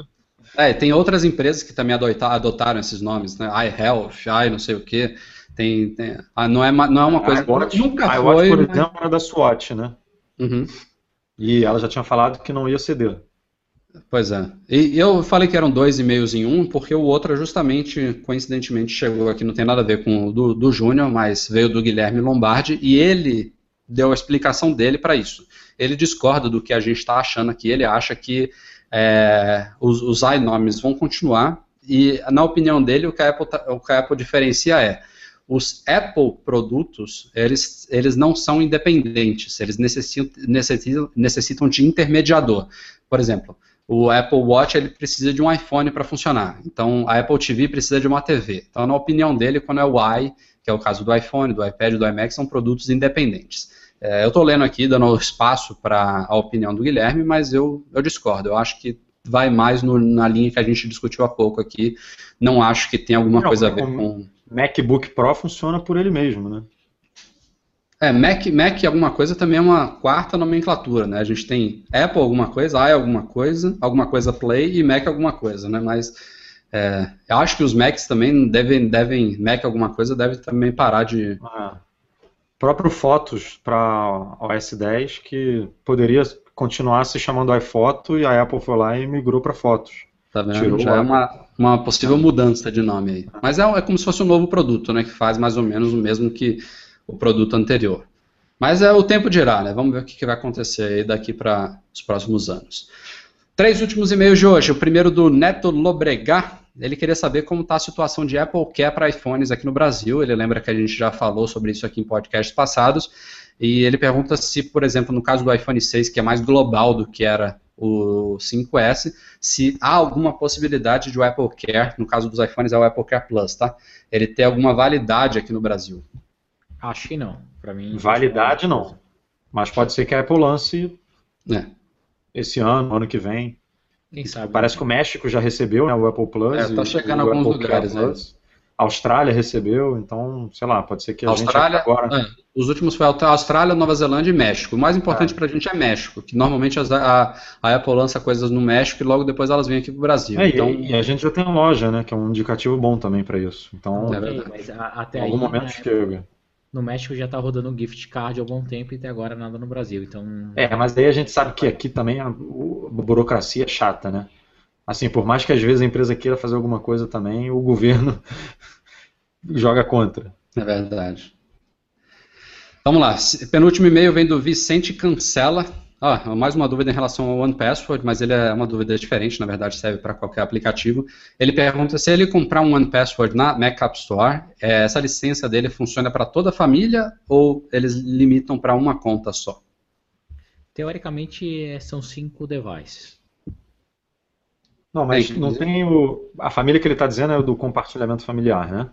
É, tem outras empresas que também adotaram esses nomes, né? iHealth, i não sei o quê. Tem, tem ah, não, é, não é uma coisa. iWatch, nunca iWatch, foi. por exemplo, era da SWAT, né? Uhum. E ela já tinha falado que não ia ceder. Pois é. E eu falei que eram dois e-mails em um, porque o outro justamente, coincidentemente, chegou aqui, não tem nada a ver com o do, do Júnior, mas veio do Guilherme Lombardi, e ele deu a explicação dele para isso. Ele discorda do que a gente está achando aqui, ele acha que é, os, os iNomes vão continuar, e na opinião dele, o que a Apple, tá, o que a Apple diferencia é os Apple produtos, eles, eles não são independentes, eles necessitam, necessitam, necessitam de intermediador. Por exemplo, o Apple Watch ele precisa de um iPhone para funcionar. Então, a Apple TV precisa de uma TV. Então, na opinião dele, quando é o i, que é o caso do iPhone, do iPad, do iMac, são produtos independentes. É, eu estou lendo aqui, dando espaço para a opinião do Guilherme, mas eu, eu discordo. Eu acho que vai mais no, na linha que a gente discutiu há pouco aqui. Não acho que tem alguma Não, coisa a ver com. MacBook Pro funciona por ele mesmo, né? É, Mac, Mac alguma coisa também é uma quarta nomenclatura, né? A gente tem Apple alguma coisa, i alguma coisa, alguma coisa Play e Mac alguma coisa, né? Mas é, eu acho que os Macs também devem, devem Mac alguma coisa deve também parar de... Ah, próprio Fotos para OS 10 que poderia continuar se chamando iPhoto e a Apple foi lá e migrou para Fotos. Tá vendo? Tirou Já é uma, uma possível mudança de nome aí. Mas é, é como se fosse um novo produto, né? Que faz mais ou menos o mesmo que o produto anterior. Mas é o tempo dirá, né? Vamos ver o que, vai acontecer daqui para os próximos anos. Três últimos e-mails de hoje. O primeiro do Neto Lobregat. Ele queria saber como está a situação de Apple Care para iPhones aqui no Brasil. Ele lembra que a gente já falou sobre isso aqui em podcasts passados. E ele pergunta se, por exemplo, no caso do iPhone 6, que é mais global do que era o 5S, se há alguma possibilidade de o Apple Care, no caso dos iPhones é o Apple Care Plus, tá? Ele ter alguma validade aqui no Brasil. Acho que não. Para mim. Validade não. Mas pode ser que a Apple lance é. esse ano, ano que vem. Quem sabe? Parece né? que o México já recebeu né, o Apple Plus. É, tá chegando em alguns lugares, né? A Austrália recebeu, então, sei lá, pode ser que a Austrália, gente agora. É, os últimos foi a Austrália, Nova Zelândia e México. O mais importante é. para a gente é México, que normalmente a, a, Apple lança coisas no México e logo depois elas vêm aqui para o Brasil. É, então... E, a gente já tem loja, né? Que é um indicativo bom também para isso. Então, é mas até em algum aí, momento né, chega no México já está rodando gift card há algum tempo e até agora nada no Brasil. Então. É, mas aí a gente sabe que aqui também a, a burocracia é chata, né? Assim, por mais que às vezes a empresa queira fazer alguma coisa também, o governo joga contra. É verdade. Vamos lá. Penúltimo e-mail vem do Vicente Cancela. Ah, mais uma dúvida em relação ao OnePassword, mas ele é uma dúvida diferente, na verdade serve para qualquer aplicativo. Ele pergunta se ele comprar um OnePassword na Mac App Store, é, essa licença dele funciona para toda a família ou eles limitam para uma conta só? Teoricamente é, são cinco devices. Não, mas não tem o. A família que ele está dizendo é o do compartilhamento familiar, né?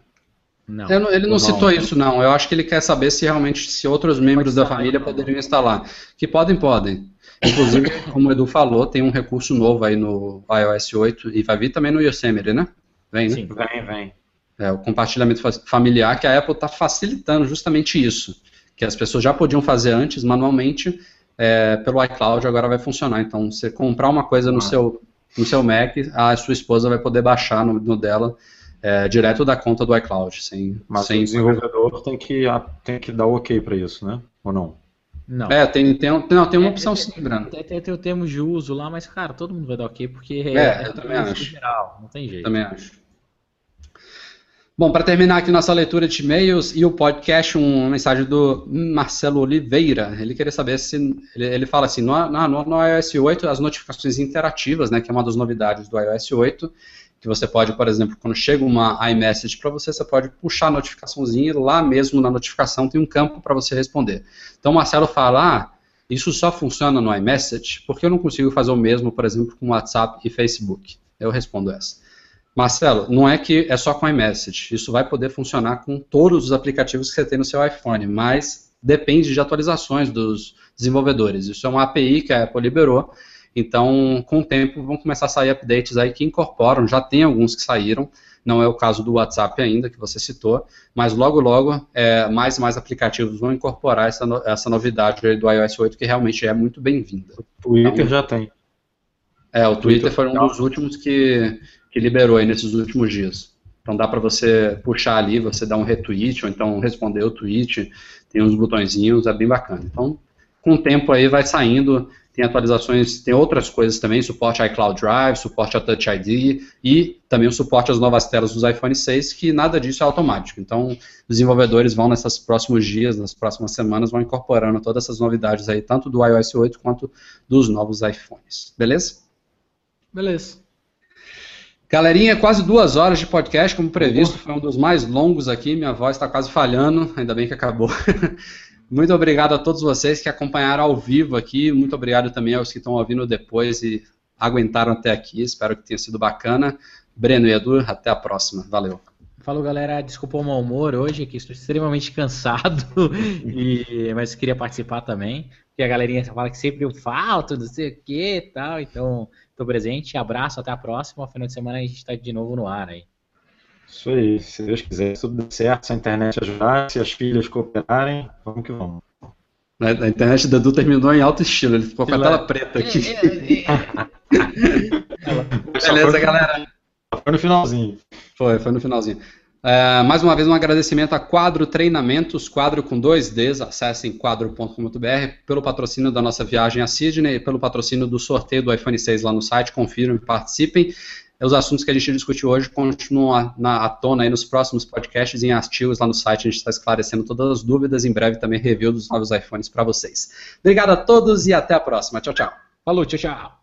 Não. ele não, citou isso, não. Eu acho que ele quer saber se realmente se outros membros da família poderiam instalar. Que podem, podem. Inclusive, como o Edu falou, tem um recurso novo aí no iOS 8 e vai vir também no Yosemite, né? Vem, né? Sim, vem, vem. É, o compartilhamento familiar que a Apple está facilitando justamente isso. Que as pessoas já podiam fazer antes manualmente, é, pelo iCloud agora vai funcionar. Então, você comprar uma coisa no, ah. seu, no seu Mac, a sua esposa vai poder baixar no, no dela é, direto da conta do iCloud. Sem, Mas sem o desenvolvedor tem que, tem que dar ok para isso, né? Ou não? Não. É, tem, tem, não, tem uma é, opção sim, Brando. Tem, tem, tem o termo de uso lá, mas, cara, todo mundo vai dar ok, porque é, é eu também acho. geral, não tem jeito. Também acho. Bom, para terminar aqui nossa leitura de e-mails e o podcast, uma mensagem do Marcelo Oliveira. Ele queria saber se. Ele, ele fala assim: no, no, no iOS 8, as notificações interativas, né, que é uma das novidades do iOS 8, que você pode, por exemplo, quando chega uma iMessage para você, você pode puxar a notificaçãozinha e lá mesmo na notificação tem um campo para você responder. Então o Marcelo fala, ah, isso só funciona no iMessage, porque eu não consigo fazer o mesmo, por exemplo, com WhatsApp e Facebook? Eu respondo essa. Marcelo, não é que é só com iMessage, isso vai poder funcionar com todos os aplicativos que você tem no seu iPhone, mas depende de atualizações dos desenvolvedores. Isso é uma API que a Apple liberou, então, com o tempo, vão começar a sair updates aí que incorporam, já tem alguns que saíram, não é o caso do WhatsApp ainda, que você citou, mas logo, logo, é, mais e mais aplicativos vão incorporar essa, no, essa novidade do iOS 8, que realmente é muito bem-vinda. O Twitter então, já tem. É, o Twitter, Twitter foi um dos últimos que, que liberou aí nesses últimos dias. Então dá para você puxar ali, você dar um retweet, ou então responder o tweet, tem uns botõezinhos, é bem bacana. Então, com o tempo aí vai saindo tem atualizações, tem outras coisas também, suporte a iCloud Drive, suporte a Touch ID e também o suporte às novas telas dos iPhone 6, que nada disso é automático. Então, os desenvolvedores vão nesses próximos dias, nas próximas semanas, vão incorporando todas essas novidades aí, tanto do iOS 8 quanto dos novos iPhones. Beleza? Beleza. Galerinha, quase duas horas de podcast, como previsto, foi um dos mais longos aqui, minha voz está quase falhando, ainda bem que acabou. Muito obrigado a todos vocês que acompanharam ao vivo aqui. Muito obrigado também aos que estão ouvindo depois e aguentaram até aqui. Espero que tenha sido bacana. Breno e Edu, até a próxima. Valeu. Falou, galera. Desculpa o mau humor hoje, que estou extremamente cansado, e... mas queria participar também. Porque a galerinha fala que sempre eu falto, não sei o que tal. Então, estou presente. Abraço, até a próxima. Final de semana a gente está de novo no ar aí. Isso aí, se Deus quiser, se tudo der certo, se a internet ajudar, se as filhas cooperarem, vamos que vamos. A, a internet do Edu terminou em alto estilo, ele ficou com a tela preta aqui. Beleza, galera. Foi no finalzinho. Foi, foi no finalzinho. É, mais uma vez, um agradecimento a Quadro Treinamentos, quadro com dois Ds, acessem quadro.com.br, pelo patrocínio da nossa viagem a Sydney, pelo patrocínio do sorteio do iPhone 6 lá no site, confiram e participem os assuntos que a gente discutiu hoje continuam na, à tona aí nos próximos podcasts em artigos lá no site. A gente está esclarecendo todas as dúvidas. Em breve também review dos novos iPhones para vocês. Obrigado a todos e até a próxima. Tchau, tchau. Falou, tchau, tchau.